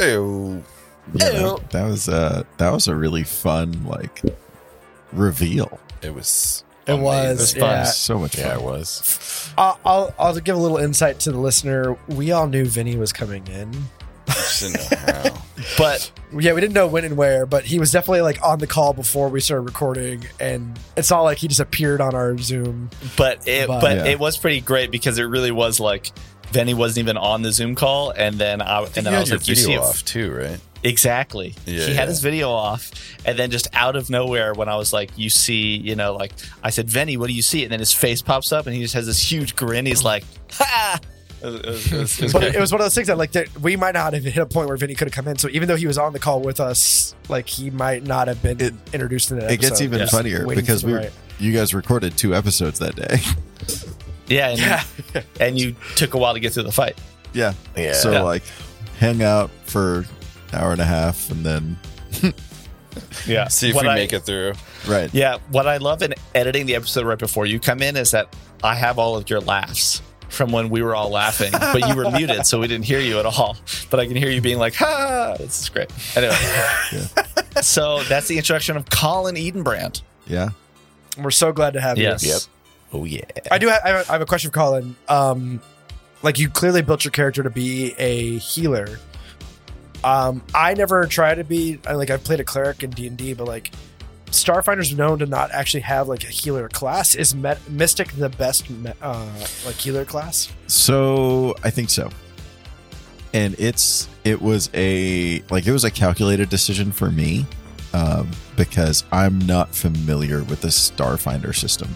Ew. Yeah, Ew. that, that was uh that was a really fun like reveal. It was. it was, was fun. yeah. So much fun. yeah, it was. I'll, I'll I'll give a little insight to the listener. We all knew Vinny was coming in. Just didn't know how. But Yeah, we didn't know when and where, but he was definitely like on the call before we started recording, and it's not like he just appeared on our Zoom. but it But- but Yeah. it was pretty great because it really was like Vinny wasn't even on the Zoom call, and then I and then I was like, you video see, it, off too, right? Exactly. Yeah, he yeah. had his video off, and then just out of nowhere, when I was like, "You see," you know, like I said, "Vinny, what do you see?" And then his face pops up, and he just has this huge grin. He's like, "Ha!" It was, it was- it was- But it was one of those things that like there, we might not have hit a point where Vinny could have come in. So even though he was on the call with us, like he might not have been It- introduced in the It gets even Yes. funnier because we right. you guys recorded two episodes that day. yeah, and, Yeah. and you took a while to get through the fight. yeah. Yeah. So Yeah. like hang out for an hour and a half and then Yeah. See if What we I- make it through. right. Yeah, what I love in editing the episode right before you come in is that I have all of your laughs from when we were all laughing, but you were muted, so we didn't hear you at all. But I can hear you being like, "Ha!" This is great. Anyway, so that's the introduction of Colin Edenbrand. Yeah. We're so glad to have Yes. you. Yep. Oh yeah. I do. Have, I have- a question for Colin. Um, like you clearly built your character to be a healer. Um, I never try to be I- like I've played a cleric in D and D, but like Starfinder's known to not actually have like a healer class. Is Met- Mystic the best uh, like healer class? So I think so. And it's it was a like it was a calculated decision for me um, because I'm not familiar with the Starfinder system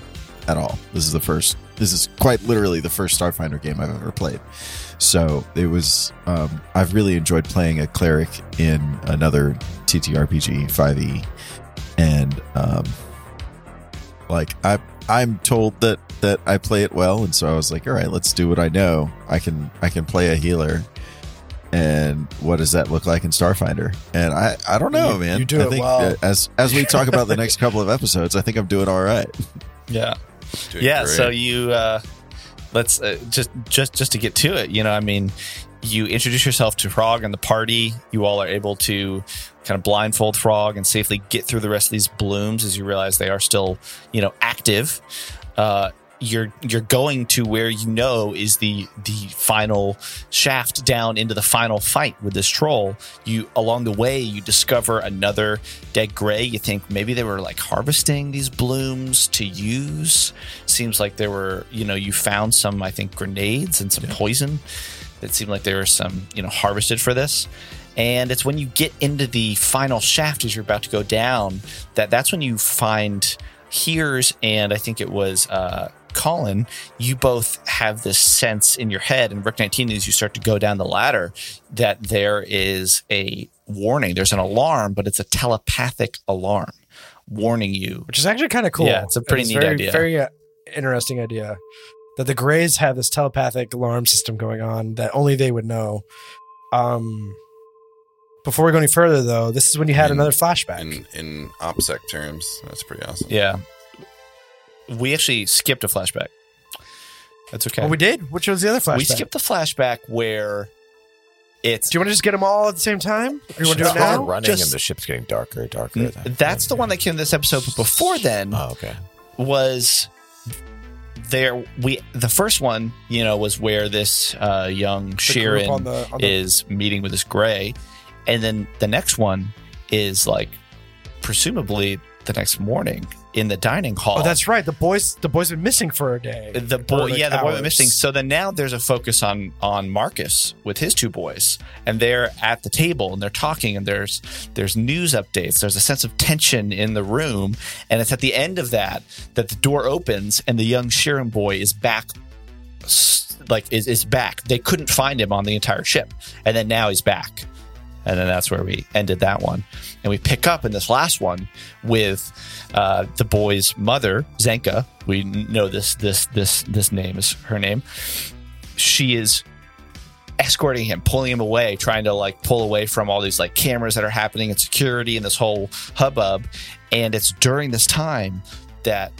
at all. This is the first. This is quite literally the first Starfinder game I've ever played. So it was. Um, I've really enjoyed playing a cleric in another TTRPG 5e, and um, like I I'm told that that I play it well, and so I was like, all right, let's do what I know. I can I can play a healer, and what does that look like in Starfinder? And I I don't know, You- man. you do I it think well. as as we talk about the next couple of episodes, I think I'm doing all right. Yeah. Doing yeah. great. So you uh, let's uh, just just just to get to it. You know, I mean, you introduce yourself to Frog and the party. You all are able to kind of blindfold Frog and safely get through the rest of these blooms as you realize they are still, you know, active. Uh, you're you're going to where you know is the the final shaft down into the final fight with this troll. You along the way you discover another dead gray. You think maybe they were like harvesting these blooms to use. Seems like there were you know you found some I think grenades and some poison that seemed like there were some you know harvested for this. And it's when you get into the final shaft as you're about to go down that that's when you find Hears and I think it was uh, Colin. You both have this sense in your head, and Rick 19 as you start to go down the ladder that there is a warning. There's an alarm, but it's a telepathic alarm warning you. Which is actually kind of cool. Yeah, it's a pretty And neat very, idea. Very uh, interesting idea that the Greys have this telepathic alarm system going on that only they would know. Um, before we go any further, though, this is when you had In- another flashback. in in OPSEC terms, that's pretty awesome. Yeah. We actually skipped a flashback. That's okay. Oh, we did. Which was the other flashback? We skipped the flashback where it's Do you want to just get them all at the same time? Or you want to do it now? running Just- and the ship's getting darker, darker. N- that's the one that came in this episode. But before then Oh, okay. was there. We the first one, you know, was where this uh, young The Shirren on the, on the is meeting with this Gray, and then the next one is like presumably the next morning in the dining hall. Oh, that's right. The boys, the boys been missing for a day. the boy yeah the boy went missing. So then now there's a focus on on marcus with his two boys. And they're at the table and they're talking and there's there's news updates. There's a sense of tension in the room. And it's at the end of that that the door opens and the young Shirren boy is back like is, is back. They couldn't find him on the entire ship. And then now he's back and then that's where we ended that one. And we pick up in this last one with uh, the boy's mother zenka. We know this this this this name is her name. She is escorting him pulling him away trying to like pull away from all these like cameras that are happening and security and this whole hubbub. And it's during this time that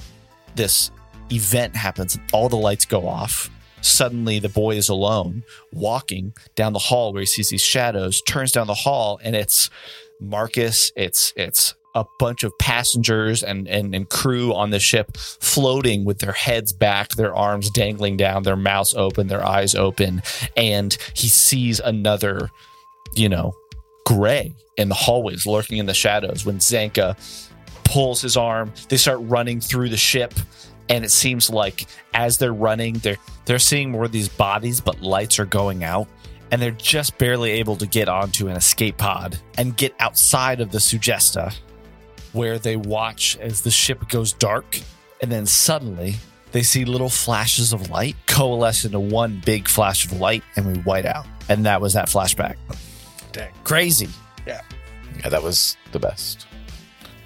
this event happens. All the lights go off suddenly the boy is alone walking down the hall where he sees these shadows turns down the hall and it's marcus it's it's a bunch of passengers and, and and crew on the ship floating with their heads back their arms dangling down their mouths open their eyes open and he sees another you know gray in the hallways lurking in the shadows when zanka pulls his arm. They start running through the ship and it seems like as they're running they're they're seeing more of these bodies but lights are going out and they're just barely able to get onto an escape pod and get outside of the Sugesta, where they watch as the ship goes dark, and then suddenly they see little flashes of light coalesce into one big flash of light, and we white out. And that was that flashback. Dang. Crazy. Yeah, yeah, that was the best.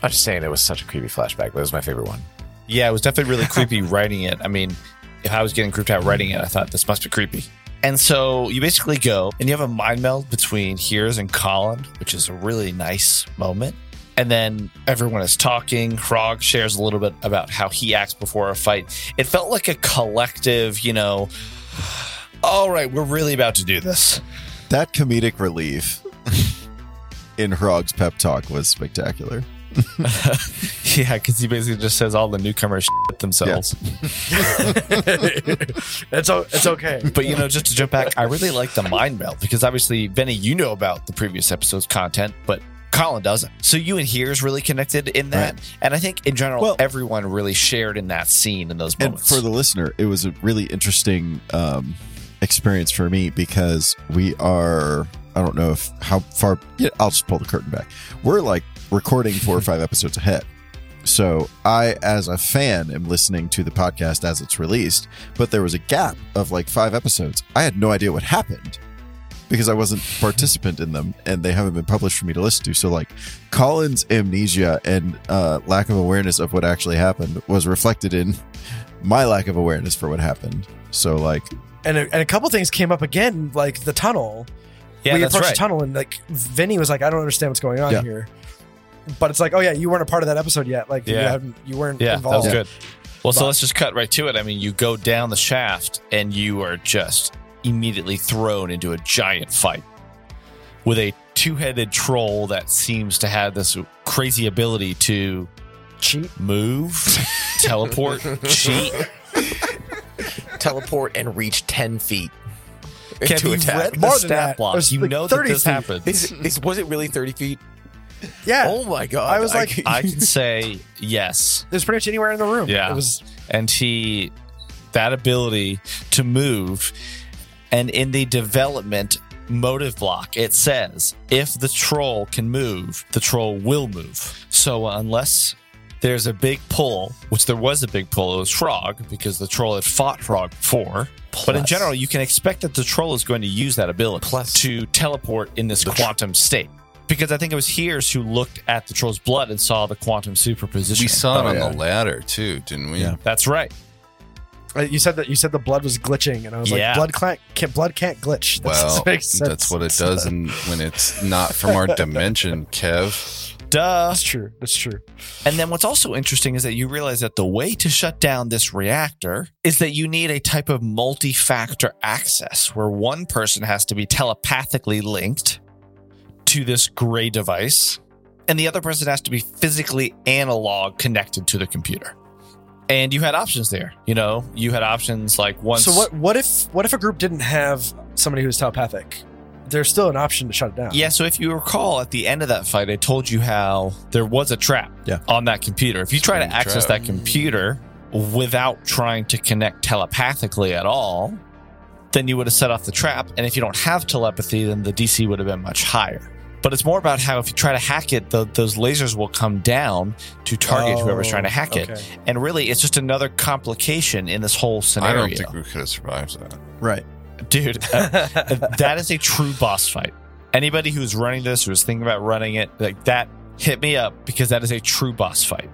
I'm just saying it was such a creepy flashback, but it was my favorite one. Yeah, it was definitely really creepy writing it. I mean, if I was getting creeped out writing it, I thought this must be creepy. And so you basically go and you have a mind meld between Hears and Colin, which is a really nice moment. And then everyone is talking. Frog shares a little bit about how he acts before a fight. It felt like a collective, you know, all right, we're really about to do this. That comedic relief in Hrog's pep talk was spectacular. yeah, because he basically just says all the newcomers shit themselves. it's o- it's okay. But you know, just to jump back, I really like the mind meld because obviously, Vinny, you know about the previous episode's content, but Colin doesn't. So you and Hears really connected in that, and I think in general, Well- everyone really shared in that scene in those And moments. for the listener, it was a really interesting um, experience for me because we are, I don't know if how far, yeah, I'll just pull the curtain back. We're like recording four or five episodes ahead. So I, as a fan, am listening to the podcast as it's released, but there was a gap of like five episodes. I had no idea what happened because I wasn't participant in them and they haven't been published for me to listen to. So like Colin's amnesia and uh, lack of awareness of what actually happened was reflected in my lack of awareness for what happened. So like And a, and a couple things came up again, like the tunnel. yeah, we that's approached right. the tunnel, and like Vinny was like, "I don't understand what's going on Yeah. here." But it's like, "Oh yeah, you weren't a part of that episode yet. Like, you, Yeah. haven't, you weren't Yeah, that involved." was good. Well, so let's just cut right to it. I mean, you go down the shaft and you are just immediately thrown into a giant fight with a two-headed troll that seems to have this crazy ability to Cheat. move, teleport, cheat. Teleport and reach 10 feet Kev, to you've attack. read the More than stat that. Block. You like know that 30 this feet. happens. Is, is, was it really 30 feet? Yeah, Oh my God. I was like- I can say yes. it was pretty much anywhere in the room. Yeah. it was. and he that ability to move and in the development motive block it says if the troll can move the troll will move so unless there's a big pull which there was a big pull it was frog because the troll had fought frog before but in general you can expect that the troll is going to use that ability Plus- to teleport in this quantum state because I think it was Hears who looked at the troll's blood and saw the quantum superposition. We saw it Oh, on yeah. the ladder too, didn't we? Yeah. That's right. uh, You said that you said the blood was glitching, and I was Yeah. like, "Blood can't, can't blood can't glitch." That's, Well, makes sense. that's what it does, and when it's not from our dimension, Kev. Duh. That's true. That's true. And then what's also interesting is that you realize that the way to shut down this reactor is that you need a type of multi factor access where one person has to be telepathically linked to this gray device and the other person has to be physically analog connected to the computer. And you had options there. You know, you had options like once. So what? What if? What if a group didn't have somebody who's telepathic? There's still an option to shut it down. Yeah, so if you recall at the end of that fight, I told you how there was a trap Yeah. on that computer. If you try to access trap. that computer without trying to connect telepathically at all, then you would have set off the trap. And if you don't have telepathy, then the DC would have been much higher. But it's more about how if you try to hack it, the, those lasers will come down to target Oh, whoever's trying to hack it. And really, it's just another complication in this whole scenario. I don't think we could have survived that. right. Dude, uh, that is a true boss fight. Anybody who's running this, who's thinking about running it, like that, hit me up because that is a true boss fight.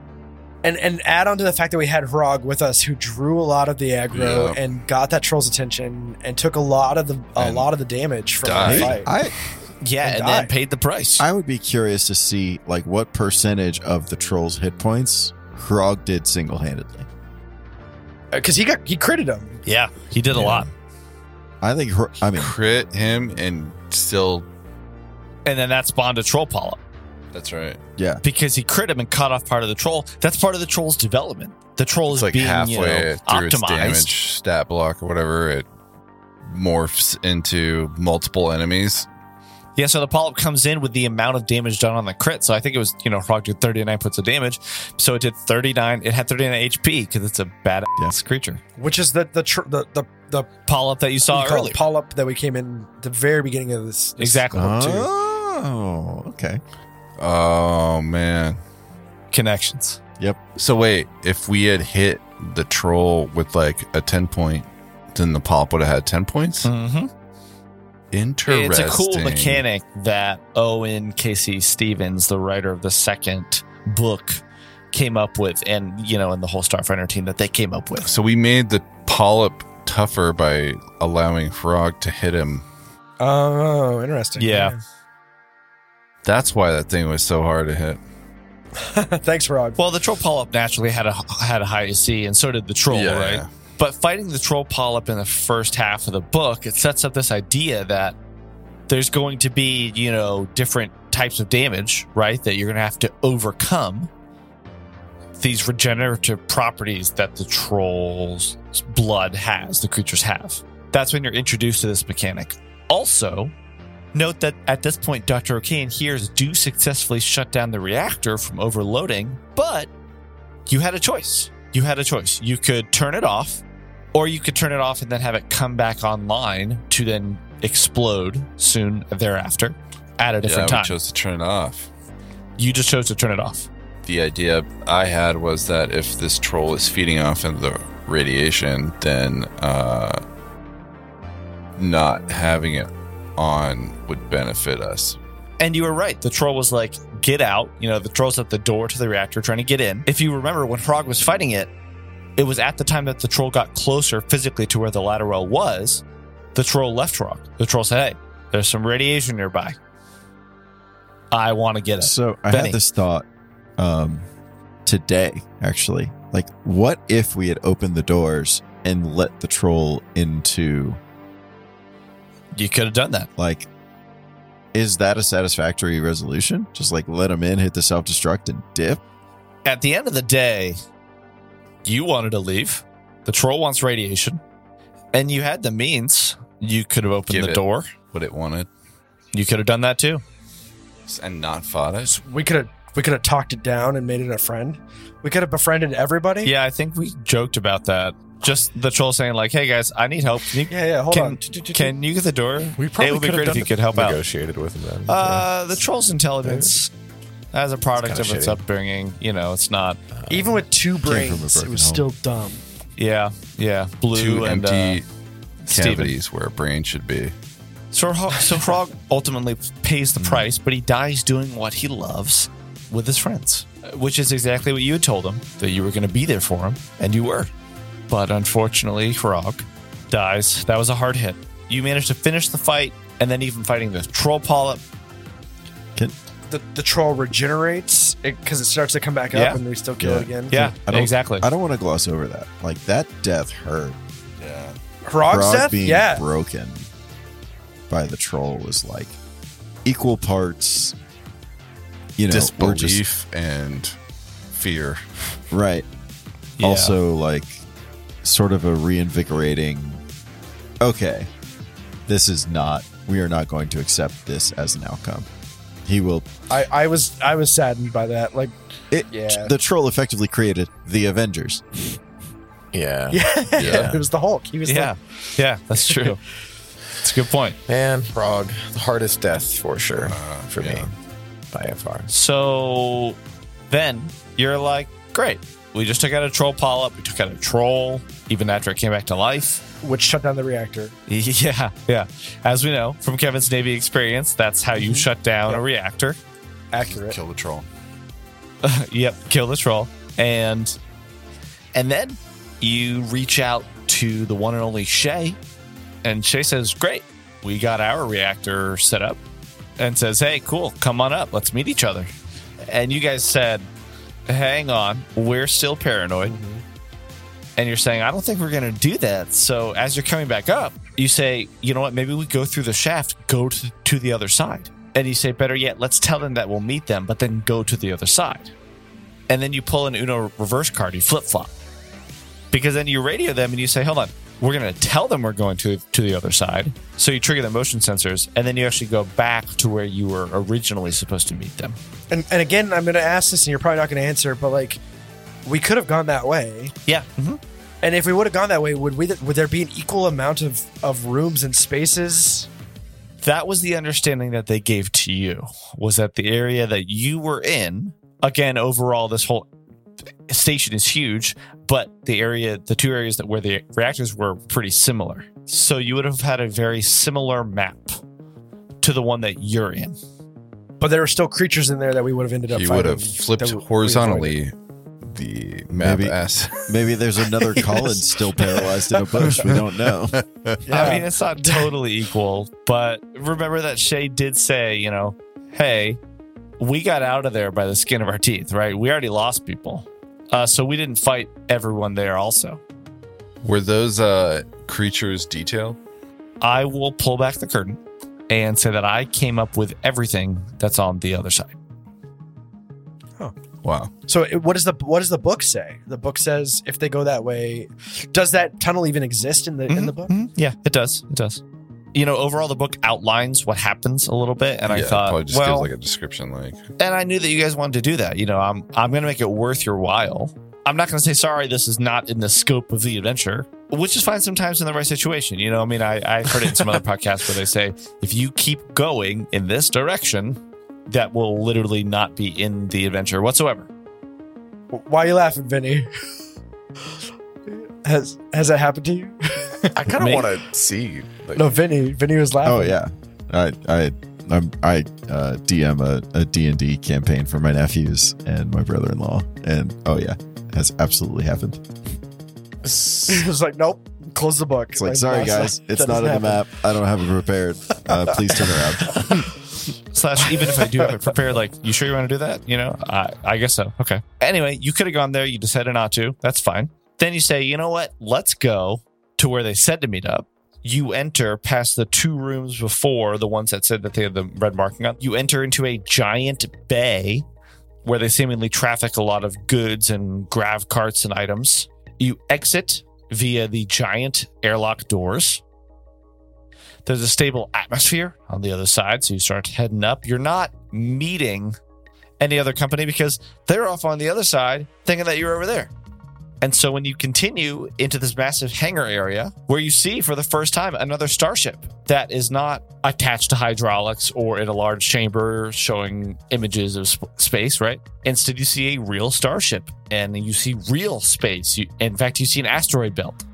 and and add on to the fact that we had Hrog with us, who drew a lot of the aggro Yeah. and got that troll's attention and took a lot of the a And lot of the damage from died. the fight. I Yeah, And and, then die. paid the price. I would be curious to see like what percentage of the troll's hit points Hrog did single handedly. because uh, he got he critted him. yeah, he did a lot. I think Hro- I mean Crit him and still. And then that spawned a troll polyp That's right. yeah. because he crit him and cut off part of the troll. That's part of the troll's development. The troll It's is like being halfway you know, through its optimized. damage stat block or whatever. It morphs into multiple enemies. Yeah, so the polyp comes in with the amount of damage done on the crit. So I think it was, you know, Frog did 39 points of damage. So it did 39, it had 39 HP because it's a badass creature. which is the the, tr- the the the polyp that you saw we call it earlier. polyp that we came in the very beginning of this. this Exactly. book, too. Oh, okay. Oh man. Connections. Yep. So wait, if we had hit the troll with like a ten point, then the polyp would have had ten points. Mm-hmm. Interesting. It's a cool mechanic that Owen K.C. Stephens, the writer of the second book, came up with, and you know, and the whole Starfinder team that they came up with. So we made the polyp tougher by allowing Frog to hit him. Oh, interesting. Yeah. That's why that thing was so hard to hit. Thanks, Frog. Well, the troll polyp naturally had a had a high AC, and so did the troll, Yeah. right? But fighting the troll polyp in the first half of the book, it sets up this idea that there's going to be, you know, different types of damage, right? That you're going to have to overcome these regenerative properties that the troll's blood has, the creatures have. That's when you're introduced to this mechanic. Also, note that at this point, Dr. O'Kane hears do successfully shut down the reactor from overloading, but you had a choice. You had a choice. You could turn it off, or you could turn it off and then have it come back online to then explode soon thereafter at a different yeah, time. we chose to turn it off. you just chose to turn it off. The idea I had was that if this troll is feeding off of the radiation, then uh, not having it on would benefit us. And you were right. The troll was like, get out. You know, the troll's at the door to the reactor trying to get in. If you remember, when Frog was fighting it, it was at the time that the troll got closer physically to where the ladder well was. The troll left Frog. The troll said, hey, there's some radiation nearby. I want to get it. So I Benny. had this thought um, today, actually. Like, what if we had opened the doors and let the troll into, You could have done that. like, is that a satisfactory resolution? Just like let him in, hit the self destruct, and dip? At the end of the day, you wanted to leave. The troll wants radiation. And you had the means. You could have opened Give the it. door. What it wanted You could have done that too. and not fought it. We could have we could have talked it down and made it a friend. We could have befriended everybody. Yeah, I think we joked about that. Just the troll saying like, "Hey guys, I need help. Can you, yeah, yeah. Hold can, on. can you get the door? We probably it would be could great if you could help out." Negotiated with him then. Uh, the troll's intelligence, as a product It's of kinda its shitty. upbringing, you know, it's not. Even with two brains, it was home. still dumb. Yeah, yeah. Blue Two and empty uh, Steven. cavities where a brain should be. So, so Frog ultimately pays the price, but he dies doing what he loves with his friends, which is exactly what you had told him that you were going to be there for him, and you were. But unfortunately, Frog dies. That was a hard hit. You managed to finish the fight, and then even fighting the troll polyp. The the troll regenerates because it, starts to come back up, Yeah. and we still kill Yeah. it again. Yeah, I don't- exactly. I don't want to gloss over that. Like, that death hurt. Yeah. Frog's Frog death. being Yeah, broken by the troll was like equal parts, you know, we're just Disbelief and fear. right. Yeah. Also, like, sort of a reinvigorating. Okay, this is not. We are not going to accept this as an outcome. He will. I, I was I was saddened by that. Like, It, Yeah. The troll effectively created the Avengers. yeah. yeah, Yeah. it was the Hulk. He was yeah, yeah, that's true. It's a good point. Man, Frog, the hardest death for sure uh, for me by far. So then you're like, great. We just took out a troll polyp. We took out a troll, even after it came back to life. which shut down the reactor. Yeah, yeah. As we know from Kevin's Navy experience, that's how you mm-hmm. shut down a reactor. Accurate. Kill the troll. yep, kill the troll, and and then you reach out to the one and only Shay, and Shay says, "Great, we got our reactor set up," and says, "Hey, cool, come on up, let's meet each other." And you guys said, "Hang on, we're still paranoid." Mm-hmm. And you're saying, I don't think we're going to do that. So, as you're coming back up, you say, you know what? Maybe we go through the shaft, go to, to the other side. And you say, better yet, let's tell them that we'll meet them, but then go to the other side and then you pull an Uno reverse card, you flip flop. Because then you radio them and you say, hold on, we're going to tell them we're going to, to the other side. So you trigger the motion sensors and then you actually go back to where you were originally supposed to meet them. And and again, I'm going to ask this, and you're probably not going to answer, but like, we could have gone that way, Yeah. Mm-hmm. And if we would have gone that way, would we? Would there be an equal amount of of rooms and spaces? That was the understanding that they gave to you. Was that the area that you were in? Again, overall, this whole station is huge, but the area, the two areas that where the reactors were pretty similar. So you would have had a very similar map to the one that you're in. But there were still creatures in there that we would have ended up. You would have flipped that we- we avoided. horizontally the map Maybe- s. Maybe there's another Colin still paralyzed in a bush. We don't know. Yeah. I mean, it's not totally equal, but remember that Shay did say, you know, hey, we got out of there by the skin of our teeth, right? We already lost people. Uh, so we didn't fight everyone there also. Were those uh, creatures detailed? I will pull back the curtain and say that I came up with everything that's on the other side. Oh, wow. So it- what does the what does the book say? The book says if they go that way, does that tunnel even exist in the in the book? Mhm. Yeah, it does. It does. You know, overall, the book outlines what happens a little bit, and I Yeah, thought, probably just well, gives like a description, like and I knew that you guys wanted to do that. You know, I'm I'm going to make it worth your while. I'm not going to say sorry. This is not in the scope of the adventure, which is fine sometimes in the right situation. You know, I mean, I I've heard it in some other podcasts where they say if you keep going in this direction, that will literally not be in the adventure whatsoever. Why are you laughing, Vinny? has has that happened to you? I kind of want to see. Like, no, Vinny. Vinny was laughing. Oh yeah, I I I'm, I uh, DM a, a D and D campaign for my nephews and my brother-in-law, and oh yeah, has absolutely happened. he was like, nope. Close the book. It's like, sorry guys, it's not on the map. I don't have it prepared. Uh, please turn around. Slash, even if I do have it prepared, like, you sure you want to do that? You know, I, I guess so. Okay. Anyway, you could have gone there. You decided not to. That's fine. Then you say, you know what? Let's go to where they said to meet up. You enter past the two rooms before the ones that said that they had the red marking on. You enter into a giant bay where they seemingly traffic a lot of goods and grav carts and items. You exit via the giant airlock doors. There's a stable atmosphere on the other side, so you start heading up. You're not meeting any other company because they're off on the other side thinking that you're over there. And so when you continue into this massive hangar area where you see for the first time another starship that is not attached to hydraulics or in a large chamber showing images of sp- space, right? Instead, you see a real starship and you see real space. You, in fact, you see an asteroid belt.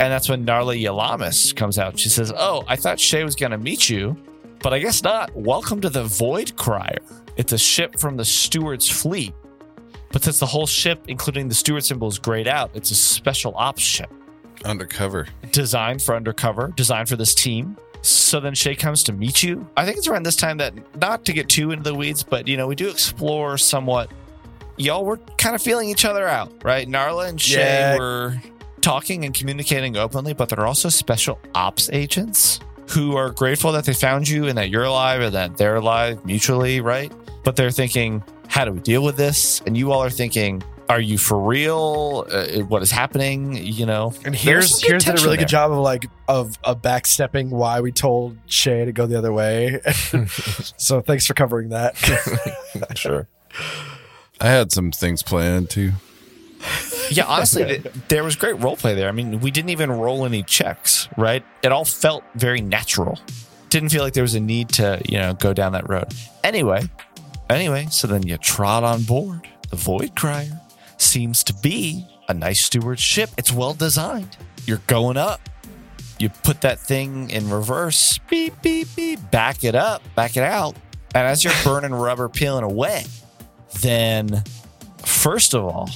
And that's when Narla Yalamis comes out. She says, Oh, I thought Shay was going to meet you, but I guess not. Welcome to the Void Crier. It's a ship from the Steward's fleet. But since the whole ship, including the Steward symbol, is grayed out, it's a special ops ship undercover. designed for undercover, designed for this team. So then Shay comes to meet you. I think it's around this time that, not to get too into the weeds, but you know, we do explore somewhat. Y'all were kind of feeling each other out, right? Narla and Shay Yeah. were talking and communicating openly, but they're also special ops agents who are grateful that they found you and that you're alive and that they're alive mutually, right? But they're thinking, how do we deal with this? And you all are thinking, are you for real? Uh, what is happening? You know, And here's here's did a really there. good job of like of of backstepping why we told Shay to go the other way. so thanks for covering that. sure. I had some things planned too. Yeah, honestly, th- there was great role play there. I mean, we didn't even roll any checks, right? It all felt very natural. Didn't feel like there was a need to, you know, go down that road. Anyway, anyway, so then you trot on board. The Void Crier seems to be a nice steward ship. It's well designed. You're going up. You put that thing in reverse, beep, beep, beep, back it up, back it out. And as you're burning rubber, peeling away, then first of all,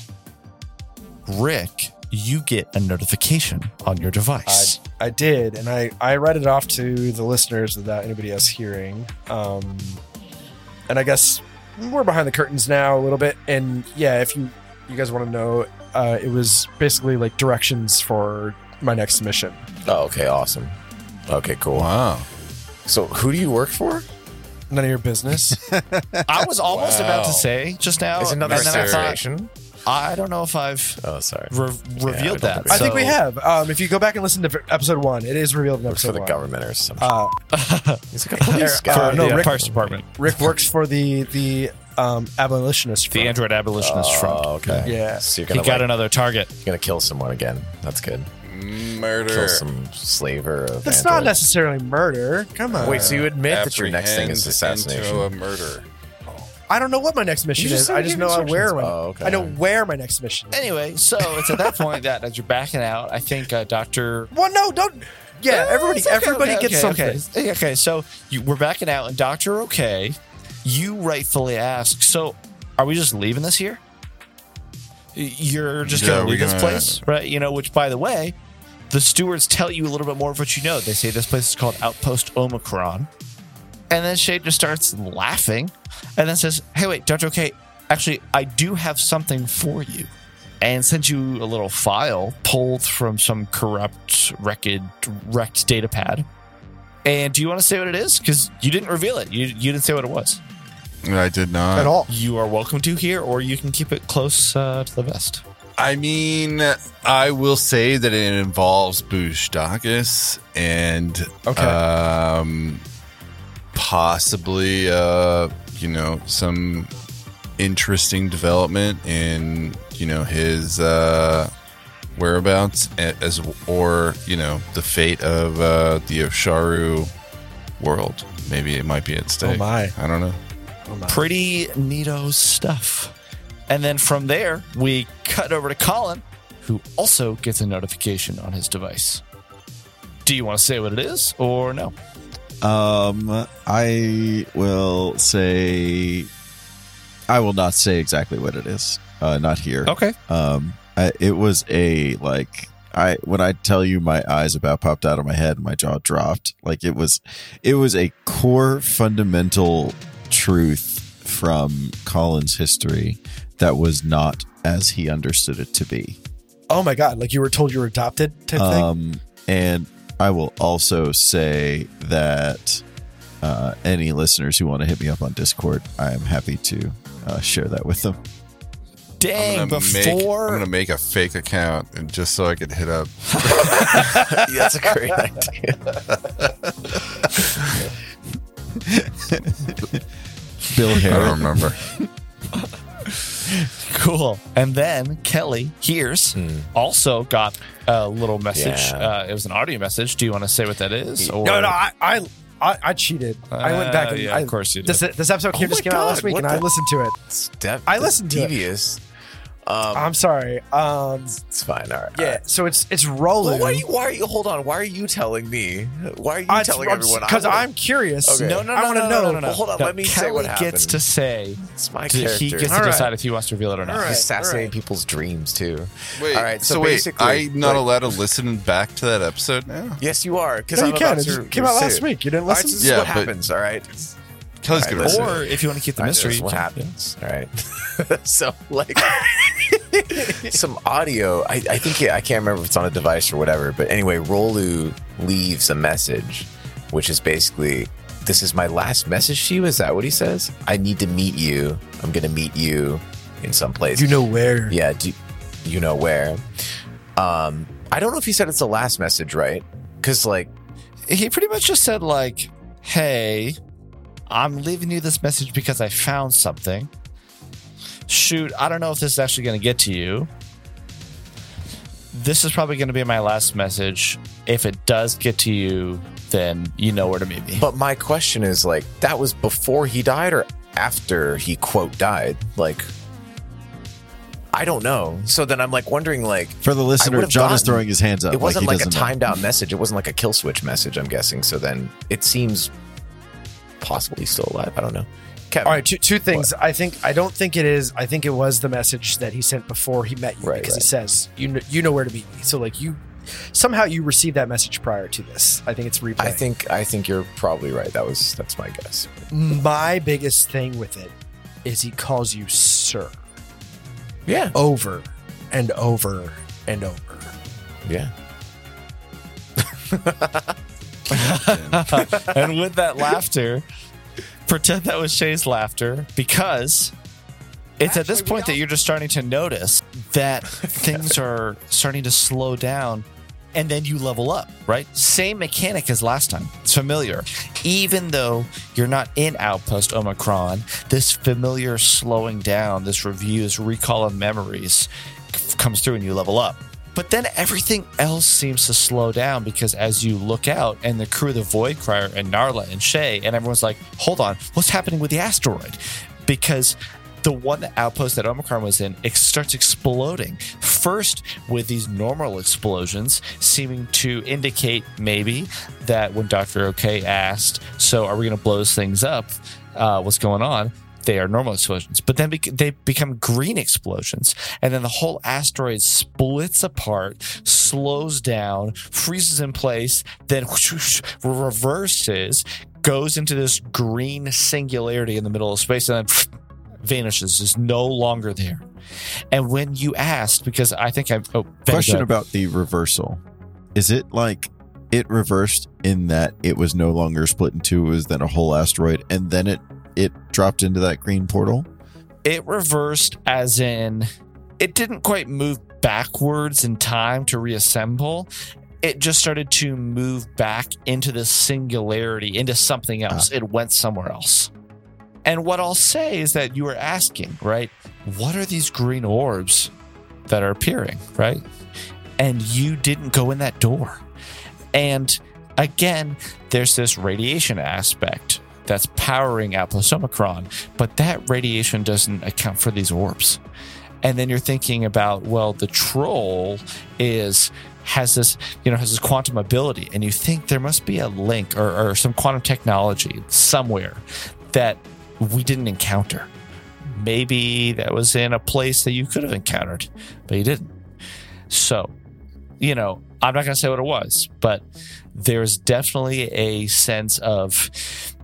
Rick, you get a notification on your device. I did, and I I read it off to the listeners without anybody else hearing. Um, and I guess we're behind the curtains now a little bit. And yeah, if you you guys want to know, uh, it was basically like directions for my next mission. Oh, okay, awesome. Okay, cool. Wow. So, who do you work for? None of your business. I was almost Wow. about to say just now, Is and another then I thought, association? I don't know if I've Oh, sorry. re- revealed I don't that. I think we have. Um, if you go back and listen to episode one, it is revealed in Works for the one. government or something. Uh, He's like a police for- guy. no, the uh, Rick- Parks Department. Rick works for the the um, abolitionist. The android abolitionist front. Oh, okay. Yeah. So you're He gonna got like, another target. you're gonna kill someone again. That's good. Murder. Kill some slaver of That's not necessarily murder. Come on. Wait, so you admit that your next thing is assassination? Into a murder. I don't know what my next mission just is. said I just give know I instructions. where my, Oh, okay. I know where my next mission. is. Anyway, so it's at that point that as you're backing out, I think uh, Doctor. Well, no, don't. Yeah, everybody, It's okay, everybody okay, gets okay, something. Okay. okay, so you, we're backing out, and Doctor Okay, you rightfully ask. So, are we just leaving this here? Y- You're just Yeah, gonna we're leave this gonna- place, right? You know, which by the way, the stewards tell you a little bit more of what you know. They say this place is called Outpost Omicron, and then Shade just starts laughing, and then says, "Hey, wait, Doctor Okay, actually, I do have something for you." and sends you a little file pulled from some corrupt wrecked wrecked data pad. And do you want to say what it is? Because you didn't reveal it. You, you didn't say what it was. I did not. At all. You are welcome to here, or you can keep it close uh, to the vest. I mean, I will say that it involves Bushdakis and Okay. um, possibly, uh, you know, some interesting development in, you know, his uh, whereabouts as or, you know, the fate of uh, the Osharu world. Maybe it might be at stake. Oh my. I don't know. Pretty neato stuff. And then from there, we cut over to Colin, who also gets a notification on his device. Do you want to say what it is, or no? Um, I will say, I will not say exactly what it is. Uh, not here. Okay. Um, I, it was a like I when I tell you my eyes about popped out of my head, and my jaw dropped. Like it was, it was a core fundamental truth from Colin's history that was not as he understood it to be. Oh my god! Like you were told you were adopted type thing. Um, and I will also say that uh, any listeners who want to hit me up on Discord, I am happy to uh, share that with them. Dang, I'm gonna make, I'm gonna make a fake account and just so I could hit up. That's a great idea. Bill I don't remember. Cool. And then Kelly hears also got a little message. Yeah. Uh, it was an audio message. Do you want to say what that is? Or, no, no, I, I, I, I cheated. I went back Uh, and yeah, I, of course you did. This, this episode Oh came, just my came out last week, what and I listened to it. Step, I listened to it. Devious. Um, I'm sorry. Um, it's fine. All right. yeah. right. So it's it's Well, rolling. why are you? Why are you? Hold on. Why are you telling me? Why are you I- telling I'm- everyone? Because I'm curious. Okay. no, no, no, I want to no, know. no, no, no. Well, hold on, No, let me say Kelly what gets to say. It's my character. he gets to All right. decide if he wants to reveal it or not. All right. assassinating all right. people's dreams too. Wait, All right. So, so, wait, I'm not like- allowed to listen back to that episode now. Yes, you are. Because No, I'm you can. It came out last week. You didn't listen. this is Yeah, what happens. All right. Kelly's right, gonna. Or if you want to keep the mystery, this is you what happens. All right. so like some audio. I, I think yeah, I can't remember if it's on a device or whatever. But anyway, Rolu leaves a message, which is basically, "This is my last message to you." Is that what he says? I need to meet you. I'm going to meet you in some place. You know where? Yeah. Do you know where? Um, I don't know if he said it's the last message, right? Because like, he pretty much just said like, "Hey, I'm leaving you this message because I found something. Shoot, I don't know if this is actually going to get to you. This is probably going to be my last message. If it does get to you, then you know where to meet me." But my question is like, that was before he died or after he quote died? Like, I don't know. So then I'm like wondering, like, For the listener, would've John is throwing his hands up. it wasn't he like, a doesn't know. timed out message. It wasn't like a kill switch message. I'm guessing. So then it seems possibly still alive. I don't know. Kevin, All right, two, two things. I think I don't think it is. I think it was the message that he sent before he met you Right, because right. he says you know, you know where to meet me. So like you somehow you received that message prior to this. I think it's replay. I think I think you're probably right. That was that's my guess. my biggest thing with it is he calls you sir Yeah, over and over and over. yeah. and with that laughter, pretend that was Shay's laughter because it's at this point that you're just starting to notice that things are starting to slow down and then you level up, right? Same mechanic as last time. It's familiar. Even though you're not in Outpost Omicron, this familiar slowing down, this review, this recall of memories comes through and you level up. But then everything else seems to slow down because as you look out and the crew of the Void Crier and Narla and Shay, and everyone's like, hold on, what's happening with the asteroid? Because the one outpost that Omicron was in it starts exploding. First, with these normal explosions, seeming to indicate maybe that when Dr. OK asked, So are we going to blow those things up? Uh, what's going on? They are normal explosions, but then bec- they become green explosions. And then the whole asteroid splits apart, slows down, freezes in place, then reverses, goes into this green singularity in the middle of space, and then vanishes, is no longer there. And when you asked, because I think I've oh, Question about the reversal. Is it like it reversed in that it was no longer split in two, it was then a whole asteroid, and then it it dropped into that green portal? it reversed as in it didn't quite move backwards in time to reassemble. It just started to move back into the singularity into something ah. else. It went somewhere else. And what i'll say is that you were asking right? What are these green orbs that are appearing right? And you didn't go in that door. And again there's this radiation aspect that's powering Outpost Omicron, but that radiation doesn't account for these orbs. And then you're thinking about, well, the troll is has this, you know, has this quantum ability, and you think there must be a link or, or some quantum technology somewhere that we didn't encounter. Maybe that was in a place that you could have encountered, but you didn't. So, you know, I'm not going to say what it was, but there's definitely a sense of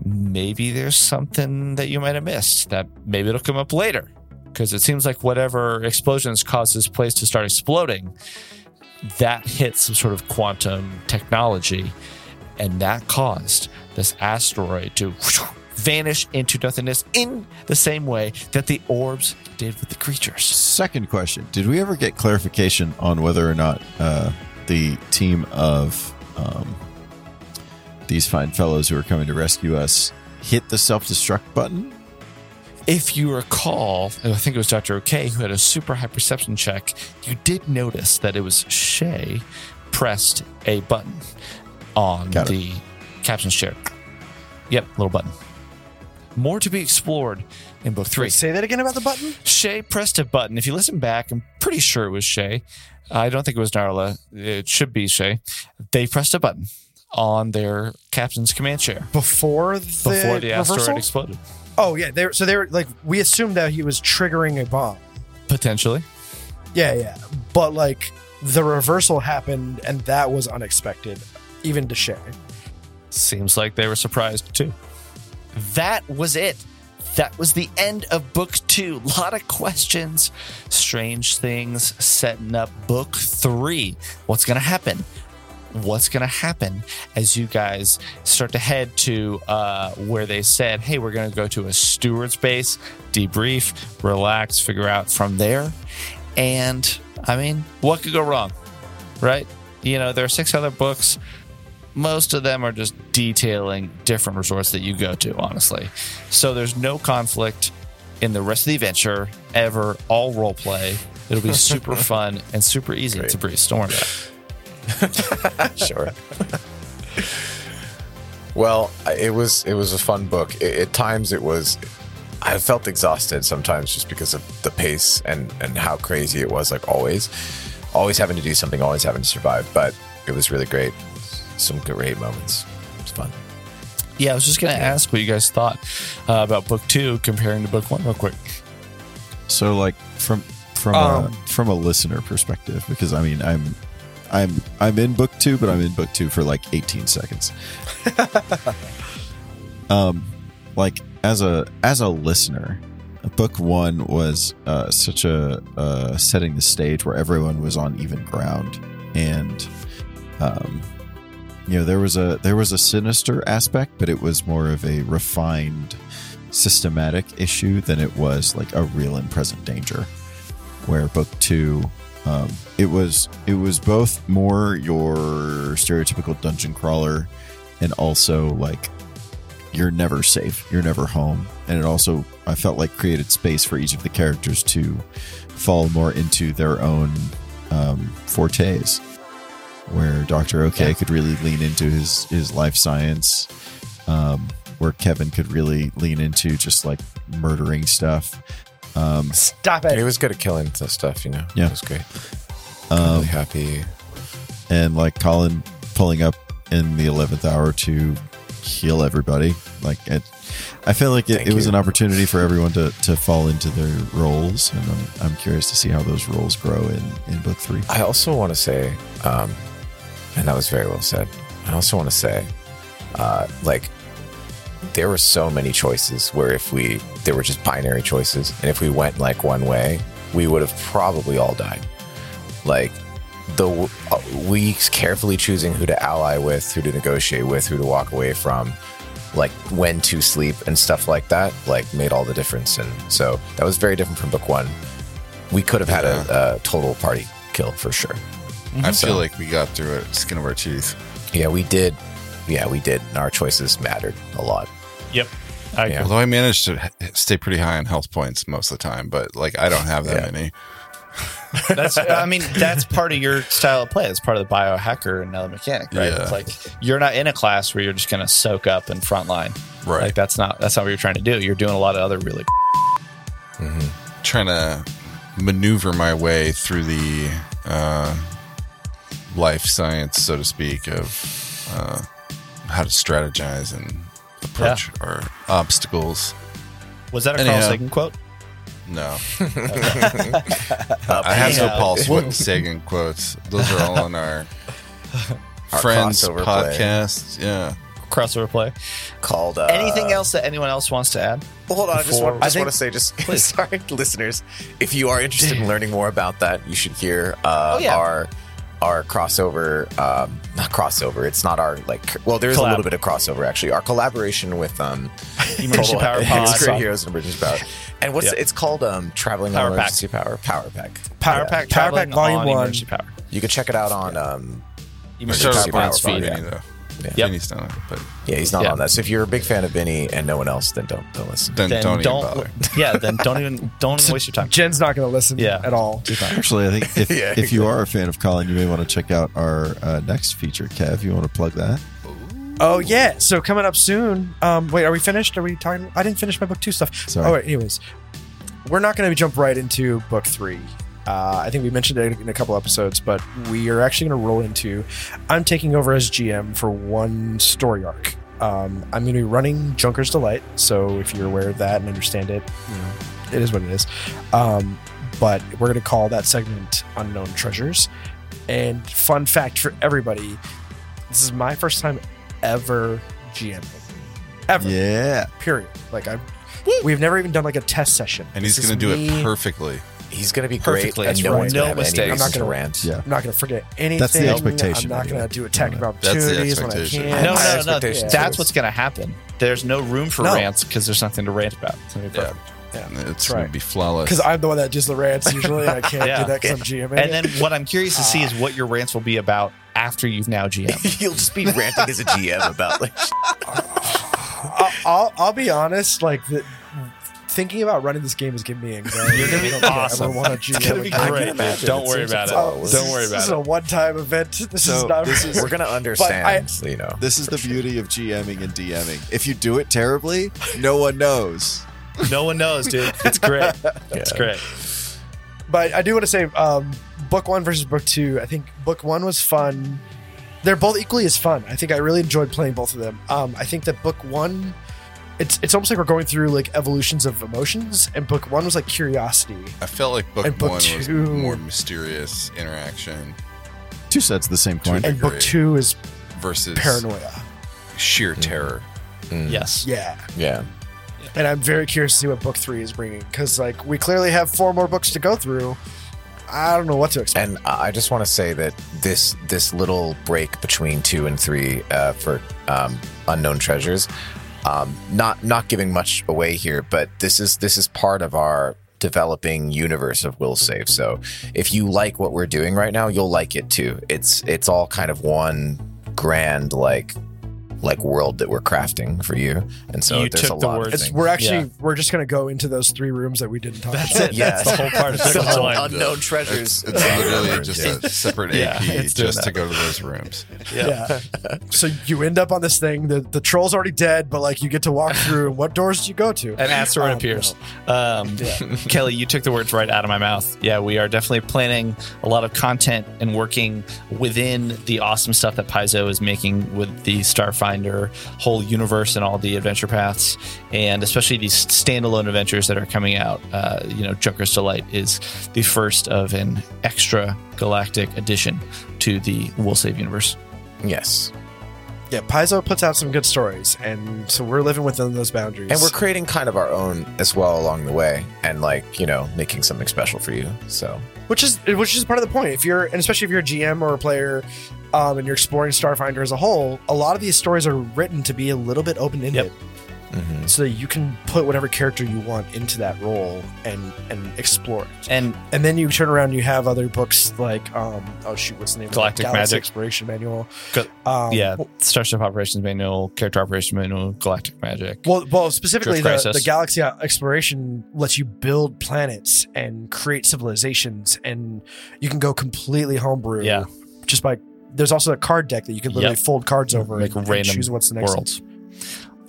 maybe there's something that you might have missed that maybe it'll come up later. Because it seems like whatever explosions caused this place to start exploding that hit some sort of quantum technology and that caused this asteroid to vanish into nothingness in the same way that the orbs did with the creatures. Second question: Did we ever get clarification on whether or not uh, the team of um, these fine fellows who are coming to rescue us hit the self-destruct button? if you recall, I think it was Dr. OK who had a super high perception check, you did notice that it was Shay pressed a button on Got it. the captain's chair. Yep, little button. More to be explored in book three. Wait, say that again about the button. Shay pressed a button. If you listen back, I'm pretty sure it was Shay. I don't think it was Narla. It should be Shay. They pressed a button on their captain's command chair Before the, before the reversal? asteroid exploded. Oh yeah, they so they were like we assumed that he was triggering a bomb. Potentially. Yeah, yeah, but like the reversal happened, and that was unexpected, even to Shay. Seems like they were surprised too. That was it. That was the end of book two. A lot of questions, strange things setting up book three. What's going to happen? What's going to happen as you guys start to head to uh, where they said, hey, we're going to go to a steward's base, debrief, relax, figure out from there. And I mean, what could go wrong? Right? You know, there are six other books most of them are just detailing different resorts that you go to, honestly. So there's no conflict in the rest of the adventure ever, all role play. It'll be super fun and super easy to breeze. Don't worry it. sure. well, it was it was a fun book. I at times, it was. I felt exhausted sometimes just because of the pace and and how crazy it was. Like always, always having to do something, always having to survive. But it was really great. Some great moments. It was fun. Yeah, I was just going to ask what you guys thought uh, about book two comparing to book one, real quick. So, like from from Um, a, from a listener perspective, because I mean, I'm I'm I'm in book two, but I'm in book two for like 18 seconds. um, like as a as a listener, book one was uh, such a uh, setting the stage where everyone was on even ground, and um, you know there was a there was a sinister aspect, but it was more of a refined systematic issue than it was like a real and present danger. Where book two Um, it was it was both more your stereotypical dungeon crawler, and also like you're never safe, you're never home, and it also I felt like created space for each of the characters to fall more into their own um, fortes, where Doctor OK could really lean into his his life science, um, where Kevin could really lean into just like murdering stuff. Um, Stop it. He was good at killing the stuff, you know. Yeah. it was great. um, really happy. and like Colin pulling up in the 11th hour to heal everybody. Like it, I feel like it, it was an opportunity for everyone to, to fall into their roles, and I'm, I'm curious to see how those roles grow in, in book three. I also want to say, um, and that was very well said. I also want to say, uh, like, there were so many choices where if we, there were just binary choices, and if we went like one way, we would have probably all died. Like, the uh, we carefully choosing who to ally with, who to negotiate with, who to walk away from, like when to sleep and stuff like that, like made all the difference. And so that was very different from book one. We could have had a, a total party kill for sure. I feel like we got through it skin of our teeth. Yeah, we did. Yeah, we did. And our choices mattered a lot. Yep. I Yeah. Although I managed to stay pretty high on health points most of the time, but like I don't have that Yeah. many. That's I mean that's part of your style of play. It's part of the biohacker and another mechanic, right? Yeah. It's like you're not in a class where you're just going to soak up and frontline. Right. Like that's not that's not what you're trying to do. You're doing a lot of other really trying to maneuver my way through the uh, life science, so to speak, of uh, how to strategize and approach our obstacles. Was that a Anyhow. Carl Sagan quote? No, I have no anyhow. Paul Sagan quotes. Those are all on our, Our friends crossover play. podcast. Yeah. Crossover play. Called uh, Anything else that anyone else wants to add? Hold on, I just before- want, I think- want to say, just sorry, listeners, if you are interested in learning more about that, you should hear uh, Oh, yeah. our our crossover. Um, not crossover. It's not our like. Well, there is a little bit of crossover actually. Our collaboration with um, Emergency Power Pod. Great Heroes and Emergency Power. And what's Yep. it's called? Um, Traveling Power on Pack. Emergency Power. Power Pack. Power Yeah. Pack, Power Pack Volume on One. Emergency Power. You can check it out on. Um, Emergency Started Power with Pod's Vinny, feed. though. Yeah. Yep. Vinny's done it, but yeah, he's not Yeah. on that. So if you're a big fan of Vinny and no one else, then don't don't listen. then, Then don't, don't, even bother. yeah. Then don't even don't even waste your time. Jen's not going to listen Yeah. at all. Actually, I think if, Yeah, if you are a fan of Colin, you may want to check out our uh, next feature. Kev, you want to plug that? Oh yeah. So coming up soon. Um, wait, are we finished? Are we talking? I didn't finish my book two stuff. Sorry. Oh wait. Anyways, we're not going to jump right into book three. Uh, I think we mentioned it in a couple episodes, but we are actually going to roll into. I'm taking over as GM for one story arc. Um, I'm going to be running Junker's Delight. So if you're aware of that and understand it, you know, it is what it is. Um, but we're going to call that segment Unknown Treasures. And fun fact for everybody, this is my first time ever GMing. Ever. Yeah. Period. Like I've we've never even done like a test session. And he's going to do it perfectly. He's gonna be Perfectly. great, and That's no right. one's No gonna have mistakes. any I'm not gonna- rant. Yeah. I'm not going to forget anything. That's the expectation, I'm not going to do attack of No, no. That's the opportunities when I expectation. can. No, no, no, no. expectations. That's what's going to happen. There's no room for No. rants because there's nothing to rant about. It's gonna be Yeah. perfect. It's right. going to be flawless. Because I'm the one that does the rants usually, and I can't Yeah. do that because I'm GMing. And then what I'm curious to see is what your rants will be about after you've now GM. You'll just be ranting as a GM about like I'll, I'll, I'll be honest, like the, thinking about running this game is giving me anxiety. You're gonna be I don't think I awesome. ever want to It's gonna be again. great. imagine. Don't worry about it. Oh, this Don't is- worry This is a one-time event. This is not. this is- we're gonna understand. you know, This is the beauty of GMing and DMing. If you do it terribly, no one knows. No one knows, dude. It's great. It's Yeah. great. but I do want to say, um, book one versus book two. I think book one was fun. They're both equally as fun. I think I really enjoyed playing both of them. Um, I think that book one, it's it's almost like we're going through like evolutions of emotions, and book one was like curiosity. I felt like book And book one was two- more mysterious interaction Two sides of the same coin. And book Agree. two is versus paranoia. sheer terror. Mm. Yes. Yeah. yeah. And I'm very curious to see what book three is bringing because, like, we clearly have four more books to go through. I don't know what to expect. And I just want to say that this this little break between two and three uh, for um, unknown treasures, um, not not giving much away here, but this is this is part of our developing universe of Will Save. So if you like what we're doing right now, you'll like it too. It's it's all kind of one grand like like world that we're crafting for you. And so You there's took a the lot words- of things. we're actually Yeah. we're just gonna go into those three rooms that we didn't talk That's about. it. Yes. That's the whole part of So Circle unknown, Line. unknown treasures. It's, it's literally just a separate Yeah, AP it's doing just to go to those rooms. Yeah. so you end up on this thing. The the troll's already dead, but like you get to walk through. what doors do you go to? An asteroid Um, appears. Um, Kelly, you took the words right out of my mouth. Yeah, we are definitely planning a lot of content and working within the awesome stuff that Paizo is making with the Starfinder whole universe and all the adventure paths, and especially these standalone adventures that are coming out. Uh, you know, Junker's Delight is the first of an extra galactic addition to the Will Save universe. Yes. Yeah, Paizo puts out some good stories, and so we're living within those boundaries. And we're creating kind of our own as well along the way and like, you know, making something special for you. So which is which is part of the point. If you're and especially if you're a GM or a player, um, and you're exploring Starfinder as a whole, a lot of these stories are written to be a little bit open ended, Yep. mhm. so that you can put whatever character you want into that role and and explore it. And And then you turn around, and you have other books like um oh shoot, what's the name? Galactic of it? Galaxy Magic. Exploration Manual. Ga- um, yeah, Starship Operations Manual, Character Operations Manual, Galactic Magic. Well, well, specifically the, the galaxy exploration lets you build planets and create civilizations, and you can go completely homebrew. Yeah. just by there's also a card deck that you can literally Yep. fold cards over Make and, and choose what's the next worlds. One.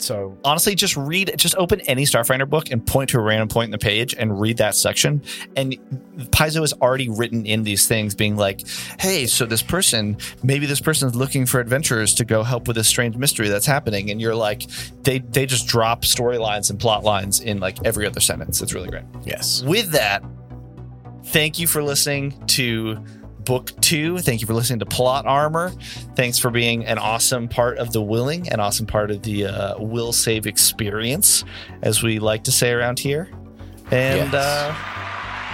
So honestly just read just open any starfinder book and point to a random point in the page and read that section and paizo has already written in these things being like hey so this person maybe this person's looking for adventurers to go help with this strange mystery that's happening and you're like they they just drop storylines and plot lines in like every other sentence it's really great yes. with that thank you for listening to book two thank you for listening to plot armor thanks for being an awesome part of the willing an awesome part of the uh, will save experience as we like to say around here and Yes. uh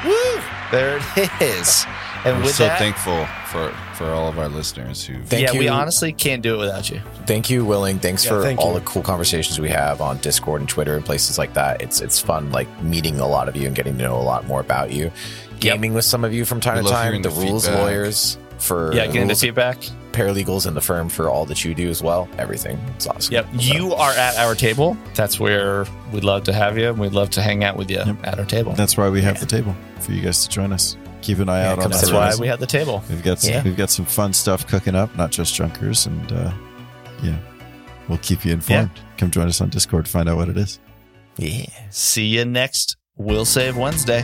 woo there it is and We're with so that thankful for for all of our listeners who Thank yeah we honestly can't do it without you Thank you, Willing. Thanks Yeah, for thank all you. the cool conversations we have on Discord and Twitter and places like that. It's it's fun like meeting a lot of you and getting to know a lot more about you. Gaming with some of you from time We to time. The, the rules feedback. lawyers for yeah getting the rules feedback paralegals in the firm for all that you do as well. Everything. It's awesome. yep So, you are at our table that's where we'd love to have you and we'd love to hang out with you Yep. at our table That's why we have the table for you guys to join us. Keep an eye Yeah, out on come the that's why we have the table We've got some, Yeah. we've got some fun stuff cooking up, not just junkers, and uh, yeah, we'll keep you informed. Come join us on Discord, to find out what it is. yeah. See you next Will Save Wednesday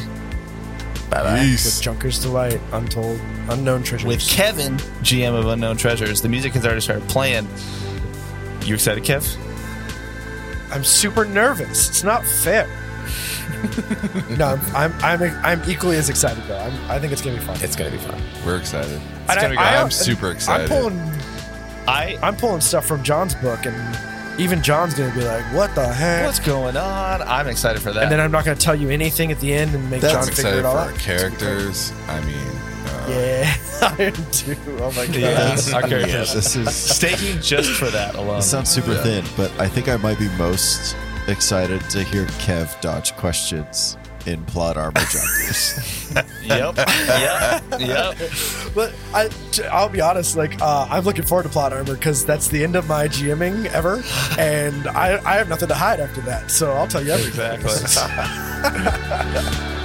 Bye bye. with Junker's Delight, Untold, Unknown Treasures. with Kevin, GM of Unknown Treasures. The music has already started playing. You excited, Kev? I'm super nervous. It's not fair. no, I'm, I'm I'm I'm equally as excited though. I'm, I think it's gonna be fun. It's gonna be fun. we're excited. And I- gonna go- I- I'm super excited. I'm pulling I I'm pulling stuff from John's book, and even John's gonna be like, "What the heck?" what's going on? I'm excited for that. and then I'm not gonna tell you anything at the end and make I'm John figure excited it for all our out. characters. I mean, uh, Yeah, I am too. Oh my god. yeah, our characters. This is Staking just for that alone. this sounds super Yeah. thin, but I think I might be most excited to hear Kev dodge questions in plot armor junkers. yep, yep, yep. But I, I'll be honest. Like, uh, I'm looking forward to plot armor because that's the end of my GMing ever, and I, I have nothing to hide after that. So I'll tell you everything. Exactly.